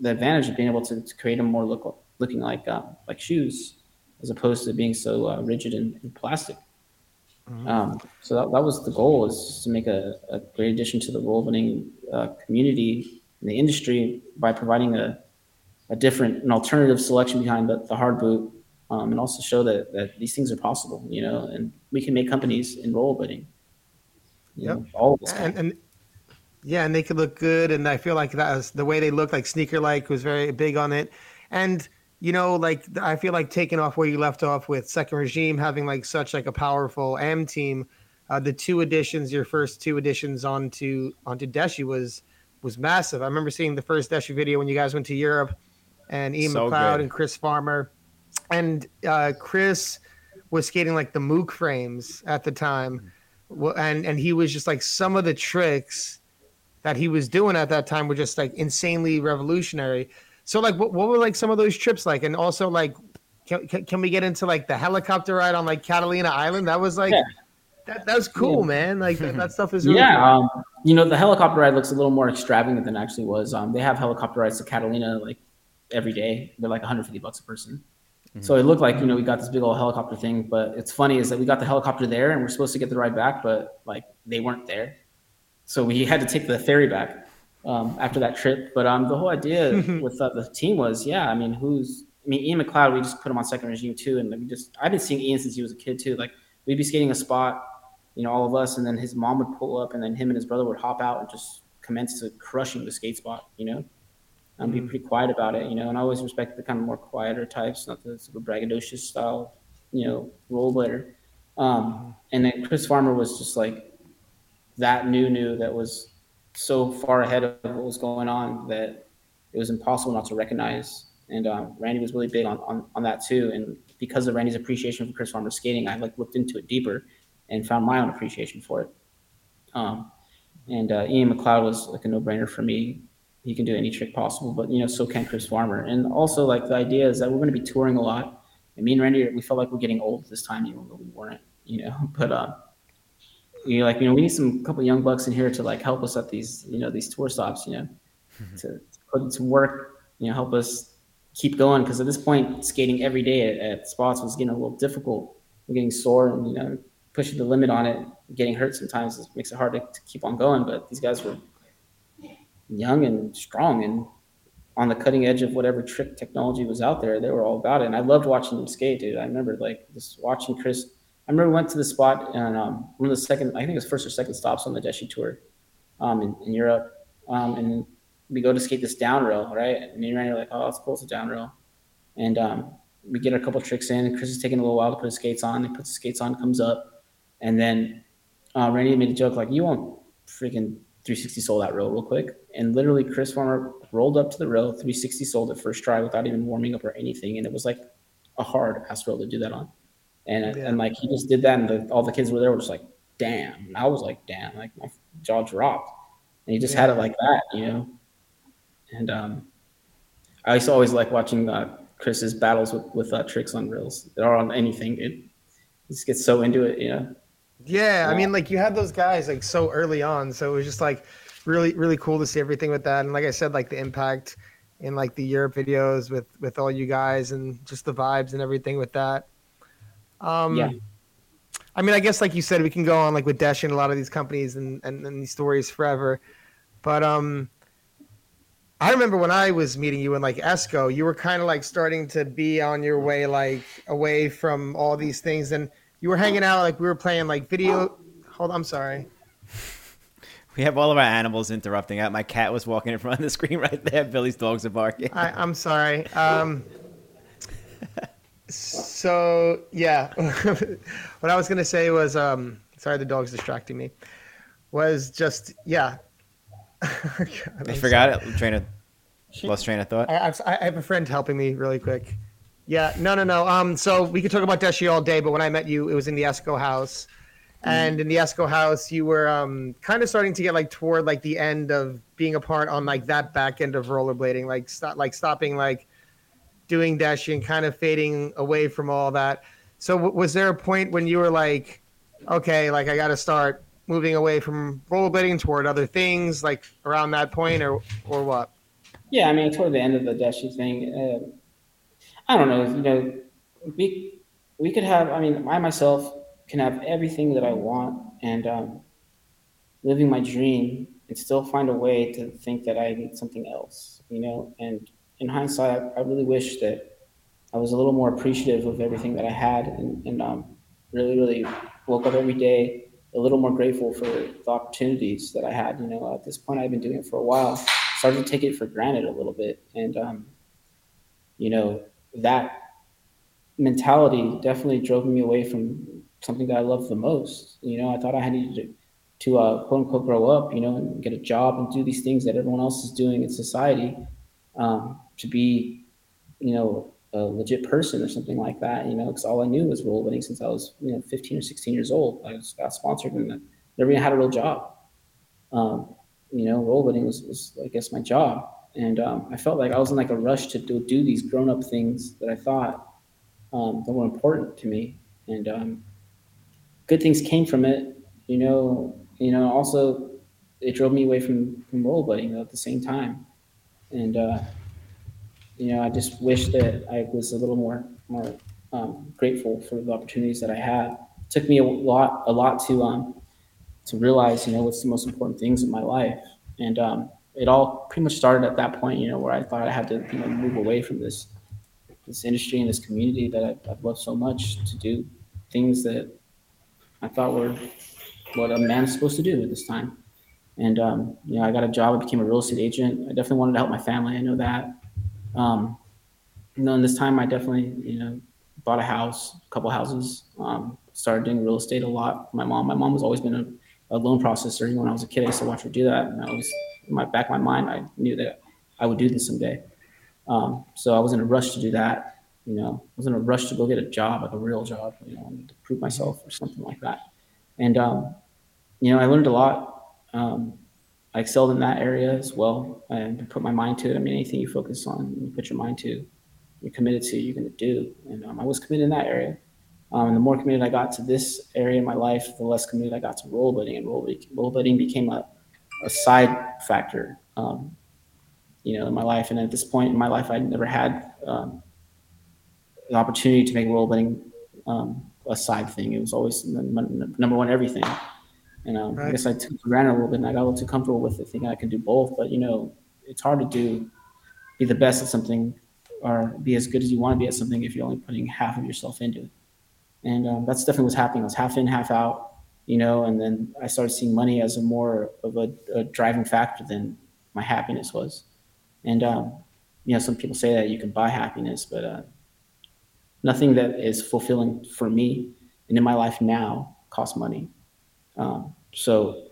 the advantage of being able to, to create them more look, looking like uh, like shoes, as opposed to being so uh, rigid and, and plastic. Mm-hmm. Um, so that, that was the goal is to make a, a great addition to the rollerblading uh, community in the industry by providing a, a different, an alternative selection behind the, the hard boot um, and also show that, that these things are possible, you know, and we can make companies in rollerblading. Yep. all and, and, yeah, and they could look good. And I feel like that was the way they look like sneaker like was very big on it. And, you know, like I feel like taking off where you left off with second regime, having like such like a powerful M team, uh, the two additions, your first two additions onto, onto Deshi was, was massive. I remember seeing the first Deshi video when you guys went to Europe, and Ian So McLeod good. and Chris Farmer, and uh, Chris was skating like the Mook frames at the time, and and he was just like some of the tricks that he was doing at that time were just like insanely revolutionary. So like, what, what were like some of those trips like? And also like, can, can, can we get into like the helicopter ride on like Catalina Island? That was like, Yeah. that, that was cool, Yeah. man. Like that, that stuff is really yeah, cool. um, you know, the helicopter ride looks a little more extravagant than it actually was. Um, they have helicopter rides to Catalina like every day. They're like 150 bucks a person. So it looked like you know we got this big old helicopter thing, but it's funny is that we got the helicopter there and we're supposed to get the ride back, but like they weren't there, so we had to take the ferry back um, after that trip. But um, the whole idea with uh, the team was, yeah, I mean, who's I mean, Ian McLeod, we just put him on second regime too, and we just I've been seeing Ian since he was a kid too. Like we'd be skating a spot, you know, all of us, and then his mom would pull up, and then him and his brother would hop out and just commence to crushing the skate spot, you know, and be pretty quiet about it, you know. And I always respect the kind of more quieter types, not the super braggadocious style, you know, rollerblader. Um, and then Chris Farmer was just like that new new that was so far ahead of what was going on that it was impossible not to recognize. And um, Randy was really big on, on, on that too. And because of Randy's appreciation for Chris Farmer skating, I like looked into it deeper and found my own appreciation for it. Um, and uh, Ian McLeod was like a no brainer for me. He can do any trick possible, but you know, so can Chris Farmer. And also, like the idea is that we're going to be touring a lot. And me and Randy, we felt like we're getting old this time, even though we weren't. You know, but uh, you know, like you know, we need some couple young bucks in here to like help us at these you know these tour stops. You know, to, to put it to work. You know, help us keep going because at this point, skating every day at, at spots was getting a little difficult. We're getting sore and you know pushing the limit on it, getting hurt sometimes it makes it hard to, to keep on going. But these guys were young and strong and on the cutting edge of whatever trick technology was out there. They were all about it, and I loved watching them skate, dude. I remember like just watching Chris. I remember we went to the spot and um, one of the second, I think it was first or second stops on the Deshi tour um, in, in Europe, um, and we go to skate this down rail, right? And me and Randy are like, oh, it's cool, it's a down rail, and um, we get a couple tricks in. And Chris is taking a little while to put his skates on. He puts his skates on, comes up, and then uh, Randy made a joke like, "You won't freaking 360 sold that rail real quick." And literally, Chris Farmer rolled up to the rail, 360 sold it first try without even warming up or anything, and it was like a hard ass rail to do that on. And Yeah. and like he just did that, and the, all the kids were there were just like, "Damn!" And I was like, "Damn!" Like my jaw dropped, and he just had it like that, you know. And um, I used to always like watching uh, Chris's battles with with uh, tricks on rails or on anything. It just gets so into it, you know. Yeah, I mean, like you had those guys like so early on, so it was just like really, really cool to see everything with that. And like I said, like the impact in like the Europe videos with with all you guys and just the vibes and everything with that. Um, Yeah. I mean, I guess like you said, we can go on like with Dash and a lot of these companies and, and, and these stories forever. But um, I remember when I was meeting you in like Esco, you were kind of like starting to be on your way like away from all these things, and you were hanging out like we were playing like video. Hold, I'm sorry. We have all of our animals interrupting. Uh, My cat was walking in front of the screen right there. Billy's dogs are barking. I, I'm sorry. Um, so yeah, what I was gonna say was, um, sorry, the dog's distracting me. Was just yeah. God, I I'm forgot it. Train of lost train of thought. I, I've- I have a friend helping me really quick. Yeah, no, no, no. Um, so we could talk about Deshi all day, but when I met you, it was in the Esco house, and in the Esco house, you were um kind of starting to get like toward like the end of being a part on like that back end of rollerblading, like stop, like stopping like doing Deshi and kind of fading away from all that. So w- was there a point when you were like, okay, like I got to start moving away from rollerblading toward other things, like around that point, or or what? Yeah, I mean, toward the end of the Deshi thing, uh, I don't know. You know, we we could have. I mean, I myself can have everything that I want and um, living my dream, and still find a way to think that I need something else. You know, and in hindsight, I, I really wish that I was a little more appreciative of everything that I had, and, and um, really, really woke up every day a little more grateful for the opportunities that I had. You know, at this point, I've been doing it for a while started to take it for granted a little bit. And, um, you know, that mentality definitely drove me away from something that I love the most. You know, I thought I needed to to uh, quote unquote grow up, you know, and get a job and do these things that everyone else is doing in society, um, to be, you know, a legit person or something like that, you know, because all I knew was rollerblading since I was, you know, 15 or 16 years old. I was, got sponsored and never even had a real job. Um, you know, rollerblading was, was, I guess, my job. And um, I felt like I was in like a rush to do, do these grown up things that I thought um, that were important to me. And um, good things came from it, you know, you know, also it drove me away from, from rollerblading at the same time. And, uh, you know, I just wish that I was a little more, more um, grateful for the opportunities that I had. It took me a lot, a lot to, um, to realize, you know, what's the most important things in my life. And um, it all pretty much started at that point, you know, where I thought I had to, you know, move away from this, this industry and this community that I, I've loved so much to do things that I thought were what a man's supposed to do at this time. And um, you know, I got a job. I became a real estate agent. I definitely wanted to help my family. I know that. Um, you know, in this time, I definitely you know bought a house, a couple houses. Um, started doing real estate a lot. My mom, my mom has always been a, a loan processor. Even when I was a kid, I used to watch her do that, and I was in my back of my mind, I knew that I would do this someday. Um, so I was in a rush to do that. You know, I was in a rush to go get a job, like a real job. You know, to prove myself or something like that. And, um, you know, I learned a lot. Um, I excelled in that area as well and put my mind to it. I mean, anything you focus on, you put your mind to, you're committed to, you're going to do. And um, I was committed in that area. Um, and the more committed I got to this area in my life, the less committed I got to rollerblading. And rollerblading became a, a side factor, um, you know, in my life. And at this point in my life, I'd never had um, the opportunity to make rollerblading um, a side thing. It was always number one everything. And um, right. I guess I took for granted a little bit, and I got a little too comfortable with it, thinking I could do both. But you know, it's hard to do, be the best at something, or be as good as you want to be at something if you're only putting half of yourself into it. And um, that's definitely what's happening. I was half in, half out, you know. And then I started seeing money as a more of a, a driving factor than my happiness was. And um, you know, some people say that you can buy happiness, but uh, nothing that is fulfilling for me and in my life now costs money. Um, so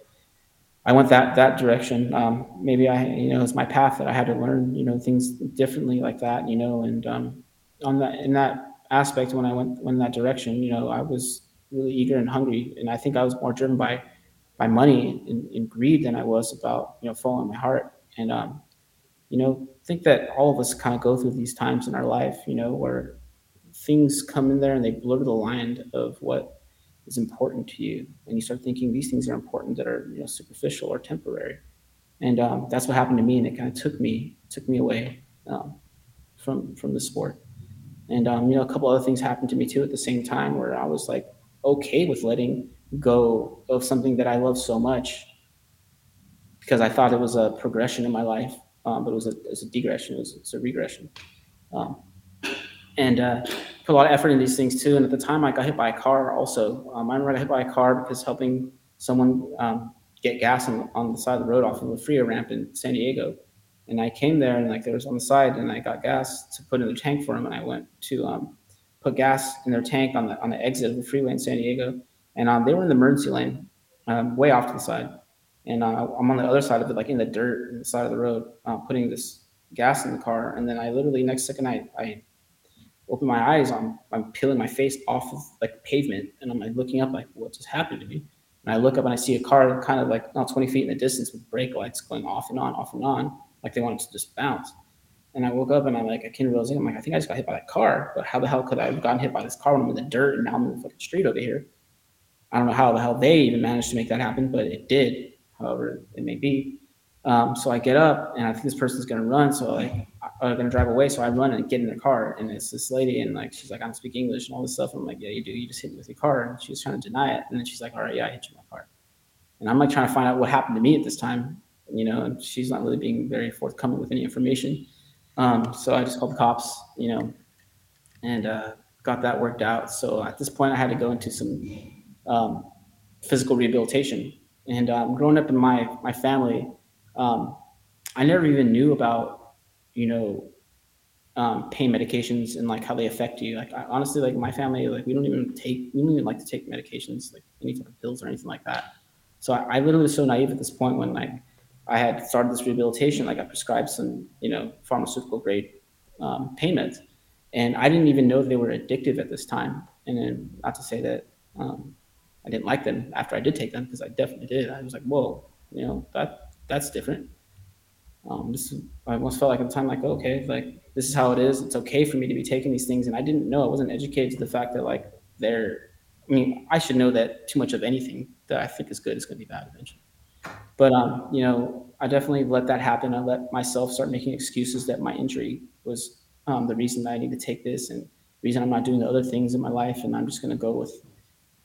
I went that that direction. Um, maybe I, you know, it's my path that I had to learn, you know, things differently like that, you know, and um, on that in that aspect, when I went in that direction, you know, I was really eager and hungry, and I think I was more driven by by money and, and greed than I was about you know following my heart. And um, you know, I think that all of us kind of go through these times in our life, you know, where things come in there and they blur the line of what is important to you. And you start thinking these things are important that are you know superficial or temporary. And um, that's what happened to me and it kind of took me took me away um, from from the sport. And um, you know a couple other things happened to me too at the same time where i was like okay with letting go of something that i love so much because i thought it was a progression in my life um, but it was a, it was a degression it was, it was a regression um, and uh, put a lot of effort in these things too. And at the time, I got hit by a car also. Um, I remember I got hit by a car because helping someone um, get gas on, on the side of the road off of a freeway ramp in San Diego. And I came there and like there was on the side and I got gas to put in the tank for him. And I went to um, put gas in their tank on the on the exit of the freeway in San Diego. And um, they were in the emergency lane, um, way off to the side. And uh, I'm on the other side of it, like in the dirt, in the side of the road, uh, putting this gas in the car. And then I literally next second I, I open my eyes, I'm I'm peeling my face off of like pavement, and I'm like looking up, like what just happened to me? And I look up and I see a car kind of like not 20 feet in the distance with brake lights going off and on, off and on, like they wanted to just bounce. And I woke up and I'm like, I can't realize I'm like, I think I just got hit by that car, but how the hell could I have gotten hit by this car when I'm in the dirt and now I'm in the fucking street over here? I don't know how the hell they even managed to make that happen, but it did, however it may be. Um, so I get up and I think this person's gonna run. So like going to drive away. So I run and get in the car, and it's this lady, and like she's like, I don't speak English and all this stuff. I'm like, yeah, you do. You just hit me with your car. And trying to deny it, and then she's like, all right, yeah, I hit you with my car. And I'm like trying to find out what happened to me at this time, you know. And she's not really being very forthcoming with any information. Um, so I just called the cops, you know, and uh, got that worked out. So at this point, I had to go into some um, physical rehabilitation. And um, growing up in my my family, um, I never even knew about you know, um, pain medications and like how they affect you. Like I, honestly, like my family, like we don't even take, we don't even like to take medications, like any type of pills or anything like that. So I, I literally was so naive at this point when like I had started this rehabilitation, like I prescribed some, you know, pharmaceutical grade um, and I didn't even know they were addictive at this time. And then not to say that um, I didn't like them after I did take them because I definitely did. I was like, whoa, you know, that that's different. Um, this I almost felt like at the time, like, okay, like this is how it is. It's okay for me to be taking these things, and I didn't know. I wasn't educated to the fact that like they're. I mean, I should know that too much of anything that I think is good is going to be bad eventually. But um, you know, I definitely let that happen. I let myself start making excuses that my injury was um, the reason that I need to take this, and the reason I'm not doing the other things in my life, and I'm just going to go with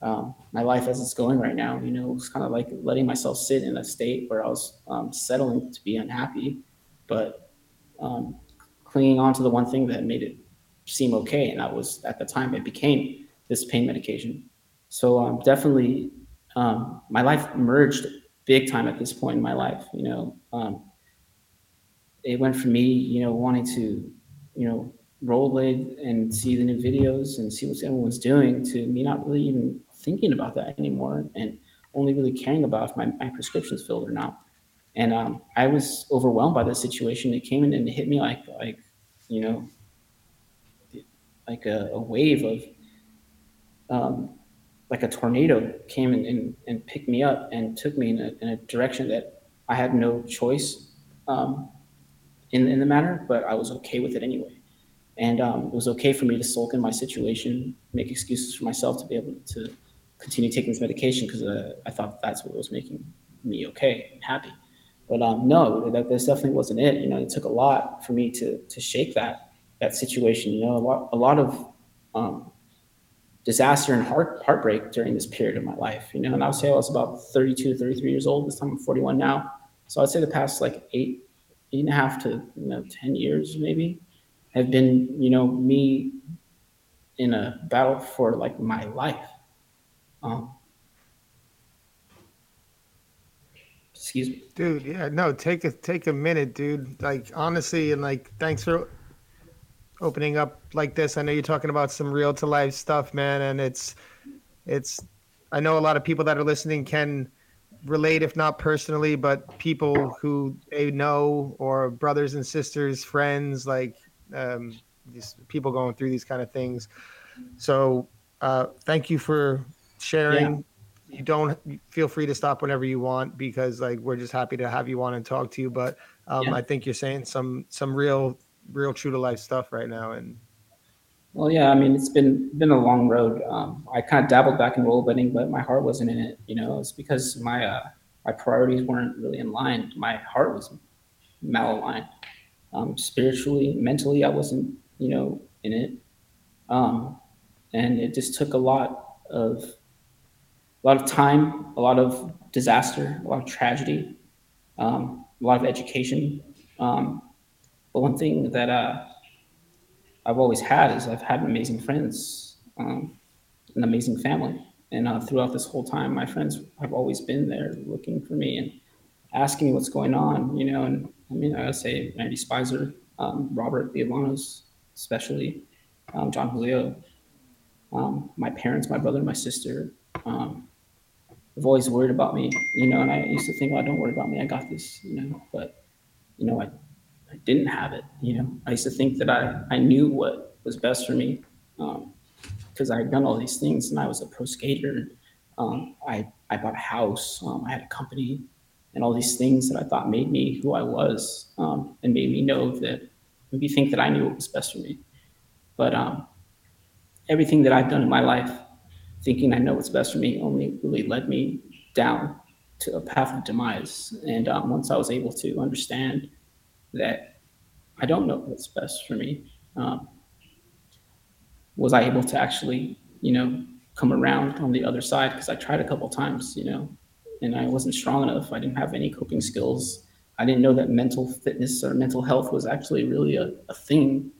um, my life as it's going right now. You know, it's kind of like letting myself sit in a state where I was um, settling to be unhappy, but um, clinging on to the one thing that made it seem okay. And that was at the time it became this pain medication. So um, definitely, um, my life merged big time at this point in my life. You know, um, it went from me, you know, wanting to, you know, rollerblade and see the new videos and see what everyone's doing to me not really even thinking about that anymore and only really caring about if my, my prescription's filled or not. And um, I was overwhelmed by the situation. It came in and hit me like, like, you know, like a, a wave of, um, like a tornado came in and, and picked me up and took me in a, in a direction that I had no choice um, in, in the matter, but I was okay with it anyway. And um, it was okay for me to sulk in my situation, make excuses for myself to be able to continue taking this medication because uh, I thought that's what was making me okay and happy. But um, no, that this definitely wasn't it. You know, it took a lot for me to to shake that that situation. You know, a lot a lot of um, disaster and heart heartbreak during this period of my life. You know, and I would say I was about 32, 33 years old. This time I'm 41 now. So I'd say the past like eight, eight and a half to you know 10 years maybe have been you know me in a battle for like my life um, excuse me, dude. Yeah, no, take a take a minute, dude. Like honestly, and like thanks for opening up like this. I know you're talking about some real to life stuff, man, and it's it's. I know a lot of people that are listening can relate, if not personally, but people who they know or brothers and sisters, friends, like um, these people going through these kind of things. So, uh, thank you for sharing. Yeah. You don't feel free to stop whenever you want because like we're just happy to have you on and talk to you. But um, yeah. I think you're saying some some real real true to life stuff right now and well, yeah, I mean, it's been been a long road. Um, I kind of dabbled back in rollerblading, but my heart wasn't in it. You know, it's because my uh, my priorities weren't really in line. My heart was malaligned. Um, spiritually, mentally, I wasn't, you know, in it. Um, and it just took a lot of a lot of time, a lot of disaster, a lot of tragedy, um, a lot of education. Um, but one thing that uh, I've always had is I've had amazing friends, um, an amazing family. And uh, throughout this whole time, my friends have always been there looking for me and asking me what's going on, you know. And I mean, I would say Randy Spizer, um, Robert Lievanos, especially um, Jon Julio, um, my parents, my brother, my sister, um, have always worried about me, you know, and I used to think, well, don't worry about me. I got this, you know, but, you know, I, I didn't have it, you know, I used to think that I, I knew what was best for me because um, I had done all these things and I was a pro skater. Um, I, I bought a house, um, I had a company and all these things that I thought made me who I was um, and made me know that, maybe think that I knew what was best for me. But um, everything that I've done in my life thinking I know what's best for me only really led me down to a path of demise. And um, once I was able to understand that I don't know what's best for me, um, was I able to actually, you know, come around on the other side? Because I tried a couple times, you know, and I wasn't strong enough. I didn't have any coping skills. I didn't know that mental fitness or mental health was actually really a, a thing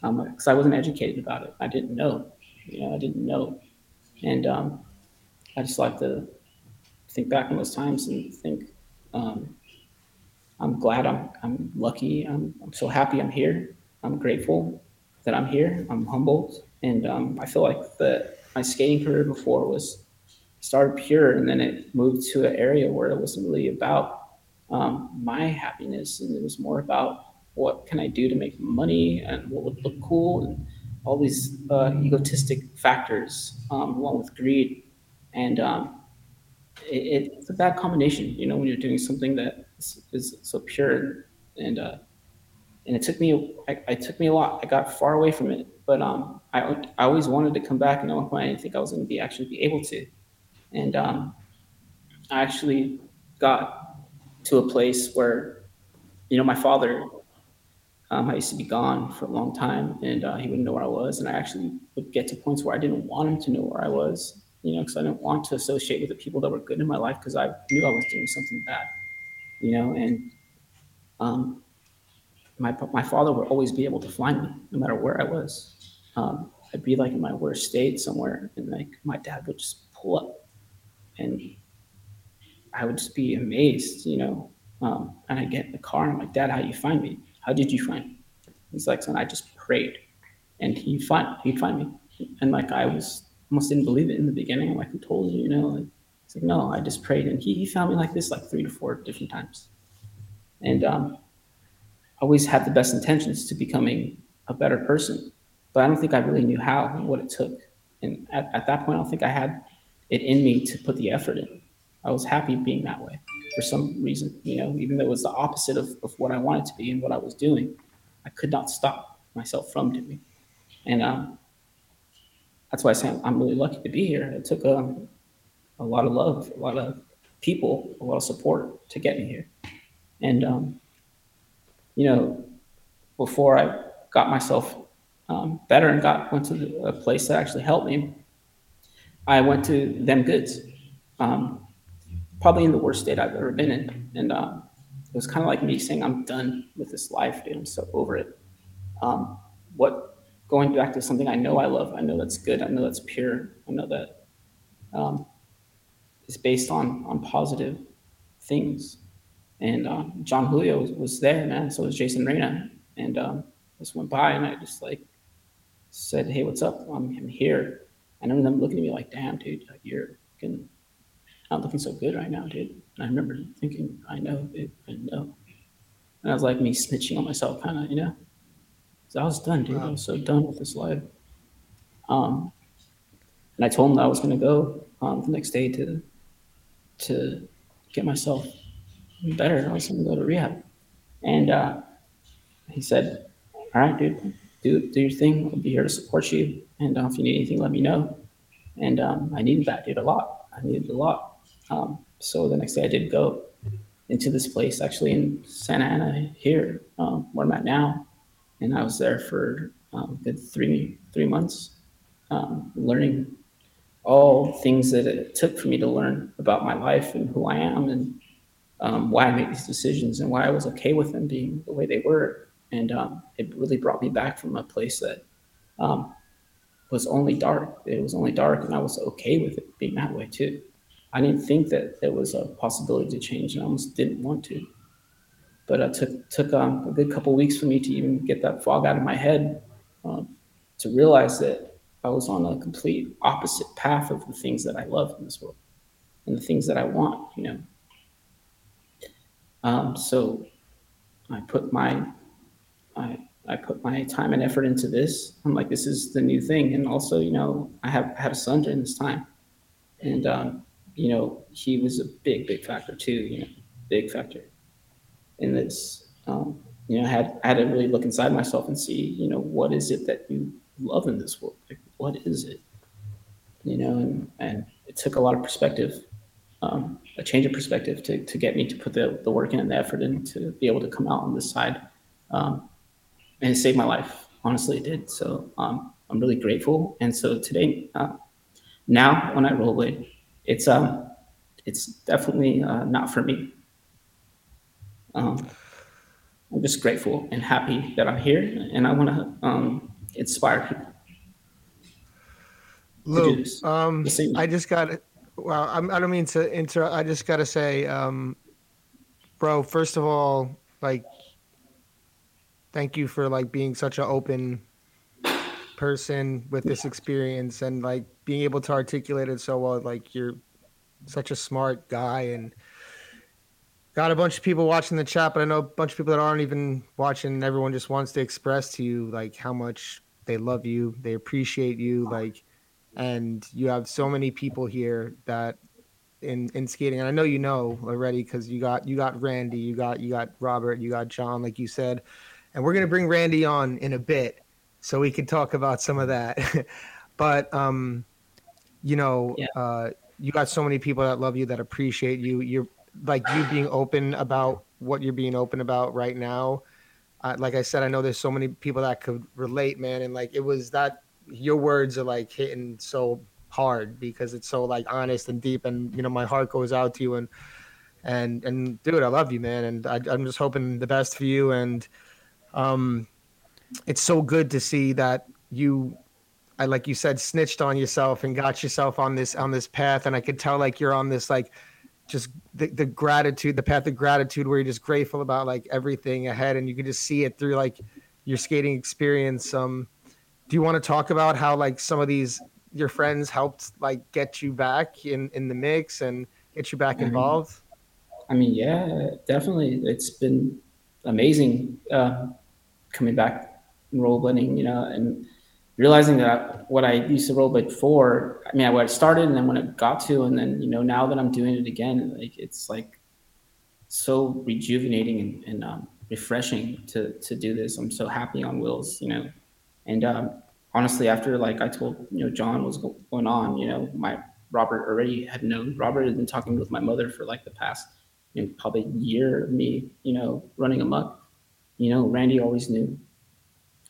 because um, I wasn't educated about it. I didn't know. You know, I didn't know and um, I just like to think back on those times and think um, I'm glad I'm, I'm lucky. I'm, I'm so happy I'm here. I'm grateful that I'm here. I'm humbled. And um, I feel like that my skating career before was started pure, and then it moved to an area where it wasn't really about um, my happiness, and it was more about what can I do to make money and what would look cool and all these uh, egotistic factors um, along with greed. And um, it, it's a bad combination, you know, when you're doing something that is, is so pure and uh, and it took me I, took me a lot. I got far away from it, but um, I I always wanted to come back, and at one point I didn't think I was going to be actually be able to. And um, I actually got to a place where, you know, my father um, I used to be gone for a long time, and uh, he wouldn't know where I was. And I actually would get to points where I didn't want him to know where I was, you know, because I didn't want to associate with the people that were good in my life because I knew I was doing something bad, you know. And um, my my father would always be able to find me no matter where I was. Um, I'd be like in my worst state somewhere, and like my dad would just pull up, and I would just be amazed, you know. Um, and I get in the car, and I'm like, Dad, how you find me? How did you find me? He's like, son, I just prayed and he'd find, he'd find me. And like, I was almost didn't believe it in the beginning. I'm like, who told you, you know? Like, like, no, I just prayed. And he, he found me like this, like three to four different times. And um, always had the best intentions to becoming a better person. But I don't think I really knew how and what it took. And at, at that point, I don't think I had it in me to put the effort in. I was happy being that way for some reason, you know, even though it was the opposite of, of what I wanted to be and what I was doing, I could not stop myself from doing. And um, that's why I say I'm really lucky to be here. It took um, a lot of love, a lot of people, a lot of support to get me here. And, um, you know, before I got myself um, better and got went to the, a place that actually helped me, I went to Them Goods. Um, probably in the worst state I've ever been in. And um, it was kind of like me saying, I'm done with this life, dude. I'm so over it. Um, what going back to something I know I love, I know that's good, I know that's pure, I know that um, is based on on positive things. And um, Jon Julio was, was, there, man. So was Jason Reyna, and um, went by, and I just like said, "Hey, what's up? I'm, I'm here." And I remember them looking at me like, "Damn, dude, you're fucking not looking so good right now, dude. And I remember thinking, I know, dude, I know. And I was like me snitching on myself, kind of, you know. So I was done, dude. I was so done with this life. Um, and I told him that I was going to go um, the next day to to get myself better. I was going to go to rehab. And uh, he said, "All right, dude, do do your thing. I'll be here to support you. And uh, if you need anything, let me know." And um, I needed that, dude, a lot. I needed a lot. Um, so the next day I did go into this place actually in Santa Ana here, um, where I'm at now. And I was there for um, good three, three months, um, learning all things that it took for me to learn about my life and who I am and um, why I make these decisions and why I was okay with them being the way they were. And um, it really brought me back from a place that um, was only dark. It was only dark, and I was okay with it being that way too. I didn't think that there was a possibility to change, and I almost didn't want to. But it took took um, a good couple weeks for me to even get that fog out of my head, um, to realize that I was on a complete opposite path of the things that I love in this world, and the things that I want. You know. Um, so, I put my, I I put my time and effort into this. I'm like, this is the new thing, and also, you know, I have had a son during this time, and um, you know, he was a big, big factor too. You know, big factor in this. Um, you know, I had I had to really look inside myself and see, you know, what is it that you love in this world? Like, what is it? You know, and and it took a lot of perspective, um, a change of perspective to to get me to put the the work in and the effort in to be able to come out on this side, um, and it saved my life. Honestly, it did. So um, I'm really grateful. And so today, uh, now when I rollerblade, it's um it's definitely uh, not for me. Um, I'm just grateful and happy that I'm here, and I want to um, inspire people. Luke, um, I just got. Well, I'm, I do not mean to interrupt. I just got to say, um, bro. First of all, like, thank you for like being such an open person with this experience and like being able to articulate it so well. Like, you're such a smart guy and got a bunch of people watching the chat, but I know a bunch of people that aren't even watching. Everyone just wants to express to you like how much they love you, they appreciate you, like, and you have so many people here that in in skating, and I know you know already because you got you got Randy, you got you got Robert, you got John, like you said, and we're gonna bring Randy on in a bit so we can talk about some of that. but um, you know, yeah. uh, you got so many people that love you that appreciate you. You're like you being open about what you're being open about right now. Uh, like I said, I know there's so many people that could relate, man, and like it was that your words are like hitting so hard because it's so like honest and deep, and you know my heart goes out to you and and and dude, I love you, man, and I, I'm just hoping the best for you, and um, it's so good to see that you I like you said snitched on yourself and got yourself on this on this path and I could tell like you're on this like just the, the gratitude, the path of gratitude where you're just grateful about like everything ahead and you can just see it through like your skating experience. Um, do you want to talk about how like some of these your friends helped like get you back in in the mix and get you back involved? I mean, yeah, definitely. It's been amazing uh, coming back and rollerblading, you know, and realizing that what I used to rollerblade before, I mean, what I started and then when it got to, and then, you know, now that I'm doing it again, like it's like so rejuvenating and, and um, refreshing to, to do this. I'm so happy on wheels, you know, and um, honestly, after like I told, you know, John was going on, you know, my Robert already had known, Robert had been talking with my mother for like the past, you know, probably year of me, you know, running amok, you know, Randy always knew.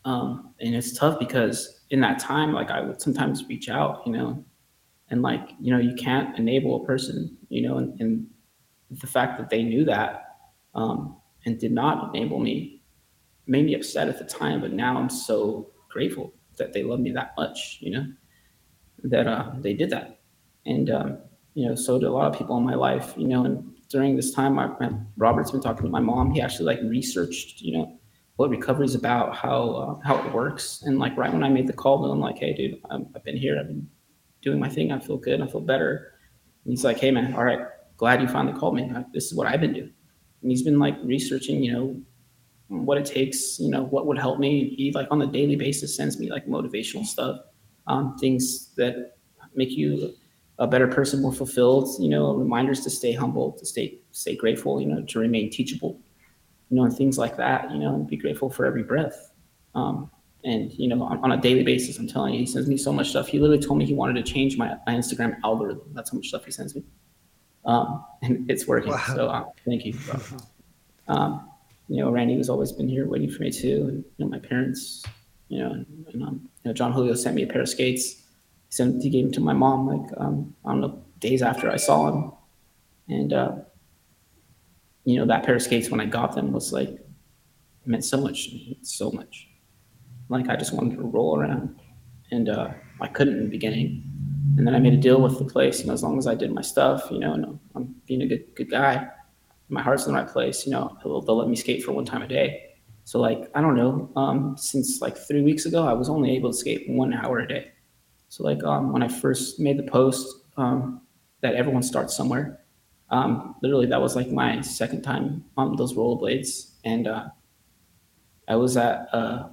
Um, and it's tough because in that time, like I would sometimes reach out, you know, and like, you know, you can't enable a person, you know, and, and the fact that they knew that um, and did not enable me made me upset at the time, but now I'm so grateful that they love me that much, you know, that uh, they did that. And, um, you know, so did a lot of people in my life, you know, and during this time, my, my, Robert's been talking to my mom. He actually like researched, you know, what recovery is about, how uh, how it works. And like right when I made the call, I'm like, hey, dude, i have been here. I've been doing my thing. I feel good. I feel better. And he's like, hey, man, all right, glad you finally called me. This is what I've been doing. And he's been like researching, you know, what it takes, you know, what would help me. He like on a daily basis sends me like motivational stuff, um, things that make you a better person, more fulfilled. You know, reminders to stay humble, to stay stay grateful. You know, to remain teachable you know, and things like that, you know, and be grateful for every breath. Um, and, you know, on, on, a daily basis, I'm telling you, he sends me so much stuff. He literally told me he wanted to change my, my Instagram algorithm. That's how much stuff he sends me. Um, and it's working. Wow. So uh, thank you. Um, you know, Randy has always been here waiting for me too. And, you know, my parents, you know, and, and um, you know, Jon Julio sent me a pair of skates. He sent, he gave them to my mom, like, um, I don't know, days after I saw him. And, uh, you know, that pair of skates when I got them was like meant so much, so much. Like I just wanted to roll around, and uh, I couldn't in the beginning. And then I made a deal with the place, you know, as long as I did my stuff, you know, and I'm being a good good guy, my heart's in the right place, you know, they'll, they'll let me skate for one time a day. So like I don't know, um, since like three weeks ago, I was only able to skate one hour a day. So like um, when I first made the post um, that everyone starts somewhere, um, literally, that was like my second time on those rollerblades, and uh, I was at uh,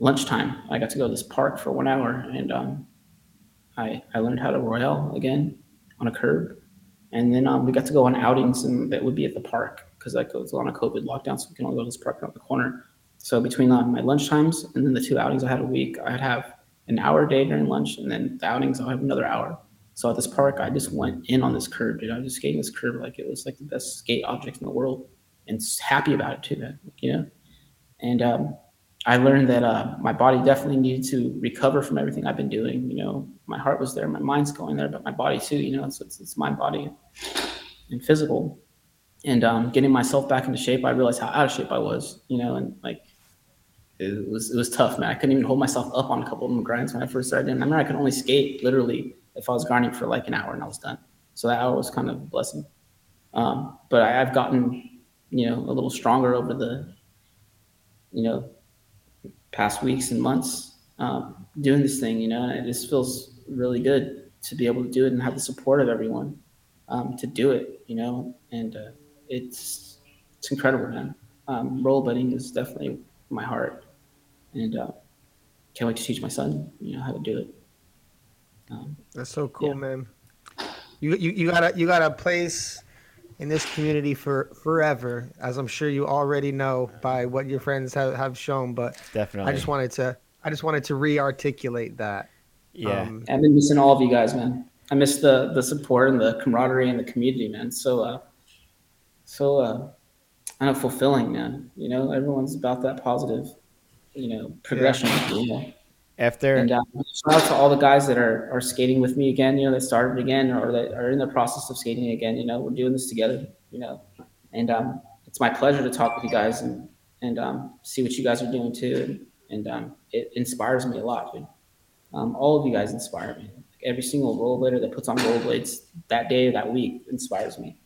lunchtime. I got to go to this park for one hour, and um, I I learned how to royale again on a curb, and then um, we got to go on outings, and that would be at the park because like it was a COVID lockdown, so we can only go to this park around the corner. So between uh, my lunch times and then the two outings I had a week, I'd have an hour a day during lunch, and then the outings I'll have another hour. So at this park, I just went in on this curb, dude. I was just skating this curb like it was like the best skate object in the world, and happy about it too, man. You know, and um, I learned that uh, my body definitely needed to recover from everything I've been doing. You know, my heart was there, my mind's going there, but my body too. You know, so it's it's my body and physical. And um, getting myself back into shape, I realized how out of shape I was. You know, and like it was it was tough, man. I couldn't even hold myself up on a couple of them grinds when I first started. And I remember I could only skate literally if I was grinding for like an hour and I was done. So that hour was kind of a blessing. Um, but I, have gotten, you know, a little stronger over the, you know, past weeks and months um, doing this thing, you know, and it just feels really good to be able to do it and have the support of everyone. um, to do it, you know, and uh, it's it's incredible, man. Um, rollerblading is definitely my heart, and uh, can't wait to teach my son, you know, how to do it. Um, That's so cool, Yeah. man. You, you you got a you got a place in this community for forever, as I'm sure you already know by what your friends have, have shown. But Definitely. I just wanted to I just wanted to re-articulate that. Yeah. Um, I've been missing all of you guys, man. I miss the the support and the camaraderie and the community, man. So uh, so uh, I know fulfilling, man. You know, everyone's about that positive, you know, progression. You know? After And uh, shout out to all the guys that are, are skating with me again, you know, that started again or that are in the process of skating again. You know, we're doing this together, you know, and um, it's my pleasure to talk with you guys and, and um, see what you guys are doing too. And, and um, it inspires me a lot, dude. Um, all of you guys inspire me. Every single rollerblader that puts on rollerblades that day that week inspires me.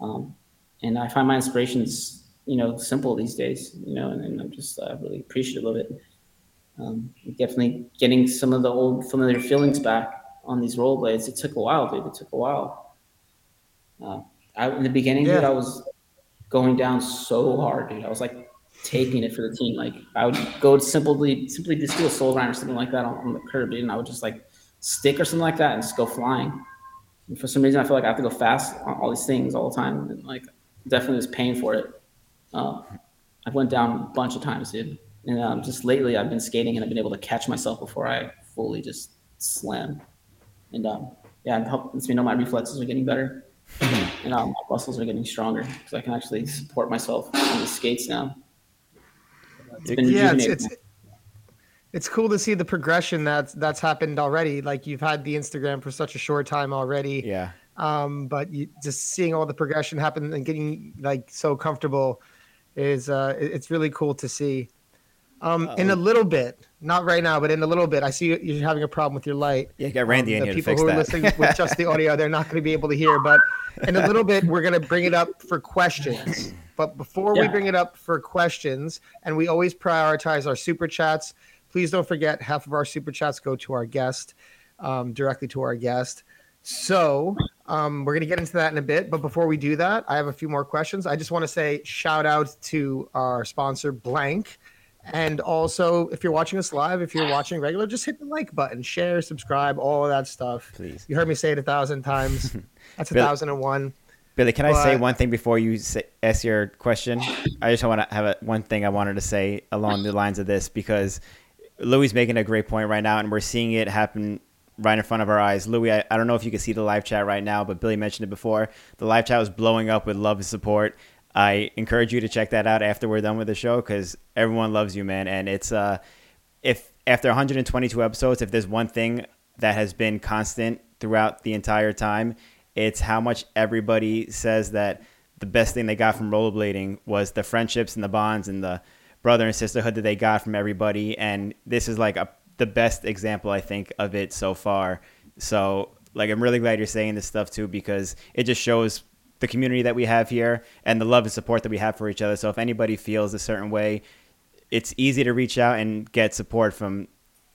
Um, and I find my inspirations, you know, simple these days, you know, and, and I'm just uh, really appreciative of it um, definitely getting some of the old familiar feelings back on these rollerblades. It took a while, dude. It took a while. Uh, I, in the beginning, dude, Yeah. I was going down so hard, dude. I was like taking it for the team. Like I would go simply, simply just do a soul grind or something like that on, on the curb, and I would just like stick or something like that and just go flying. And for some reason, I feel like I have to go fast on all these things all the time, and like definitely was paying for it. Uh, I went down a bunch of times, dude. And um, just lately, I've been skating and I've been able to catch myself before I fully just slam. And um, yeah, it lets me know my reflexes are getting better and um, my muscles are getting stronger because I can actually support myself on the skates now. It's yeah, it's, it's it's cool to see the progression that's that's happened already. Like you've had the Instagram for such a short time already. yeah. um, but you, just seeing all the progression happen and getting like so comfortable is uh, it's really cool to see. Um, in a little bit, not right now, but in a little bit, I see you- you're having a problem with your light. Yeah, get Randy in Um, the here to people fix who are listening with just the audio, they're not going to be able to hear. But in a little bit, we're going to bring it up for questions. But before we bring it up for questions, and we always prioritize our super chats, please don't forget half of our super chats go to our guest, um, directly to our guest. So um, we're going to get into that in a bit. But before we do that, I have a few more questions. I just want to say shout out to our sponsor, Blank. And also, if you're watching us live, if you're watching regular, just hit the like button, share, subscribe, all of that stuff. Please. You heard me say it a thousand times. That's a Bill- thousand and one. Billy, can I say one thing before you say, ask your question? I just want to have a, one thing I wanted to say along the lines of this because Louis making a great point right now, and we're seeing it happen right in front of our eyes. Louis, I, I don't know if you can see the live chat right now, but Billy mentioned it before. The live chat was blowing up with love and support. I encourage you to check that out after we're done with the show because everyone loves you, man. And it's uh, if after 122 episodes, if there's one thing that has been constant throughout the entire time, it's how much everybody says that the best thing they got from rollerblading was the friendships and the bonds and the brother and sisterhood that they got from everybody. And this is like a, the best example, I think, of it so far. So, like, I'm really glad you're saying this stuff too because it just shows the community that we have here and the love and support that we have for each other. So, if anybody feels a certain way, it's easy to reach out and get support from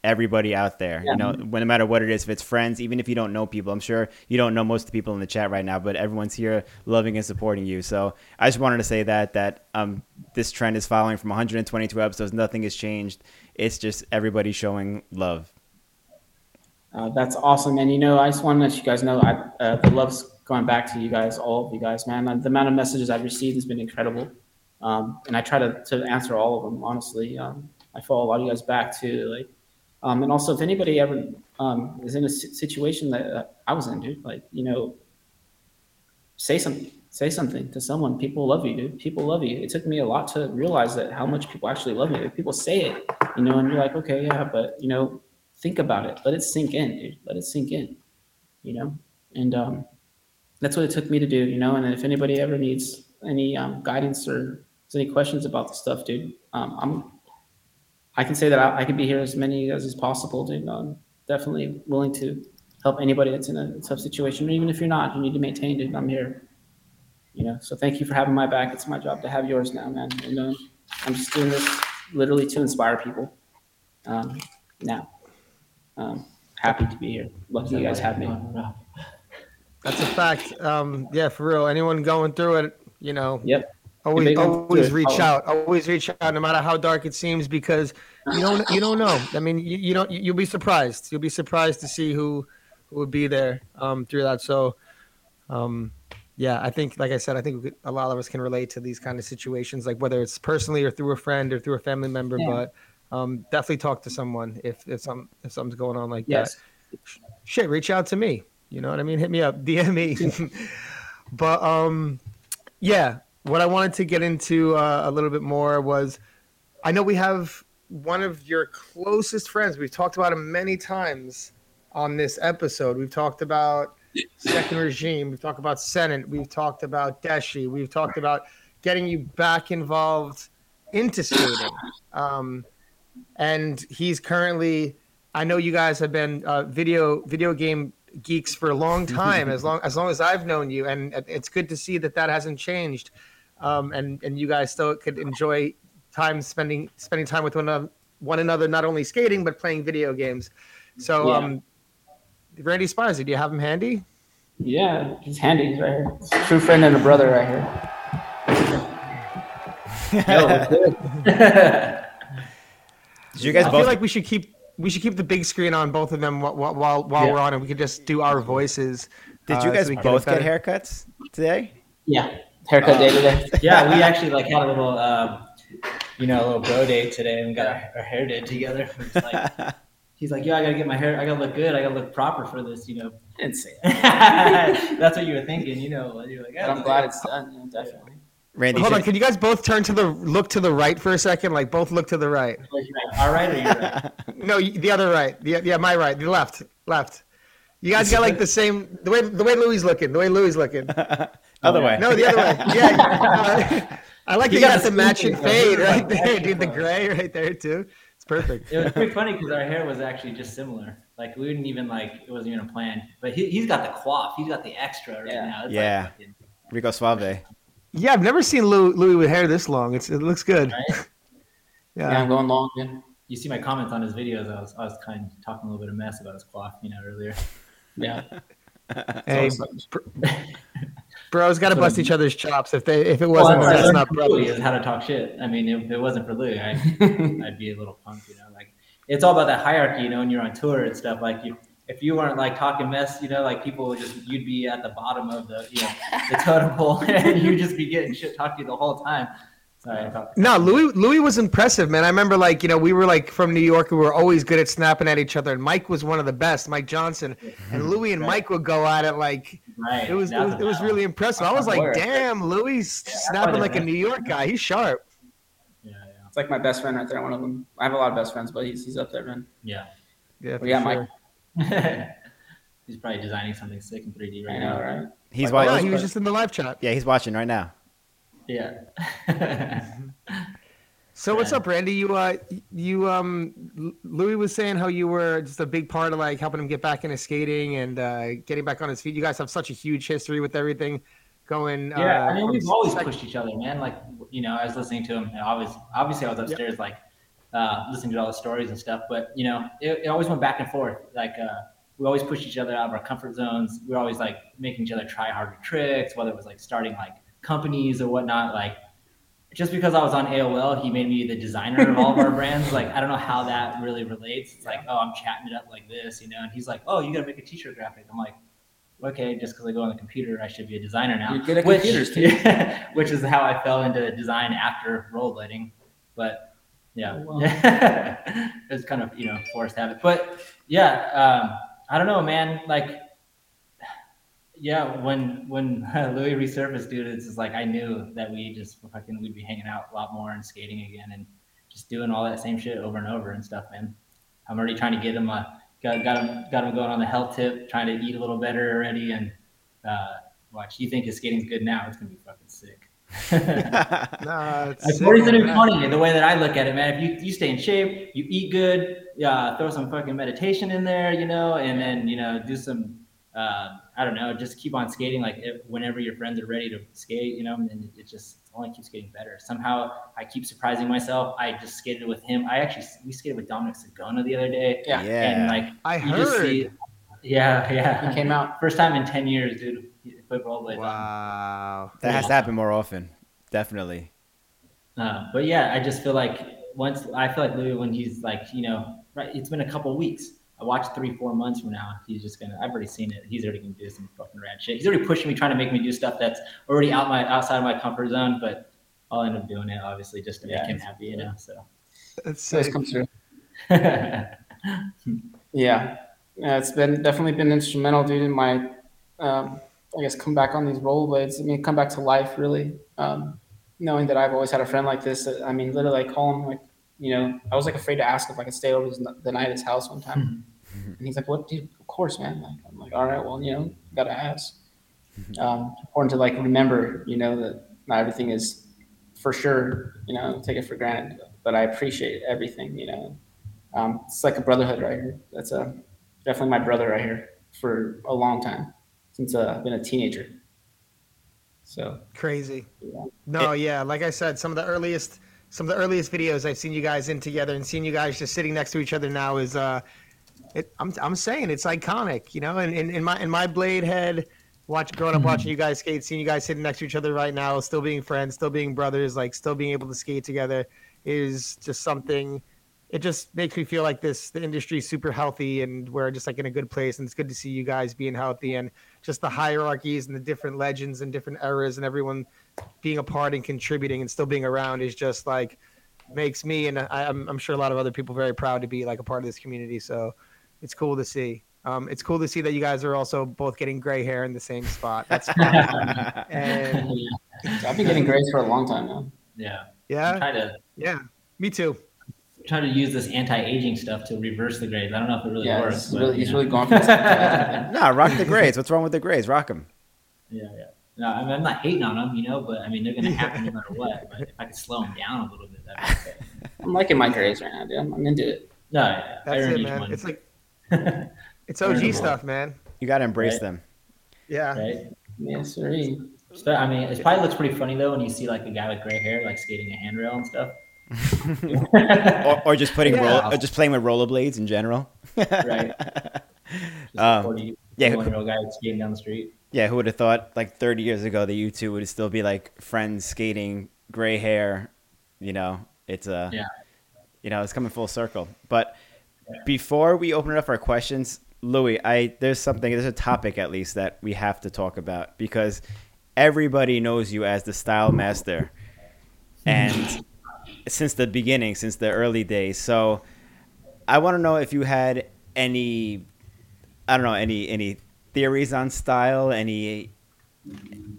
everybody out there. Yeah. You know, when, no matter what it is, if it's friends, even if you don't know people, I'm sure you don't know most of the people in the chat right now, but everyone's here loving and supporting you. So I just wanted to say that that um, this trend is following from 122 episodes. Nothing has changed. It's just everybody showing love. Uh, that's awesome, and you know, I just want to let you guys know I, uh, the love's going back to you guys, all of you guys, man. The amount of messages I've received has been incredible, um, and I try to, to answer all of them. Honestly, um, I follow a lot of you guys back too, like, um, and also if anybody ever um, is in a situation that uh, I was in, dude, like, you know, say something, say something to someone. People love you, dude. People love you. It took me a lot to realize that how much people actually love me. Like, people say it, you know, and you're like, okay, yeah, but you know think about it. Let it sink in, dude. Let it sink in. You know, and um, that's what it took me to do. You know, and if anybody ever needs any um, guidance or any questions about the stuff, dude, um, I'm. I can say that I, I can be here as many as is possible, dude. I'm definitely willing to help anybody that's in a tough situation, or even if you're not, you need to maintain, dude. I'm here. You know, so thank you for having my back. It's my job to have yours now, man. Know, I'm just doing this literally to inspire people. Um, now. Um, happy to be here. Lucky you guys have me. That's a fact. Um, yeah, for real. Anyone going through it, you know, Yep. always always reach Oh. out. Always reach out, no matter how dark it seems, because you don't you don't know. I mean, you, you don't you'll be surprised. You'll be surprised to see who who would be there um, through that. So, um, yeah, I think, like I said, I think we could, a lot of us can relate to these kind of situations, like whether it's personally or through a friend or through a family member. Yeah. But um, definitely talk to someone if if some if something's going on like Yes. that. Shit, reach out to me. You know what I mean? Hit me up, DM me. but um, yeah, what I wanted to get into uh, a little bit more was, I know we have one of your closest friends. We've talked about him many times on this episode. We've talked about Second Regime. We've talked about Senate. We've talked about Deshi. We've talked about getting you back involved into skating. Um, and he's currently, I know you guys have been uh, video video game geeks for a long time, as long as long as I've known you, and it's good to see that that hasn't changed. Um, and and you guys still could enjoy time spending spending time with one another, one another not only skating but playing video games. So, Yeah. um, Randy Spizer, do you have him handy? Yeah, he's handy. He's right here. True friend and a brother right here. Yo, what's good? Did you guys I both? feel like we should keep we should keep the big screen on both of them while while, while, while Yeah. we're on, and we could just do our voices. did uh, you so guys we can both get better- haircuts today? yeah, haircut day today. yeah, we actually like had a little, um, you know, a little bro day today, and we got our, our hair did together. Like, he's like, "Yo, I gotta get my hair. I gotta look good. I gotta look proper for this." You know, Insane. that's what you were thinking. You know, you're like, But I'm glad it's done. Yeah, definitely. Randy, Hold on, can you guys both turn to the look to the right for a second? Like both look to the right. Like, you're like, all right, right. No, the other right. The, yeah, my right. The left. Left. You guys got like the same the way the way Louis looking. The way Louis looking. other way. No, the other way. Yeah. uh, I like You you got got the the matching fade right there, dude. The gray right there too. It's perfect. It was pretty funny because our hair was actually just similar. Like we didn't even like it wasn't even a plan. But he, he's got the coif. He's got the extra right Yeah. now. It's Yeah. Like, Rico Suave. Yeah, I've never seen Louis, Louis with hair this long. It's it looks good. right? Yeah, Yeah. I'm going long again. You see my comments on his videos. I was I was kind of talking a little bit of mess about his coif, you know, earlier. Yeah. Hey, So- bros got to So- bust each other's chops. If they if it wasn't, that's, that's not learned from Louis is how to talk shit. I mean, if it wasn't for Louis, I'd, I'd be a little punk, you know. Like it's all about that hierarchy, you know. When you're on tour and stuff, like you, if you weren't like talking mess, you know, like people would just you'd be at the bottom of the you know the totem pole, and you'd just be getting shit talked to you the whole time. Sorry, No, Louis Louis was impressive, man. I remember like, you know, we were like from New York, and we were always good at snapping at each other. And Mike was one of the best, Mike Johnson. And Louis and Mike would go at it like Right. it was it was, it was really impressive. I was like, damn, Louis snapping like a New York guy. He's sharp. Yeah, yeah. It's like my best friend right there. One of them. I have a lot of best friends, but he's, he's up there, man. yeah, Yeah, for We sure. Mike. Yeah. He's probably designing something sick in 3D right I now. right? He's No, watching. he was just in the live chat. yeah, he's watching right now. Yeah. So what's up, Randy? You uh you um Louis was saying how you were just a big part of like helping him get back into skating and uh getting back on his feet. You guys have such a huge history with everything going. Yeah, uh, I mean, we've always sec- pushed each other, man. Like, you know, I was listening to him. and I was obviously I was upstairs, like, uh, listening to all the stories and stuff. But you know, it, it always went back and forth. Like, uh, we always pushed each other out of our comfort zones. We were always like making each other try harder tricks, whether it was like starting like companies or whatnot. Like, just because I was on AOL, he made me the designer of all of our brands. Like, I don't know how that really relates. It's like, oh, I'm chatting it up like this, you know. And he's like, oh, you gotta make a t-shirt graphic. I'm like. Okay, just because I go on the computer, I should be a designer now. You're good at Which- computers, too. which is how I fell into design after rollerblading. But yeah, Oh, wow. it's kind of you know forced habit. But yeah, um, I don't know, man. Like, yeah, when when Louis resurfaced, dude, it's just like I knew that we just fucking we'd be hanging out a lot more and skating again and just doing all that same shit over and over and stuff, man. I'm already trying to get him a got got him got him going on the health tip, trying to eat a little better already, and uh, watch. You think his skating's good now? It's gonna be fucking sick. Nah, it's It's sick, always gonna be funny the way that I look at it, man. If you, you stay in shape, you eat good, yeah, throw some fucking meditation in there, you know, and then you know do some, uh, I don't know, just keep on skating. Like if, whenever your friends are ready to skate, you know, and it, it just only keeps getting better. Somehow I keep surprising myself. I just skated with him. I actually we skated with Dominic Sagona the other day, Yeah. Yeah. and like I you just heard. see, Yeah, yeah. He came out. First time in ten years, dude. He put rollerblades on. Wow. That has to happen more often. Definitely. Uh, but yeah, I just feel like once I feel like Louis when he's like, you know, right, it's been a couple weeks. I watched three, four months from now. He's just gonna. I've already seen it. He's already gonna do some fucking rad shit. He's already pushing me, trying to make me do stuff that's already out my outside of my comfort zone. But I'll end up doing it, obviously, just to Yeah, make him happy, you know. So. That's So it's come through. yeah, Yeah, yeah, it's been definitely been instrumental, dude, in my, um, I guess, come back on these rollerblades. I mean, come back to life, really. Um, knowing that I've always had a friend like this. I mean, literally, I call him like, you know, I was like afraid to ask if I could stay over the night at his house one time, and he's like, "What, dude? Of course, man." Like, I'm like, "All right, well, you know, gotta ask." Um, important to like remember, you know, that not everything is for sure, you know, take it for granted. But I appreciate everything, you know. Um, it's like a brotherhood right here. That's a definitely my brother right here for a long time since uh, I've been a teenager. So Crazy. Yeah. No, yeah. Like I said, some of the earliest some of the earliest videos I've seen you guys in together and seeing you guys just sitting next to each other now is uh it, I'm I'm saying it's iconic, you know, and in, in my in my blade head watch growing up watching you guys skate, seeing you guys sitting next to each other right now, still being friends, still being brothers, like still being able to skate together is just something it just makes me feel like this the industry's super healthy and we're just like in a good place and it's good to see you guys being healthy and just the hierarchies and the different legends and different eras and everyone being a part and contributing and still being around is just like makes me and I, I'm, I'm sure a lot of other people very proud to be like a part of this community. So it's cool to see. Um, it's cool to see that you guys are also both getting gray hair in the same spot. That's fun. and I've been getting grades for a long time now. yeah. Yeah? Trying to yeah. Me too trying to use this anti-aging stuff to reverse the grades. I don't know if it really yeah, works. he's but, really, you he's know. really going for this. nah, rock the grades. What's wrong with the grades? Rock them. Yeah, yeah. No, I mean, I'm not hating on them, you know, but I mean, they're going to happen no matter what. But if I could slow them down a little bit, that'd be okay. I'm liking my grades right now, dude. I'm, I'm into it. No, yeah, that's it man one. it's like it's og stuff man You got to embrace Right. them. yeah Yes, sir. So, I mean, it probably looks pretty funny though when you see like a guy with gray hair like skating a handrail and stuff. or, or just putting Yeah. roll, or just playing with rollerblades in general. Right. Um, 40 yeah. year guy skating down the street. Yeah, who would have thought like 30 years ago that you two would still be like friends skating, gray hair, you know, it's uh Yeah. you know, it's coming full circle. But before we open it up for questions, Louis, I there's something there's a topic at least that we have to talk about because everybody knows you as the style master. And since the beginning, since the early days. So I want to know if you had any I don't know, any any theories on style, any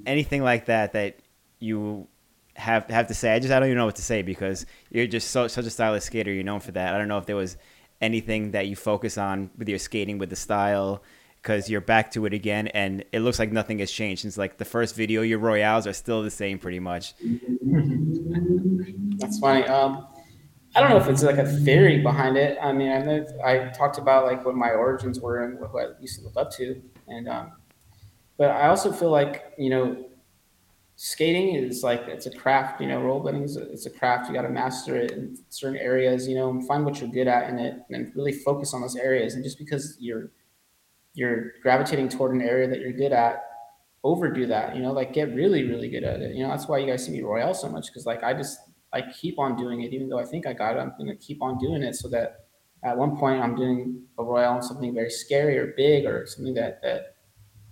anything like that that you have have to say. I just I don't even know what to say because you're just so such a stylish skater. You're known for that. I don't know if there was anything that you focus on with your skating with the style because you're back to it again and it looks like nothing has changed since like the first video. Your royales are still the same pretty much. That's funny. Um, I don't know if it's like a theory behind it. I mean, I know I talked about like what my origins were and what I used to look up to, and um, but I also feel like you know, skating is like it's a craft. You know, rollerblading is a, it's a craft. You got to master it in certain areas. You know, and find what you're good at in it, and really focus on those areas. And just because you're you're gravitating toward an area that you're good at overdo that you know like get really really good at it you know that's why you guys see me royale so much because like i just I keep on doing it, even though I think I got it. I'm to keep on doing it so that at one point I'm doing a royale on something very scary or big or something that that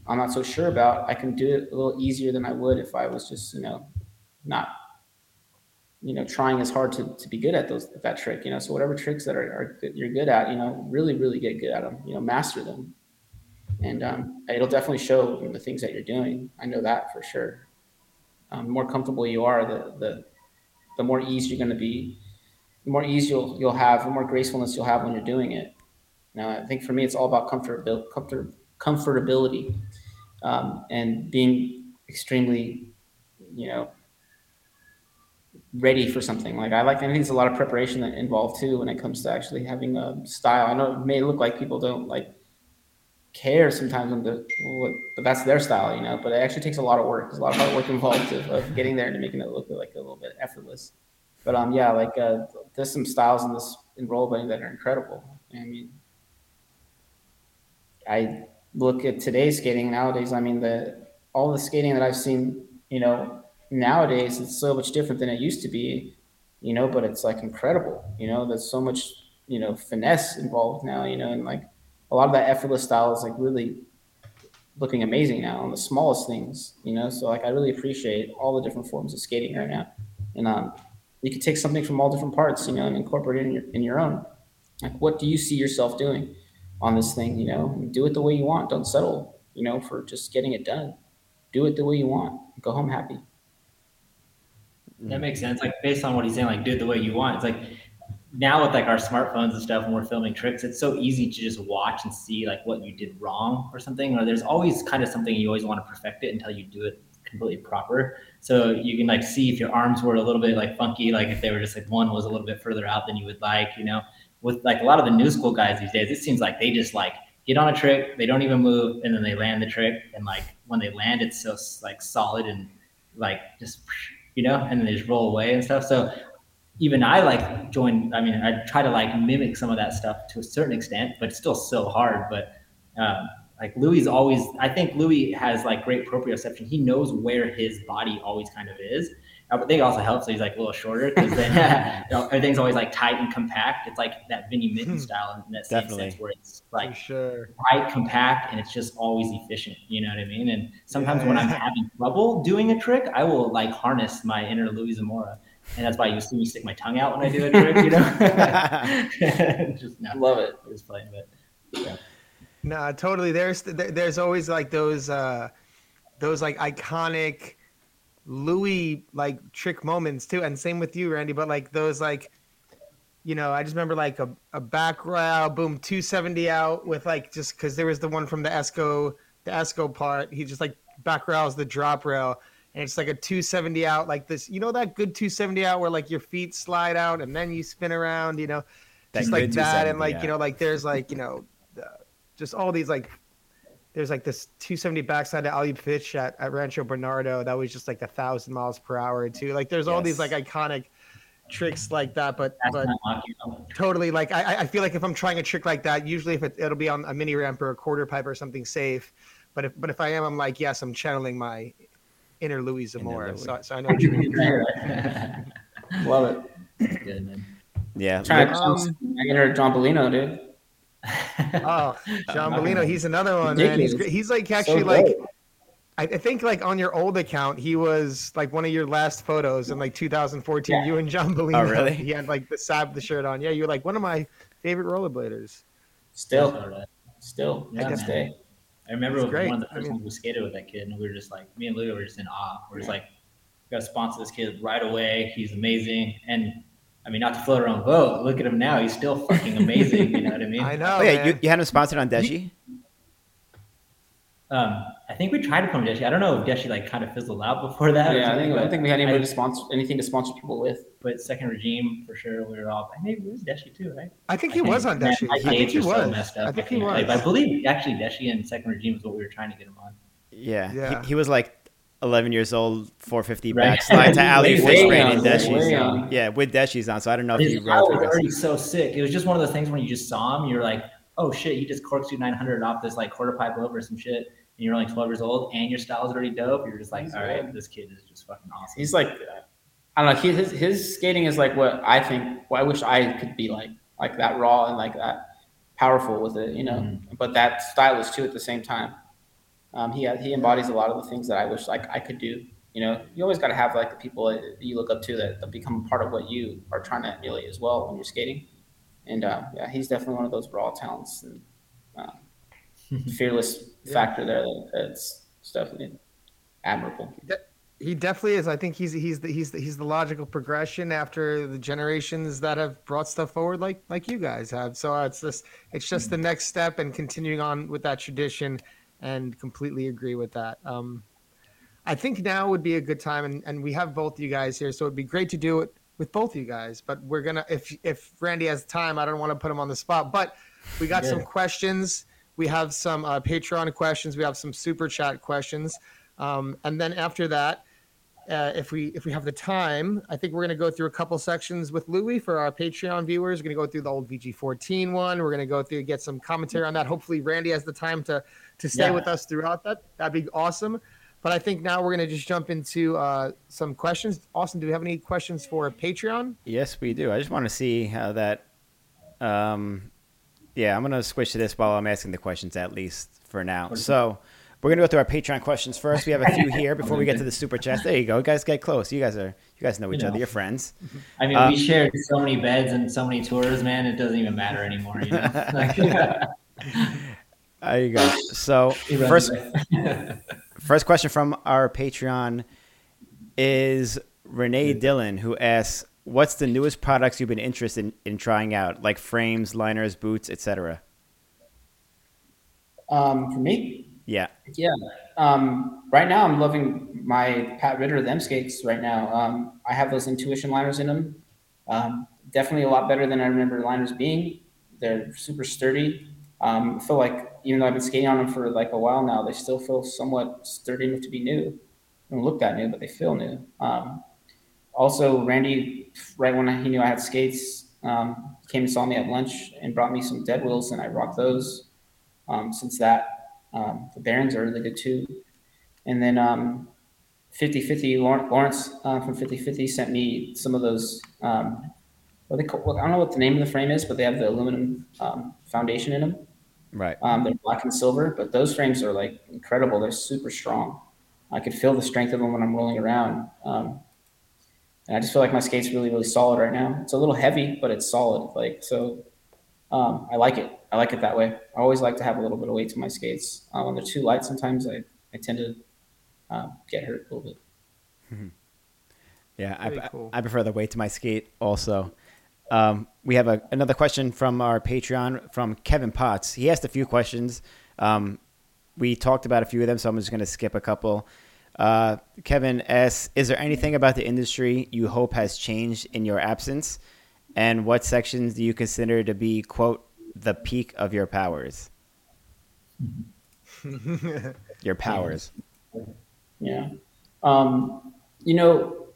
I'm not so sure about. I can do it a little easier than I would if I was just you know not you know trying as hard to, to be good at those at that trick. You know, so whatever tricks that are, are you're good at, you know, really really get good at them. You know, master them, and um, it'll definitely show in the things that you're doing. I know that for sure. Um, the more comfortable you are, the the the more ease you're going to be, the more ease you'll you'll have, the more gracefulness you'll have when you're doing it. Now, I think for me, it's all about comfortability, comfort, comfortability, um, and being extremely, you know, ready for something. Like I like, I think there's a lot of preparation that involved too when it comes to actually having a style. I know it may look like people don't like care sometimes when the what, but that's their style, you know. But it actually takes a lot of work. There's a lot of hard work involved of, of getting there and making it look like a little bit effortless. But um, yeah, like uh, there's some styles in this in rollerblading that are incredible. I mean, I look at today's skating nowadays. I mean, the all the skating that I've seen, you know, nowadays it's so much different than it used to be, you know. But it's like incredible, you know. There's so much, you know, finesse involved now, you know, and like a lot of that effortless style is like really looking amazing now on the smallest things, you know. So like I really appreciate all the different forms of skating right now, and um, you can take something from all different parts, you know, and incorporate it in your in your own. Like, what do you see yourself doing on this thing? You know, do it the way you want. Don't settle, you know, for just getting it done. Do it the way you want. Go home happy. That makes sense. Like based on what he's saying, like do it the way you want. It's like now with like our smartphones and stuff when we're filming tricks, it's so easy to just watch and see like what you did wrong or something. Or there's always kind of something you always want to perfect it until you do it completely proper. So you can like see if your arms were a little bit like funky, like if they were just like one was a little bit further out than you would like, you know. With like a lot of the new school guys these days, it seems like they just like get on a trick, they don't even move, and then they land the trick. And like when they land, it's so like solid and like just you know, and then they just roll away and stuff. So even I like join. I mean, I try to like mimic some of that stuff to a certain extent, but it's still so hard. But um, like Louis always, I think Louis has like great proprioception. He knows where his body always kind of is. I think it also helps that he's like a little shorter because then you know, everything's always like tight and compact. It's like that Vinnie Minton style in that same Definitely. sense where it's like sure. tight, compact, and it's just always efficient. You know what I mean? And sometimes Yeah, when I'm having trouble doing a trick, I will like harness my inner Louis Zamora. And that's why you see me stick my tongue out when I do a trick, you know? just no, Love it. just playing, but No, totally. There's there's always like those uh those like iconic Louis like trick moments too, and same with you, Randy. But like those like, you know, I just remember like a, a back rail, boom, two seventy out with like just because there was the one from the Esco the Esco part. He just like back rails the drop rail, and it's like a two seventy out like this. You know that good two seventy out where like your feet slide out and then you spin around. You know, That just like that, and like yeah. you know, like there's like you know, uh, just all these like there's like this 270 backside to alley pitch at, at Rancho Bernardo that was just like a thousand miles per hour too. Like there's all these like iconic tricks like that, but that's but not luck, you know? totally like I, I- I feel like if I'm trying a trick like that, usually if it, it'll be on a mini ramp or a quarter pipe or something safe. But if but if I am, I'm like yes, I'm channeling my inner Louis Zamora. Louis. So, so I know what you mean. Love it. Good, man. yeah. Trying to Um, I get her John Bellino, dude. Oh, John Bellino, he's another one, man. He's He's like So actually like. I, I think like on your old account, he was like one of your last photos in like 2014. Yeah. You and John Bellino. Oh, really? He had like the sab the shirt on. Yeah, you were like one of my favorite rollerbladers. Still, still, Yeah, to this man. Day. I remember it was great. one of the I first mean- times we skated with that kid, and we were just like, me and Louis were just in awe. We're just like, we got to sponsor this kid right away. He's amazing. And I mean, not to float our own boat. Look at him now. He's still fucking amazing. you know what I mean? I know. Oh yeah, man. you, you had him sponsored on Deshi. Um, I think we tried to come Deshi. I don't know if Deshi like kind of fizzled out before that. Yeah, I think I don't think we had anybody I- to sponsor anything to sponsor people with. But second regime for sure. We were all maybe it was Deshi too, right? I think he I think- was on Deshi. my I think dates he are so was. messed up, I think he was. Like, I believe actually Deshi and second regime is what we were trying to get him on. Yeah. Yeah. He, he was like 11 years old, 450 Right. backslide to alley Way fish brain in way Deshi's. young. Yeah, with Deshi's on. So I don't know if His he style rode was already so sick. It was just one of those things when you just saw him, you're like, oh shit, he just corkscrewed 900 off this like quarter pipe over some shit, and you're only 12 years old, and your style's already dope. You're just like, He's all right, good. this kid is just fucking awesome. He's like, I don't know. He, his his skating is like what I think. What I wish I could be like, like that raw and like that powerful with it, you know. Mhm. But that stylish too at the same time. Um, he he embodies a lot of the things that I wish like I could do. You know, you always got to have like the people that you look up to that, that become part of what you are trying to emulate as well when you're skating. And uh, yeah, he's definitely one of those raw talents and uh, fearless factor there. That, that's definitely admirable. He definitely is. I think he's he's the he's the, he's the logical progression after the generations that have brought stuff forward, like like you guys have. So uh, it's just it's just the next step and continuing on with that tradition, and completely agree with that. Um, I think now would be a good time, and, and we have both you guys here, so it'd be great to do it with both you guys. But we're gonna if if Randy has time, I don't want to put him on the spot, but we got some questions. We have some uh, Patreon questions. We have some super chat questions. Um, and then after that, uh, if we if we have the time, I think we're going to go through a couple sections with Louis for our Patreon viewers. We're going to go through the old VG14 one. We're going to go through get some commentary on that. Hopefully, Randy has the time to to stay Yeah. with us throughout that. That'd be awesome. But I think now we're going to just jump into uh, some questions. Austin, do we have any questions for Patreon? Yes, we do. I just want to see how that. Um, yeah, I'm gonna switch to this while I'm asking the questions at least for now. So we're gonna go through our Patreon questions first. We have a few here before we get to the super chats. There you go, you guys. Get close. You guys are you guys know each You other. You're friends. I mean, Uh, we shared so many beds and so many tours, man. It doesn't even matter anymore. You know. Like, There you go. So first. First question from our Patreon is Renee Dillon, who asks, "What's the newest products you've been interested in, in trying out, like frames, liners, boots, etc.?" Um, for me, Yeah, Yeah. Um, right now, I'm loving my Pat Ridder them skates. Right now, um, I have those intuition liners in them. Um, definitely a lot better than I remember liners being. They're super sturdy. Um, I feel like even though I've been skating on them for like a while now, they still feel somewhat sturdy enough to be new. They don't look that new, but they feel new. Um, also, Randy, right when he knew I had skates, um, came and saw me at lunch and brought me some dead wheels, and I rocked those. Um, since that, um, the Barons are really good too. And then um, 50-50, Lawrence, Lawrence uh, from 50-50 sent me some of those. Um, what they call, I don't know what the name of the frame is, but they have the aluminum um, foundation in them. right. Um, they're black and silver, but those frames are like incredible. They're super strong. I could feel the strength of them when I'm rolling around. Um, and I just feel like my skate's really, really solid right now. It's a little heavy, but it's solid. Like so, um, I like it. I like it that way. I always like to have a little bit of weight to my skates. Uh, when they're too light, sometimes I, I tend to uh, get hurt a little bit. Yeah, I, Very cool. I prefer the weight to my skate. Also, um, we have a, another question from our Patreon from Kevin Potts. He asked a few questions. Um, we talked about a few of them, so I'm just going to skip a couple. Uh, Kevin S., "Is there anything about the industry you hope has changed in your absence, and what sections do you consider to be quote the peak of your powers? your powers." Yeah. Um, you know,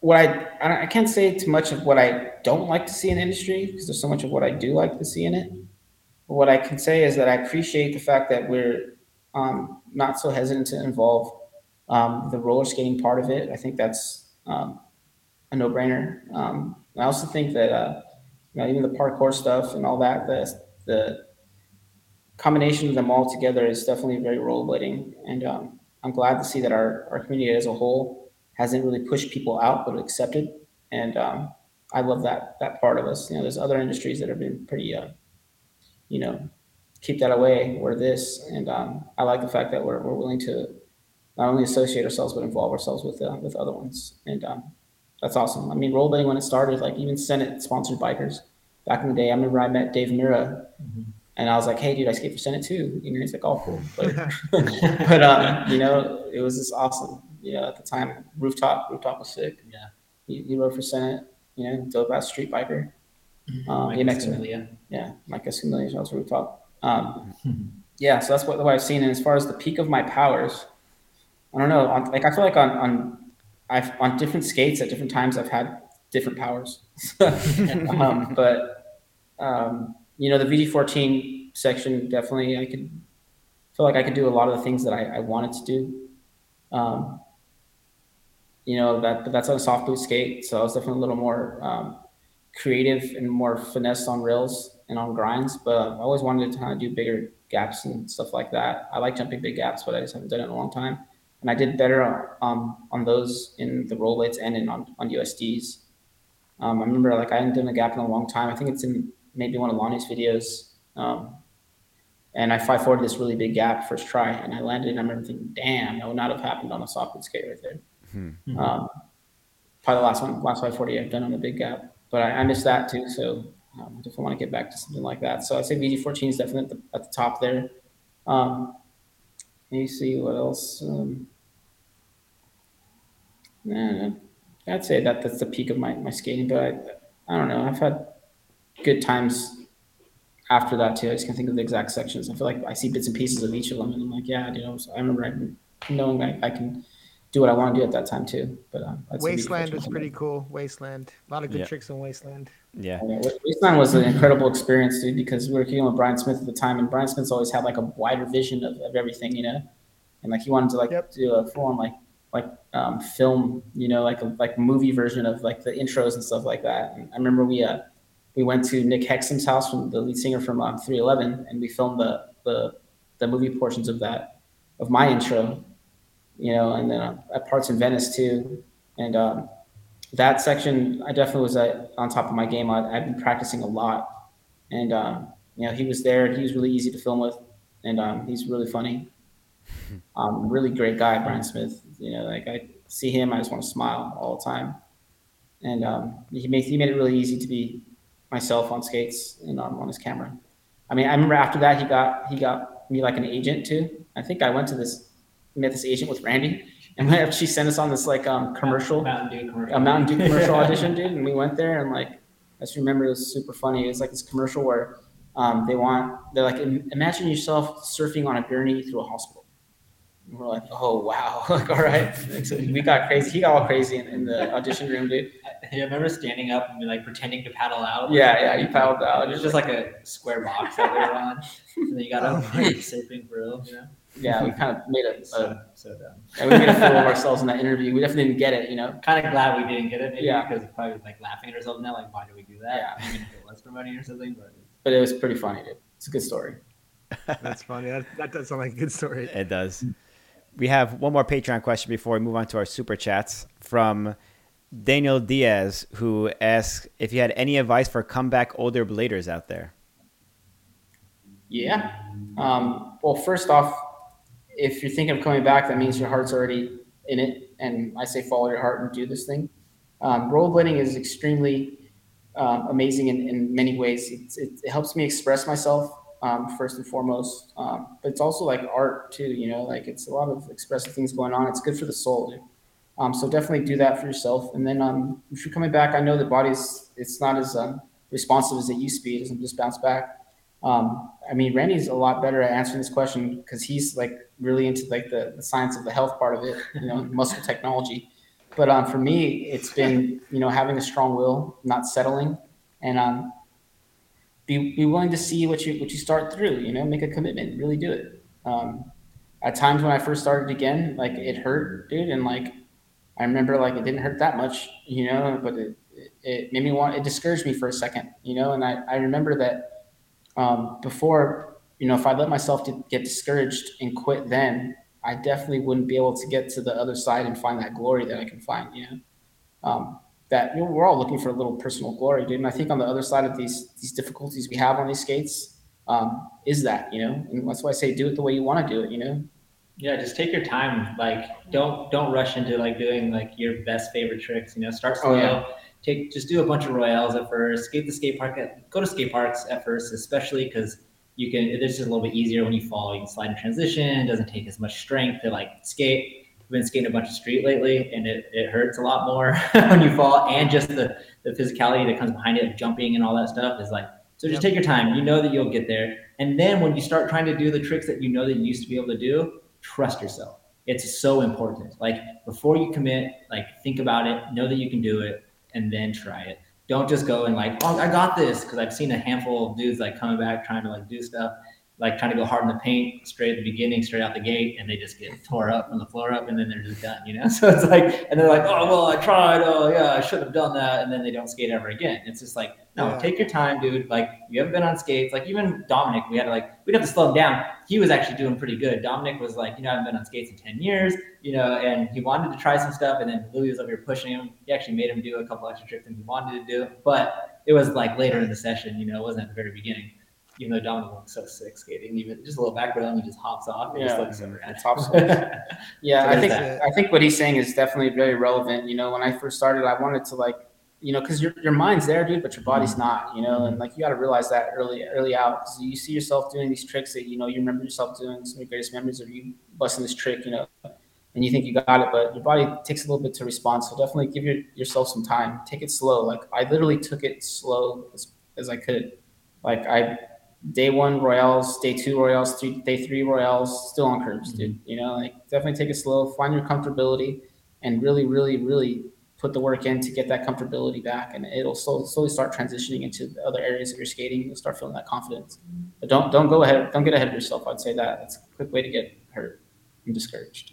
what I, I I can't say too much of what I don't like to see in the industry because there's so much of what I do like to see in it. But what I can say is that I appreciate the fact that we're um, not so hesitant to involve um, the roller skating part of it. I think that's um, a no-brainer. Um, I also think that uh, you know even the parkour stuff and all that the the combination of them all together is definitely very rollerblading and um, I'm glad to see that our, our community as a whole hasn't really pushed people out, but accepted. And um, I love that that part of us. You know, there's other industries that have been pretty, uh, you know, keep that away. We're this, and um, I like the fact that we're, we're willing to not only associate ourselves but involve ourselves with uh, with other ones, and um, that's awesome. I mean, rollerblading when it started, like even Senate sponsored bikers back in the day. I remember I met Dave Mirra. And I was like, "Hey, dude, I skate for Senate too." You know, he's like, "Oh, cool." But, but um, you know, it was just awesome. You know, at the time, rooftop, rooftop was sick. Yeah. He, he rode for Senate. You know, dope ass street biker. Um, Mike BMX Escamilla. yeah, Mike Escamilla was rooftop. Um, yeah, so that's what, what I've seen. And as far as the peak of my powers, I don't know. On, like I feel like on on I've on different skates at different times I've had different powers. um, but um, you know, the VG14 section definitely I could feel like I could do a lot of the things that I, I wanted to do. Um, you know that, but that's on a soft boot skate, so I was definitely a little more um, creative and more finesse on rails and on grinds. But I always wanted to kind of do bigger gaps and stuff like that. I like jumping big gaps, but I just haven't done it in a long time. And I did better um, on those in the roll blades and in on, on USDs. Um, I remember like I hadn't done a gap in a long time. I think it's in maybe one of Lonnie's videos. Um, and I five forwarded this really big gap first try, and I landed. And I remember thinking, "Damn, that would not have happened on a soft boot skate right there." Um, probably the last one, last 540 I've done on a big gap, but I, I missed that too. So um, I definitely want to get back to something like that. So I'd say VG14 is definitely at the, at the top there. Um, let me see what else. Um, nah, I'd say that that's the peak of my, my skating, but I, I don't know. I've had good times after that too. I just can't think of the exact sections. I feel like I see bits and pieces of each of them, and I'm like, yeah, you know. So I remember I, knowing I, I can do what I want to do at that time too. But um, that's Wasteland was pretty cool. Wasteland, a lot of good Yeah. tricks in Wasteland. Yeah. Yeah, Wasteland was an incredible experience, dude, because we were working with Brian Smith at the time, and Brian Smith's always had like a wider vision of, of everything, you know, and like he wanted to like Yep. do a full on like like um, film, you know, like a like movie version of like the intros and stuff like that. And I remember we uh we went to Nick Hexum's house from the lead singer from um, 311, and we filmed the the the movie portions of that of my intro, you know, and then uh, at parts in Venice too, and um, that section I definitely was at, on top of my game. I, I've been practicing a lot, and um, you know he was there. He was really easy to film with, and um, he's really funny. Um, really great guy, Brian Smith. You know, like I see him, I just want to smile all the time, and um, he made he made it really easy to be myself on skates and um, on his camera. I mean, I remember after that he got he got me like an agent too. I think I went to this met this agent with Randy, and she sent us on this like um, commercial Mountain Dew commercial. a Mountain Dew commercial audition, dude. And we went there and like, I just remember it was super funny. It was like this commercial where um, they want, they're like, imagine yourself surfing on a gurney through a hospital. And we're like, oh, wow. like, all right. So we got crazy. He got all crazy in, in the audition room, dude. I remember standing up and like pretending to paddle out. Yeah, yeah, he paddled out. It was just like a square box that we were on, and then you got Oh up and surfing for real. You know, Yeah, we kind of made a, a so so dumb. and we made a fool of ourselves in that interview. We definitely didn't get it, you know? Kind of glad we didn't get it, maybe Yeah. because we're probably like laughing at ourselves now. Like, why did we do that? Yeah, Even if it was promoting or something, but But it was pretty funny, dude. It's a good story. That's funny. That, that does sound like a good story. It does. We have one more Patreon question before we move on to our super chats from Daniel Diaz, who asks if you had any advice for comeback older bladers out there. Yeah. Um, well, first off, if you're thinking of coming back, that means your heart's already in it. And I say follow your heart and do this thing. Um, rollerblading is extremely um, amazing in, in many ways. It's, it, it helps me express myself um, first and foremost, um, but it's also like art too. You know, like it's a lot of expressive things going on. It's good for the soul. Dude. Um, so definitely do that for yourself. And then um, if you're coming back, I know the body's it's not as um, responsive as it used to be. It doesn't just bounce back. Um, I mean, Randy's a lot better at answering this question because he's like really into like the, the science of the health part of it, you know, muscle technology. But um, for me, it's been you know having a strong will, not settling, and um, be be willing to see what you what you start through. You know, make a commitment, really do it. Um, at times when I first started again, like it hurt, dude, and like I remember like it didn't hurt that much, you know, but it, it, made me want it discouraged me for a second, you know, and I, I remember that um, before, you know, if I let myself get discouraged and quit then, I definitely wouldn't be able to get to the other side and find that glory that I can find, you know. Um, that you know, we're all looking for a little personal glory, dude. And I think on the other side of these these difficulties we have on these skates um, is that, you know, and that's why I say do it the way you want to do it, you know. yeah, just take your time. Like, don't don't rush into like doing like your best favorite tricks. You know, start slow. Oh, yeah. Take just do a bunch of royales at first. Skate the skate park. At, go to skate parks at first, especially because you can. It's just a little bit easier when you fall. You can slide in transition. It doesn't take as much strength to like skate. Been skating a bunch of street lately, and it, it hurts a lot more when you fall, and just the the physicality that comes behind it, jumping and all that stuff is like. So just take your time. You know that you'll get there, and then when you start trying to do the tricks that you know that you used to be able to do, trust yourself. It's so important. Like before you commit, like think about it, know that you can do it, and then try it. Don't just go and like, oh, I got this, because I've seen a handful of dudes like coming back trying to like do stuff, like trying to go hard in the paint straight at the beginning, straight out the gate, and they just get tore up from the floor up, and then they're just done, you know. So it's like, and they're like, oh well, I tried, oh yeah, I should have done that, and then they don't skate ever again. It's just like, no, Yeah. take your time, dude. Like you haven't been on skates. Like even Dominic, we had to like we'd have to slow him down. He was actually doing pretty good. Dominic was like, you know, I haven't been on skates in ten years, you know, and he wanted to try some stuff. And then Louis was over here pushing him. He actually made him do a couple extra tricks than he wanted to do, but it was like later in the session. You know, it wasn't at the very beginning. Even though Dominic looks so sick skating, even just a little back rhythm, he just hops off. It just Yeah. looks so rad. Top. Yeah, So I think that. I think what he's saying is definitely very relevant. You know, when I first started, I wanted to like, you know, because your your mind's there, dude, but your body's mm-hmm. not. You know, and mm-hmm. like you got to realize that early early out. 'cause you see yourself doing these tricks that you know you remember yourself doing. Some of your greatest memories of you busting this trick, you know, and you think you got it, but your body takes a little bit to respond. So definitely give your, yourself some time. Take it slow. Like I literally took it slow as, as I could. Like I day one royales, day two royales, three, day three royales, still on curbs, dude. Mm-hmm. You know, like definitely take it slow, find your comfortability, and really, really, really put the work in to get that comfortability back, and it'll slowly, slowly start transitioning into the other areas of your skating. You'll start feeling that confidence. But don't don't go ahead, don't get ahead of yourself. I'd say that that's a quick way to get hurt and discouraged.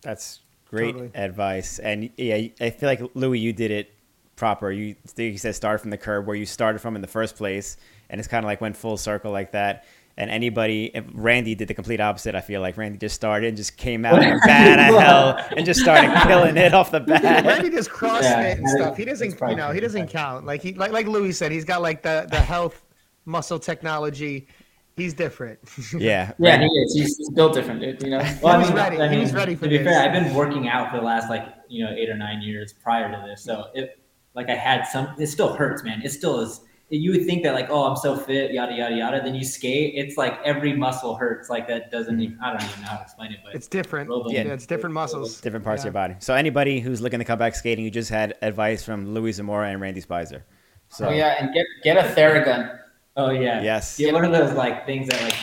That's great Totally. advice. And yeah, I feel like Louis, you did it proper. You you said start from the curb where you started from in the first place, and it's kind of like went full circle like that. And anybody, Randy did the complete opposite. I feel like Randy just started and just came out bad as hell and just started killing it off the bat. Randy does CrossFit Yeah, and I stuff. He doesn't, you know, he doesn't count. Like he, like like Louis said, he's got like the the health muscle technology. He's different. Yeah, Yeah, he is. He's, he's built different, dude. You know. He was ready. I mean, was ready for to be this. fair, I've been working out for the last like you know eight or nine years prior to this, so it like I had some. It still hurts, man. It still is. You would think that like, oh, I'm so fit, yada yada yada. Then you skate, it's like every muscle hurts. Like that doesn't. Mm-hmm. Even, I don't even know how to explain it, but It's different. Rolling. Yeah, it's different muscles. different parts Yeah. of your body. So anybody who's looking to come back skating, you just had advice from Louis Zamora and Randy Spizer. So Oh yeah, and get get a Theragun. oh yeah, Yes. Yeah, one of those like things that like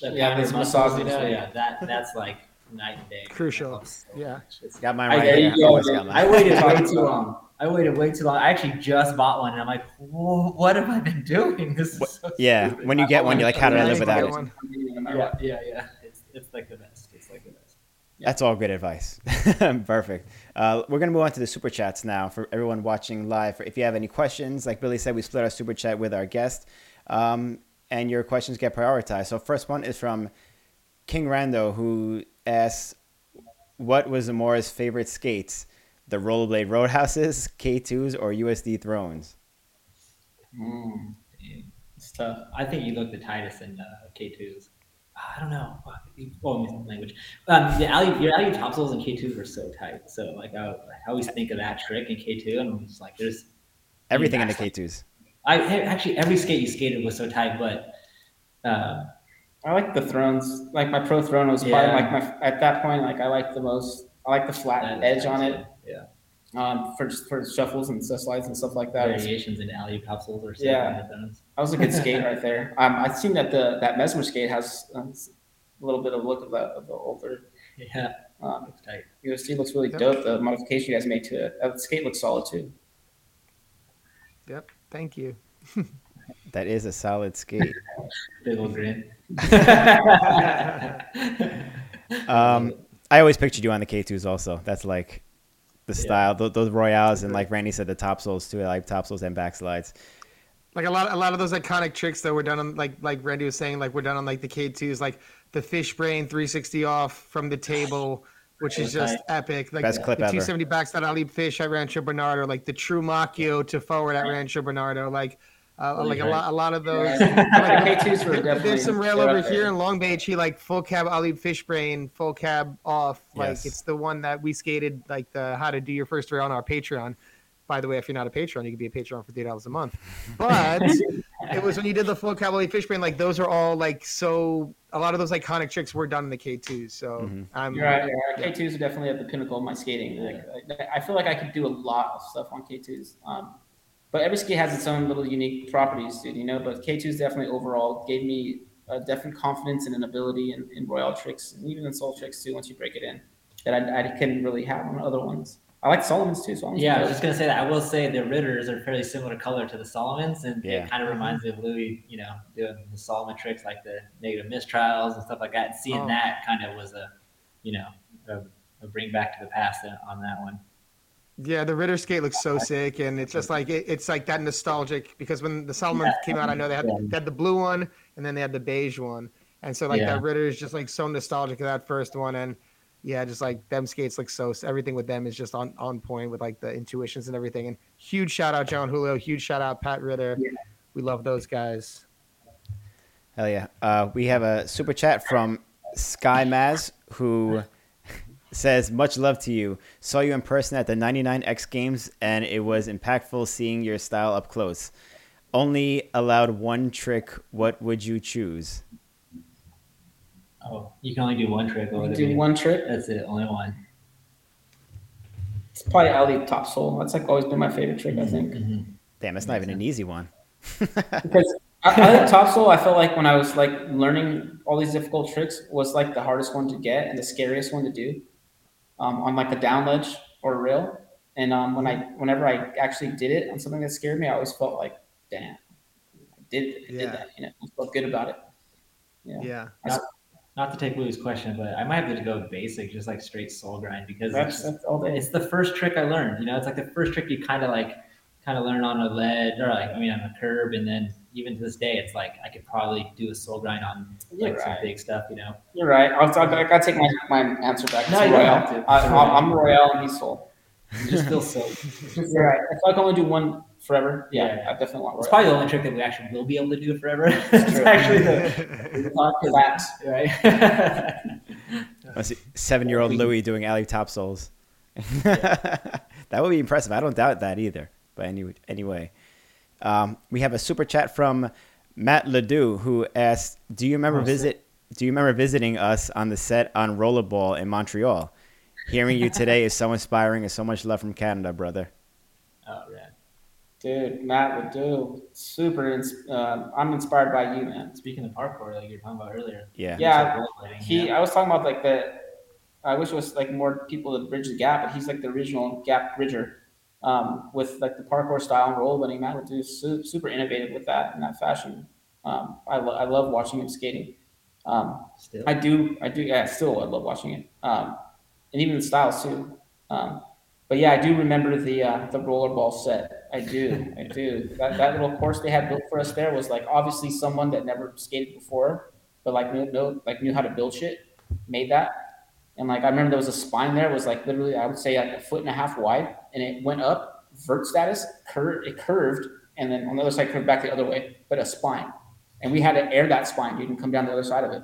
that Yeah, pound muscles, you know? yeah. Yeah, that that's like night and day. Crucial. So Yeah. much. It's- got my right there here. you go, Always dude. got mine. I waited way too long. I waited way too long. I actually just bought one, and I'm like, what have I been doing? This is so Yeah, stupid." when you get one, you're like, how did I live without it? Yeah, yeah, yeah. It's it's like the best. It's like the best. That's all good advice. Perfect. Uh, we're going to move on to the super chats now for everyone watching live. If you have any questions, like Billy said, we split our super chat with our guest, um, and your questions get prioritized. So, first one is from King Rando, who asks, What was Zamora's favorite skates? The rollerblade roadhouses, K2s, or USD thrones? Mm, it's tough. I think you look the tightest in uh, K2s. I don't know. Fuck. Oh, I'm missing language. Um, the alley, your alley top souls in K2s were so tight. So like I, I always think of that trick in K2, and I'm just like, there's Everything in the K2s. I actually every skate you skated was so tight, but uh, I like the thrones. Like my pro throne was Yeah. probably like my at that point. Like I like the most. I like the flat edge on tight, it. Yeah, Um, for for shuffles and stuff slides and stuff like that. Variations in alley capsules or something. Yeah. like that. That was a good skate right there. Um, I've seen that the that mesmer skate has um, a little bit of look of the of the older. Yeah, Um, looks tight. USD looks really Yep. dope. The modification you guys made to it. That skate looks solid too. Yep. Thank you. That is a solid skate. Big old grin. Um, I always pictured you on the K2s also. That's like the style. Those, those Royales and like Randy said, the top souls too. I like top souls and backslides. Like a lot, a lot of those iconic tricks that were done on, like like Randy was saying, like we're done on like the K2s, like the fish brain 360 off from the table, which is just epic. Like Best clip the ever. 270 backside alley fish at Rancho Bernardo, like the true Makio to forward at Rancho Bernardo, like uh, Holy like a lot, a lot of those. Like, K2s were definitely- There's some rail over there. here in Long Beach. He like full cab Ali fish brain, full cab off. Like Yes. it's the one that we skated like the how to do your first rail on our Patreon. By the way, if you're not a Patreon, you can be a Patreon for three dollars a month. But it was when you did the full cab Ali fish brain. Like those are all like so. A lot of those iconic tricks were done in the K2s. So Mhm. I'm You're right. You're right. K2s are definitely at the pinnacle of my skating. Like, I- I feel like I could do a lot of stuff on K2s. Um, but every ski has its own little unique properties, dude. You know, but K2s definitely overall gave me a definite confidence and an ability in, in royale tricks and even in soul tricks too. Once you break it in, that I, I couldn't really have on other ones. I like Salomon's too. Salomon's Yeah, I was just gonna say that. I will say the Ridders are fairly similar color to the Salomons, and Yeah. it kind of reminds me of Louis, you know, doing the Salomon tricks like the negative mistrials and stuff like that. And seeing Oh. that kind of was a, you know, a, a bring back to the past on that one. Yeah, the Ridder skate looks so sick, and it's just like it, it's like that nostalgic because when the Salomon came out, I know they had, they had the blue one and then they had the beige one, and so like Yeah. that Ridder is just like so nostalgic of that first one, and yeah, just like them skates look so everything with them is just on on point with like the intuitions and everything. And huge shout out Jon Julio, huge shout out Pat Ridder, we love those guys. Hell yeah. Uh, we have a super chat from Sky Maz who says, Much love to you. Saw you in person at the 99X Games, and it was impactful seeing your style up close. Only allowed one trick. What would you choose? Oh, you can only do one trick. What do be? one trick. That's it, only one. It's probably alley top soul. That's like always been my favorite trick. I think. Mhm. Damn, that's not even an easy one. because I, I think top soul. I felt like when I was like learning all these difficult tricks was like the hardest one to get and the scariest one to do, um, on like a down ledge or a rail. And um, when I whenever I actually did it on something that scared me, I always felt like, damn, I did I did that. You know, I felt good about it. Yeah. Yeah. Not, not to take Louis' question, but I might have to go basic, just like straight soul grind because That's, it's, that's all day. it's the first trick I learned. You know, it's like the first trick you kind of like kind of learn on a lead or like I mean on a curb, and then even to this day, it's like I could probably do a soul grind on You're like some big stuff. You know, You're right. I'll, I'll, I gotta take my, my answer back. No, It's you Royale. I, It's I'm, Royale. I'm Royale and he's Soul. you just feel so. You're right. If I can only do one forever, yeah, Yeah. I definitely want It's probably the only trick that we actually will be able to do forever. it's true. actually the Collapse. right. Let's see, seven-year-old Louis doing alley top souls. that would be impressive. I don't doubt that either. But anyway, anyway, um, we have a super chat from Matt Ledoux who asks, "Do you remember Oh, visit? Do you remember visiting us on the set on Rollerball in Montreal? Hearing you today is so inspiring and so much love from Canada, brother." oh man. Dude, Matt would do super. Uh, I'm inspired by you, man. Speaking of parkour, like you were talking about earlier. Yeah. Yeah, rollerblading, He, yeah. I was talking about like the. I wish it was like more people to bridge the gap, but he's like the original gap bridger, um, with like the parkour style and rollerblading. Matt would do su- super innovative with that in that fashion. Um, I, lo- I love watching him skating. Um, Still. I do, I do, yeah. Still, I love watching it, um, and even the styles too. Um, but yeah, I do remember the uh, the rollerball set. I do, I do. That, that little course they had built for us there was like obviously someone that never skated before, but like knew, know, like knew how to build shit, made that. And like I remember there was a spine there, it was like literally I would say like a foot and a half wide, and it went up vert status, curved, it curved, and then on the other side curved back the other way, but a spine. And we had to air that spine, dude, and come down the other side of it.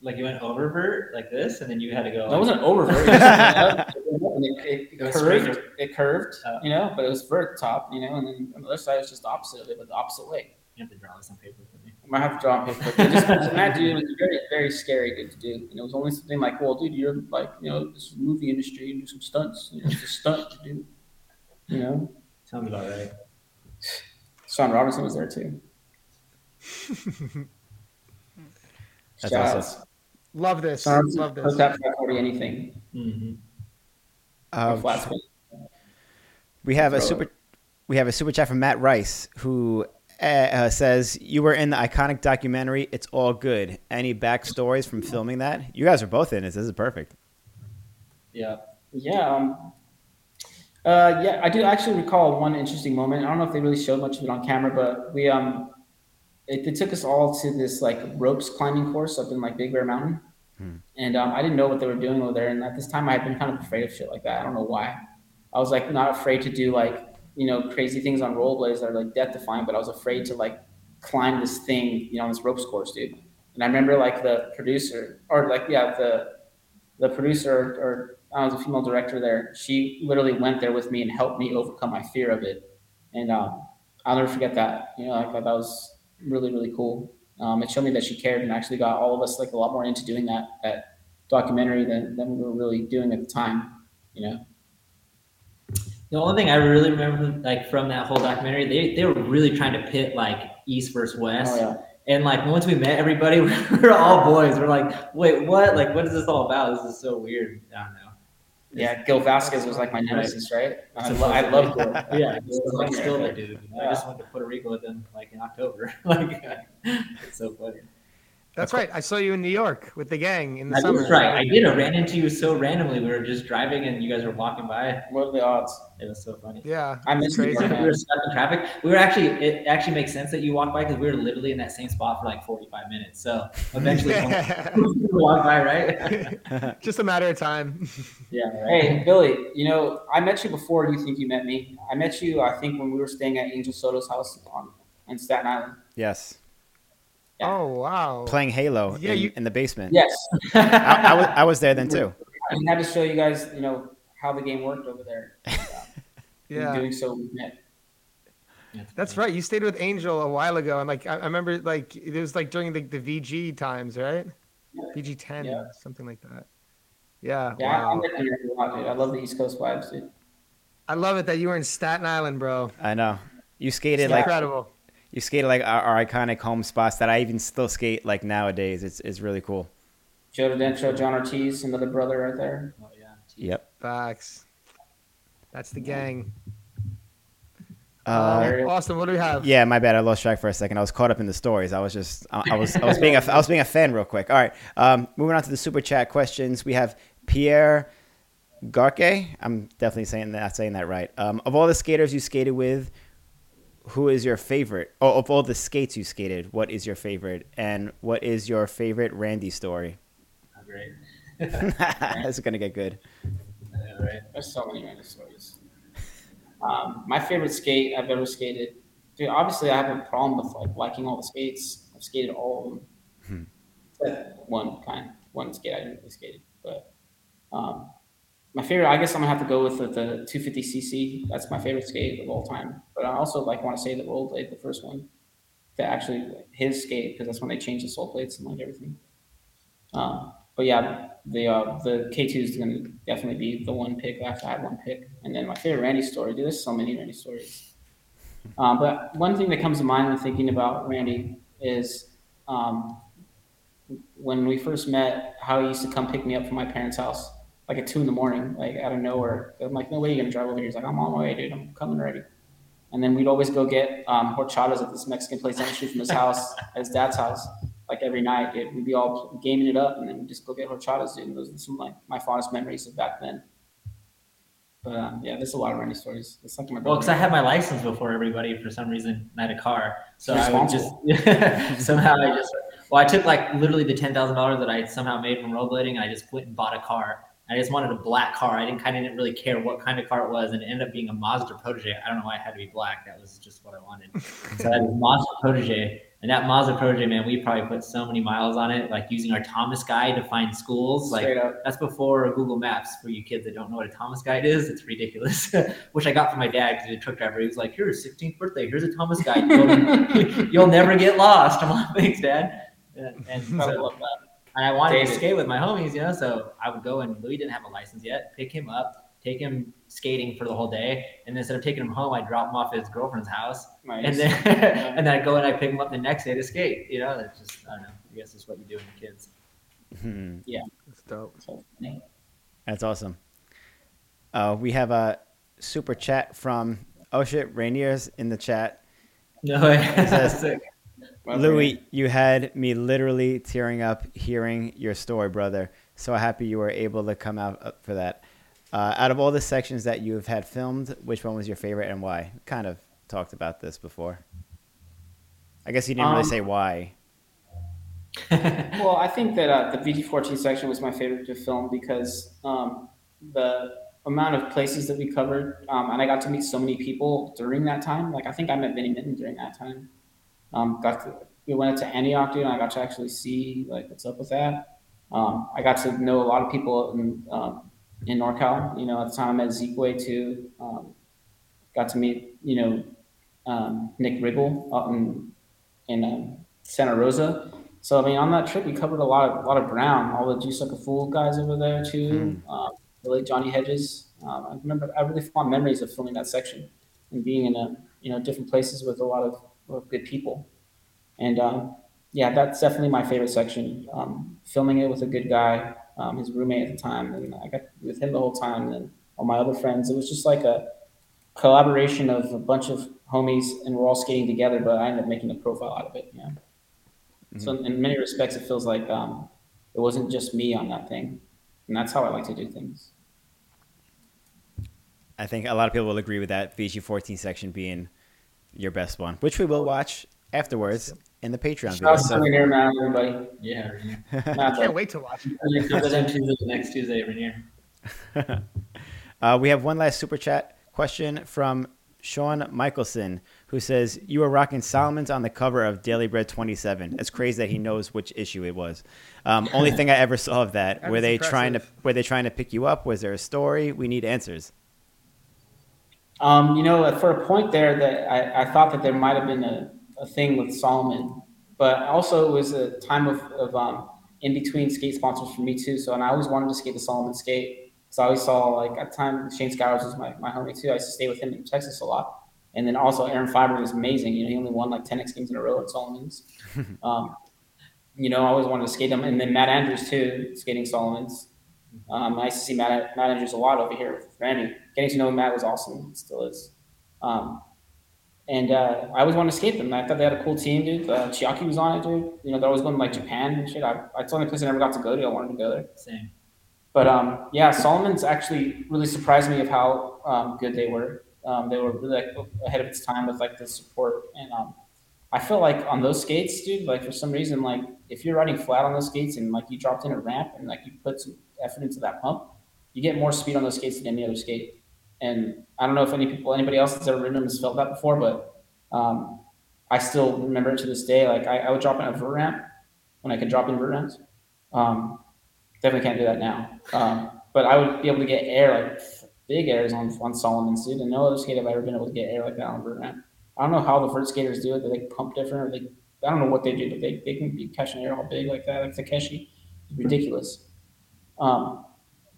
like you went oververt like this, and then you had to go. That wasn't over vert. It, just went up, and it, it, It it curved. It curved, Oh. you know, but it was vert top, you know, and then on the other side was just the opposite of it, but the opposite way. You have to draw this on paper for me. I might have to draw on paper. But just that dude was very, very scary dude to do. And it was only something like, well, dude, you're like, you know, this movie industry, you do some stunts. You know, it's a stunt to do. You know, Sounds about right. Sean Robinson was there too. That's Shout awesome. outs. Love this. Sean Robinson, Love this. post that 540 anything. Mm-hmm. Um, flat. We have a super we have a super chat from Matt Rice who uh, uh, says you were in the iconic documentary It's All Good. Any backstories from filming that? You guys are both in it. This is perfect. Yeah. Yeah. Um, uh, yeah, I do actually recall one interesting moment. I don't know if they really showed much of it on camera, but we um, it, they took us all to this like ropes climbing course up in like Big Bear Mountain, and um, I didn't know what they were doing over there. And at this time, I had been kind of afraid of shit like that. I don't know why. I was like not afraid to do like you know crazy things on rollerblades that are like death defying, but I was afraid to like climb this thing, you know, on this ropes course, dude. And I remember like the producer or like yeah the the producer or I was a female director there. She literally went there with me and helped me overcome my fear of it. And um, I'll never forget that. You know, I thought that was really, really cool. Um, it showed me that she cared and actually got all of us like a lot more into doing that that documentary than, than we were really doing at the time. You know, The only thing I really remember, like from that whole documentary, they, they were really trying to pit like East versus West. oh yeah, And like once we met everybody, we were all boys. We're like, wait, what? Like, what is this all about? This is so weird. I don't know. yeah. Gil Vasquez was like my nemesis, right? I, lo- I love Gil. Yeah, like Yeah. still the dude. I just went to Puerto Rico with him like in October. like, it's so funny. That's right. I saw you in New York with the gang in the I summer. That's right. I did. I ran into you so randomly. We were just driving and you guys were walking by. What are the odds? It was so funny. Yeah. I missed miss New crazy. We were stuck in traffic. We were actually. It actually makes sense that you walked by because we were literally in that same spot for like forty-five minutes. So eventually, we walked by, right? Just a matter of time. yeah. Hey, Billy, you know, I met you before you think you met me. I met you, I think, when we were staying at Angel Soto's house on, in Staten Island. Yes. Yeah. Oh wow. Playing Halo Yeah, in, you- in the basement. Yes. I, I, was, I was there then too. I had to show you guys, you know, how the game worked over there. In Yeah. doing so, we met. That's right. You stayed with Angel a while ago, and like I, I remember, like it was like during the, the VG times, right? VG ten, Yeah. something like that. Yeah. Yeah, I, I wow. met a lot, dude. I love the East Coast vibes, dude. I love it that you were in Staten Island, bro. I know. You skated It's like incredible. You skated like our, our iconic home spots that I even still skate like nowadays. It's it's really cool. Joe Dentro, John Ortiz, another brother right there. Oh yeah. Yep. Facts. That's the gang. Uh, Uh, Austin, what do we have? yeah, my bad. I lost track for a second. I was caught up in the stories. I was just, I, I was, I was being a, I was being a fan real quick. All right, um, moving on to the super chat questions. We have Pierre Garque. I'm definitely saying that, saying that right. Um, of all the skaters you skated with, who is your favorite? Oh, of all the skates you skated, what is your favorite? And what is your favorite Randy story? Oh, great. this is gonna get good. Right. There's so many random stories. Um, my favorite skate I've ever skated. Dude, obviously I have a problem with like liking all the skates. I've skated all of them. Except one kind, one skate I didn't really skated. But um, my favorite, I guess I'm gonna have to go with the, the 250cc. That's my favorite skate of all time. But I also like want to say the rollerblade, the first one, to actually his skate because that's when they changed the sole plates and like everything. Um, but yeah, the uh, the K two is going to definitely be the one pick after I had one pick, and then my favorite Randy story. Dude, there's so many Randy stories. Um, but one thing that comes to mind when thinking about Randy is um, when we first met, how he used to come pick me up from my parents' house like at two in the morning, like out of nowhere. I'm like, no way you're gonna drive over here. He's like, I'm on my way, dude. I'm coming already. And then we'd always go get um, horchatas at this Mexican place down the street from his house, at his dad's house like every night, dude. We'd be all gaming it up, and then we'd just go get horchatas, dude. And those are some like my fondest memories of back then. But um, yeah, there's a lot of Randy stories. It's my Well, because I had my license before everybody for some reason, and I had a car, so I would just somehow I just well, I took like literally the ten thousand dollars that I somehow made from rollerblading, and I just went and bought a car. I just wanted a black car. I didn't kind of didn't really care what kind of car it was, and it ended up being a Mazda Protege. I don't know why it had to be black. That was just what I wanted. so I had a Mazda Protege, and that Mazda Protege, man, we probably put so many miles on it, like using our Thomas Guide to find schools. Like up. that's before Google Maps for you kids that don't know what a Thomas Guide is. It's ridiculous. Which I got from my dad because he's a truck driver. He was like, "Here's 16th birthday. Here's a Thomas Guide. You'll, you'll never get lost." I'm like, "Thanks, Dad." And, and so-. And I wanted to skate with my homies, you know. So I would go and Louis didn't have a license yet. Pick him up, take him skating for the whole day, and instead of taking him home, I drop him off at his girlfriend's house, Nice. and then and then I go and I pick him up the next day to skate. You know, that's just I don't know. I guess it's what you do with you're kids. Hmm. That's dope. That's awesome. Uh, we have a super chat from oh shit, Rainier's in the chat. No, that's says- Louis, you had me literally tearing up hearing your story, brother. So happy you were able to come out uh, for that. Uh, out of all the sections that you've had filmed, which one was your favorite and why? Kind of talked about this before. I guess you didn't really Um, say why. well, I think that uh, the VG14 section was my favorite to film because um, the amount of places that we covered, um, and I got to meet so many people during that time. Like I think I met Vinnie Minton during that time. Um, got to, we went to Antioch, dude, and I got to actually see like what's up with that. Um, I got to know a lot of people in um, in NorCal. You know, at the time I met Zekeway too. Um, got to meet you know um, Nick Riggle out in in um, Santa Rosa. So I mean, on that trip, we covered a lot of a lot of ground. All the Juice Like a Fool guys over there too. Um, the late Johnny Hedges. Um, I remember I really fond memories of filming that section and being in a you know different places with a lot of, of good people. And um, yeah, that's definitely my favorite section. Um, filming it with a good guy, um, his roommate at the time, and I got with him the whole time. And all my other friends, it was just like a collaboration of a bunch of homies, and we're all skating together. But I ended up making a profile out of it. Yeah. So in many respects, it feels like um, it wasn't just me on that thing, and that's how I like to do things. I think a lot of people will agree with that VG14 section being your best one, which we will watch afterwards in the Patreon Shout video. out to So, Rainier, man, everybody. yeah, Rainier. Not Can't wait to watch. it. Tuesday, next Tuesday, Rainier. uh, we have one last super chat question from Sean Michelson, who says, You were rocking Salomon's on the cover of Daily Bread 27. It's crazy that he knows which issue it was. Um, only thing I ever saw of that. That were is they trying to were they trying to pick you up? Was there a story? We need answers. Um, you know, for a point there, that I, I thought that there might have been a, a thing with Salomon, but also it was a time of, of um, in between skate sponsors for me too. So, and I always wanted to skate the Salomon skate. So I always saw like at the time Shane Scowers was my, my homie too. I used to stay with him in Texas a lot. And then also Aaron Feinberg was amazing. You know, he only won like 10 X games in a row at Salomon's. um, you know, I always wanted to skate him. And then Matt Andrews too, skating Salomon's. Um, nice to see Matt, Matt Andrews a lot over here with Randy. Getting to know Matt was awesome. It still is. Um, and uh, I always wanted to skate them. I thought they had a cool team, dude. Uh, Chiaki was on it, dude. You know, they're always going to like Japan and shit. I, it's the only place I never got to go to. I wanted to go there. Same. But um, yeah, Salomon's actually really surprised me of how um, good they were. Um, they were really like, ahead of its time with like the support, and um, I feel like on those skates, dude. Like for some reason, like if you're riding flat on those skates and like you dropped in a ramp and like you put some effort into that pump, you get more speed on those skates than any other skate. And I don't know if any people, anybody else has ever ridden them has felt that before, but um, I still remember it to this day. Like I, I, would drop in a vert ramp when I could drop in vert ramps. Um, definitely can't do that now. Um, but I would be able to get air, like big airs on, on Salomon's, dude. And no other skate have ever been able to get air like that on vert ramp. I don't know how the vert skaters do it. They like pump different or they, I don't know what they do, but they, they can be catching air all big like that, like Takeshi. It's ridiculous. Um,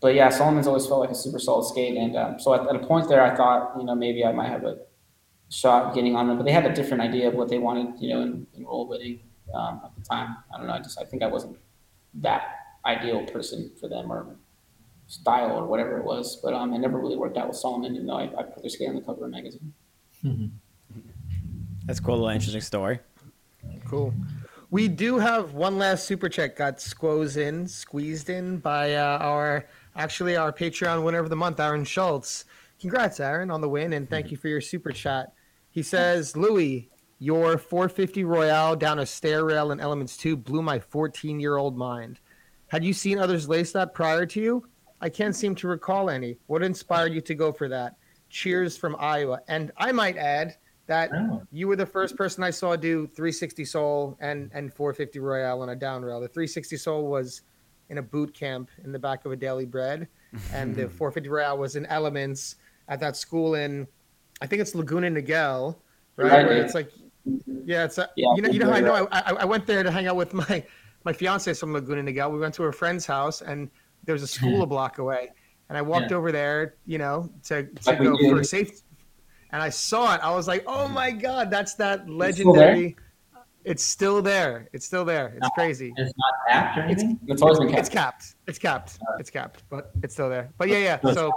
but yeah, Salomon's always felt like a super solid skate. And um, so at, at, a point there, I thought, you know, maybe I might have a shot getting on them, but they had a different idea of what they wanted, you know, in, in rollerblading um, at the time. I don't know. I just, I think I wasn't that ideal person for them or style or whatever it was. But um, it never really worked out with Salomon, even though I, I put their skate on the cover of a magazine. That's a cool little interesting story. Cool. We do have one last super check got squoze in, squeezed in by uh, our actually our Patreon winner of the month, Aaron Schultz. Congrats, Aaron, on the win, and thank mm-hmm. you for your super chat. He says, Louis, your 450 Royale down a stair rail in Elements 2 blew my 14 year old mind. Had you seen others lace that prior to you? I can't seem to recall any. What inspired you to go for that? Cheers from Iowa. And I might add, that oh. you were the first person I saw do 360 Soul and and 450 Royale on a down rail. The 360 Soul was in a boot camp in the back of a Daily Bread, and the 450 Royale was in Elements at that school in, I think it's Laguna Niguel, right? Where it's like, yeah, it's a, yeah, you know you know I know I, I went there to hang out with my my fiance from Laguna Niguel. We went to a friend's house and there was a school a block away. And I walked yeah. over there, you know, to, to like go for safety and I saw it. I was like, "Oh my god, that's that legendary." It's still there. It's still there. It's crazy. It's not capped or anything. It's, it's always been capped. It's capped. It's capped. It's capped, but it's still there. But yeah, yeah. So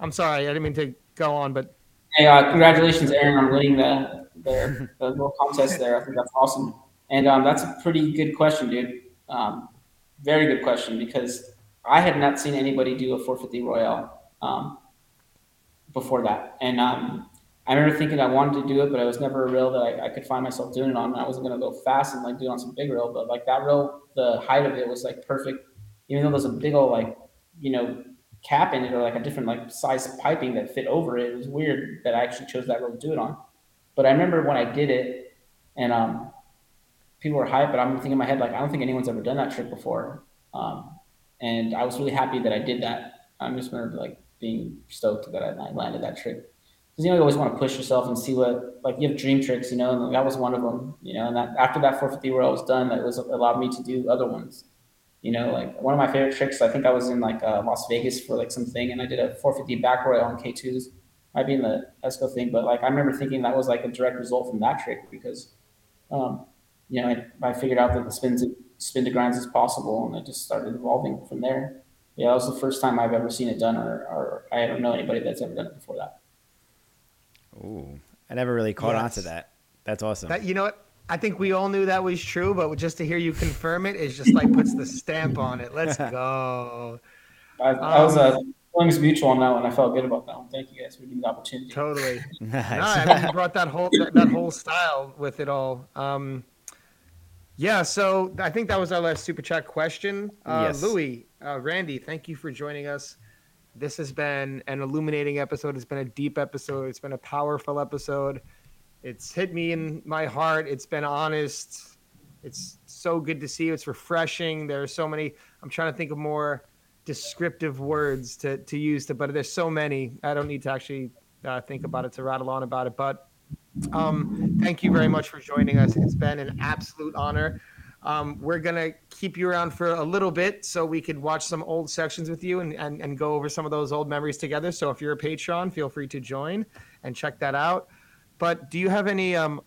I'm sorry, I didn't mean to go on, but hey, uh, congratulations, Aaron, on winning the the, the little contest there. I think that's awesome, and um, that's a pretty good question, dude. Um, very good question because I had not seen anybody do a 450 Royale um, before that, and um, I remember thinking I wanted to do it, but it was never a rail that I, I could find myself doing it on. I wasn't going to go fast and like do it on some big rail, but like that rail, the height of it was like perfect. Even though there's a big old like, you know, cap in it or like a different like size of piping that fit over it. It was weird that I actually chose that rail to do it on. But I remember when I did it and um, people were hyped, but I'm thinking in my head, like, I don't think anyone's ever done that trick before. Um, and I was really happy that I did that. I'm just remember like being stoked that I, I landed that trick because you know you always want to push yourself and see what like you have dream tricks, you know, and that was one of them, you know. And that after that 450 where I was done, that was allowed me to do other ones, you know. Like one of my favorite tricks, I think I was in like uh, Las Vegas for like something, and I did a 450 back roll on K2s, might be in the Esco thing, but like I remember thinking that was like a direct result from that trick because, um, you know, I, I figured out that the spins spin to grinds is possible, and it just started evolving from there. Yeah, that was the first time I've ever seen it done, or, or I don't know anybody that's ever done it before that. Ooh, I never really caught yes. on to that. That's awesome. That you know what? I think we all knew that was true, but just to hear you confirm it is just like puts the stamp on it. Let's go. I, I was a um, feelings mutual on that one. I felt good about that one. Thank you guys for giving me the opportunity. Totally. nice. no, I think you brought that whole that, that whole style with it all. Um, yeah, so I think that was our last super chat question. Uh, yes. Louis, uh, Randy, thank you for joining us. This has been an illuminating episode. It's been a deep episode. It's been a powerful episode. It's hit me in my heart. It's been honest. It's so good to see you. It's refreshing. There are so many. I'm trying to think of more descriptive words to, to use to, but there's so many. I don't need to actually uh, think about it to rattle on about it. But um, thank you very much for joining us. It's been an absolute honor. Um, we're going to keep you around for a little bit so we could watch some old sections with you and, and, and go over some of those old memories together. So if you're a Patreon, feel free to join and check that out. but do you have any um,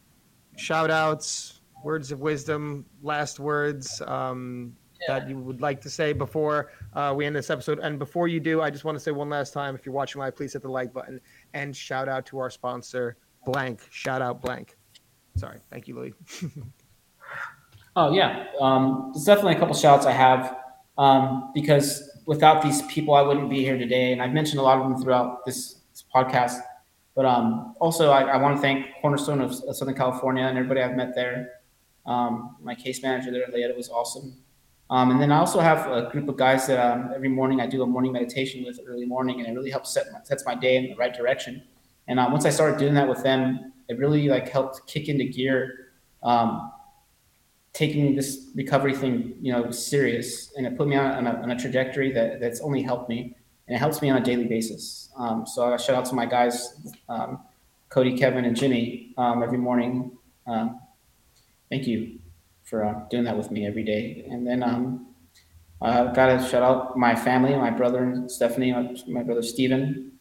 shout outs, words of wisdom, last words um, that you would like to say before uh, we end this episode? And before you do, I just want to say one last time if you're watching live, please hit the like button and shout out to our sponsor, Blank. Shout out Blank. Sorry. Thank you, Louis. Oh yeah, um, there's definitely a couple shouts I have um, because without these people, I wouldn't be here today. And I've mentioned a lot of them throughout this, this podcast. But um, also, I, I want to thank Cornerstone of, of, Southern California and everybody I've met there. Um, my case manager there, Leetta, was awesome. Um, and then I also have a group of guys that um, every morning I do a morning meditation with early morning, and it really helps set my, sets my day in the right direction. And uh, once I started doing that with them, it really like helped kick into gear um, taking this recovery thing, you know, serious, and it put me on, a, on a, trajectory that that's only helped me, and it helps me on a daily basis. Um, so I shout out to my guys, um, Cody, Kevin, and Jimmy um, every morning. Um, thank you for uh, doing that with me every day. And then um, I've got to shout out my family, my brother Stephanie, my, brother Steven.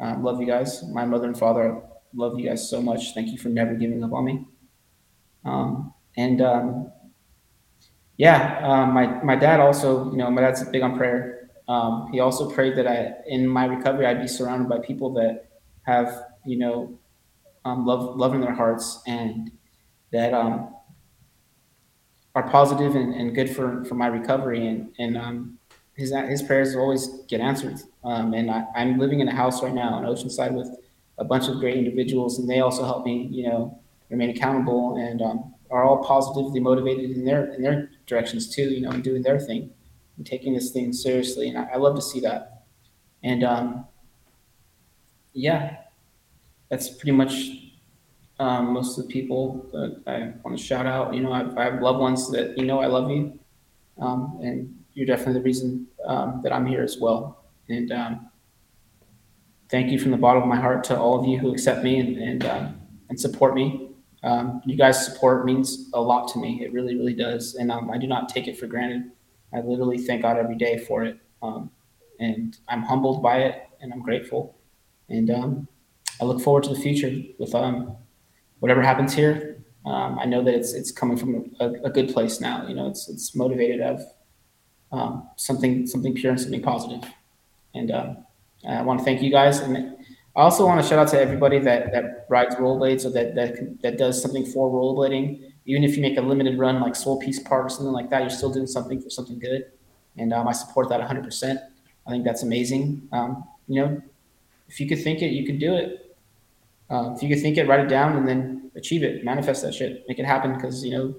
Um, love you guys. My mother and father, love you guys so much. Thank you for never giving up on me. Um, and um, yeah, um, my my dad also, you know, my dad's big on prayer. Um, he also prayed that I, in my recovery, I'd be surrounded by people that have, you know, um, love love in their hearts and that um, are positive and, and good for, for my recovery. And and um, his his prayers always get answered. Um, and I, I'm living in a house right now in Oceanside with a bunch of great individuals, and they also help me, you know, remain accountable and um, are all positively motivated in their in their directions too, you know, and doing their thing and taking this thing seriously. And I, I love to see that. And um, yeah, that's pretty much um, most of the people that I want to shout out. You know, I, I have loved ones that you know I love you, um, and you're definitely the reason um, that I'm here as well. And um, thank you from the bottom of my heart to all of you who accept me and and, uh, and support me um, you guys' support means a lot to me. It really, really does. And um, I do not take it for granted. I literally thank God every day for it. Um, and I'm humbled by it and I'm grateful. And um, I look forward to the future with um, whatever happens here. Um, I know that it's it's coming from a, a, good place now. You know, it's it's motivated of something something pure and something positive. And I want to thank you guys. And I also want to shout out to everybody that, that rides rollerblades or that, that that does something for rollerblading. Even if you make a limited run like Soul Peace Park or something like that, you're still doing something for something good. And um, I support that 100%. I think that's amazing. Um, you know, if you could think it, you could do it. Uh, if you could think it, write it down, and then achieve it, manifest that shit, make it happen. Because you know,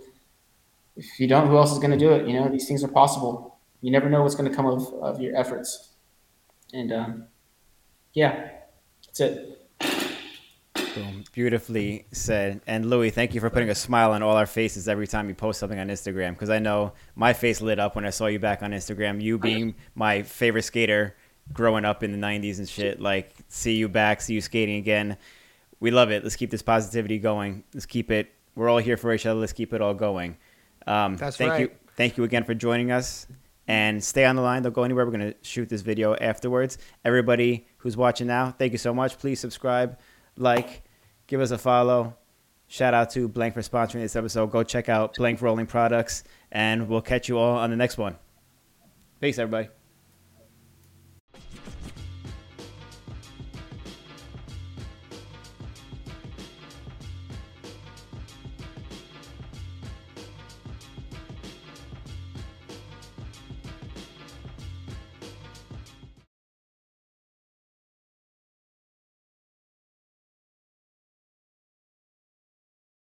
if you don't, who else is going to do it? You know, these things are possible. You never know what's going to come of, of your efforts. And um, yeah, that's it. Boom. Beautifully said. And Louis, thank you for putting a smile on all our faces every time you post something on Instagram. Because I know my face lit up when I saw you back on Instagram. You being my favorite skater growing up in the 90s and shit. Like, see you back, see you skating again. We love it. Let's keep this positivity going. Let's keep it. We're all here for each other. Let's keep it all going. Um, That's thank right. you. Thank you again for joining us and stay on the line. Don't go anywhere. We're going to shoot this video afterwards. Everybody who's watching now, thank you so much. Please subscribe, like, give us a follow. Shout out to Blank for sponsoring this episode. Go check out Blank Rolling Products, and we'll catch you all on the next one. Peace, everybody.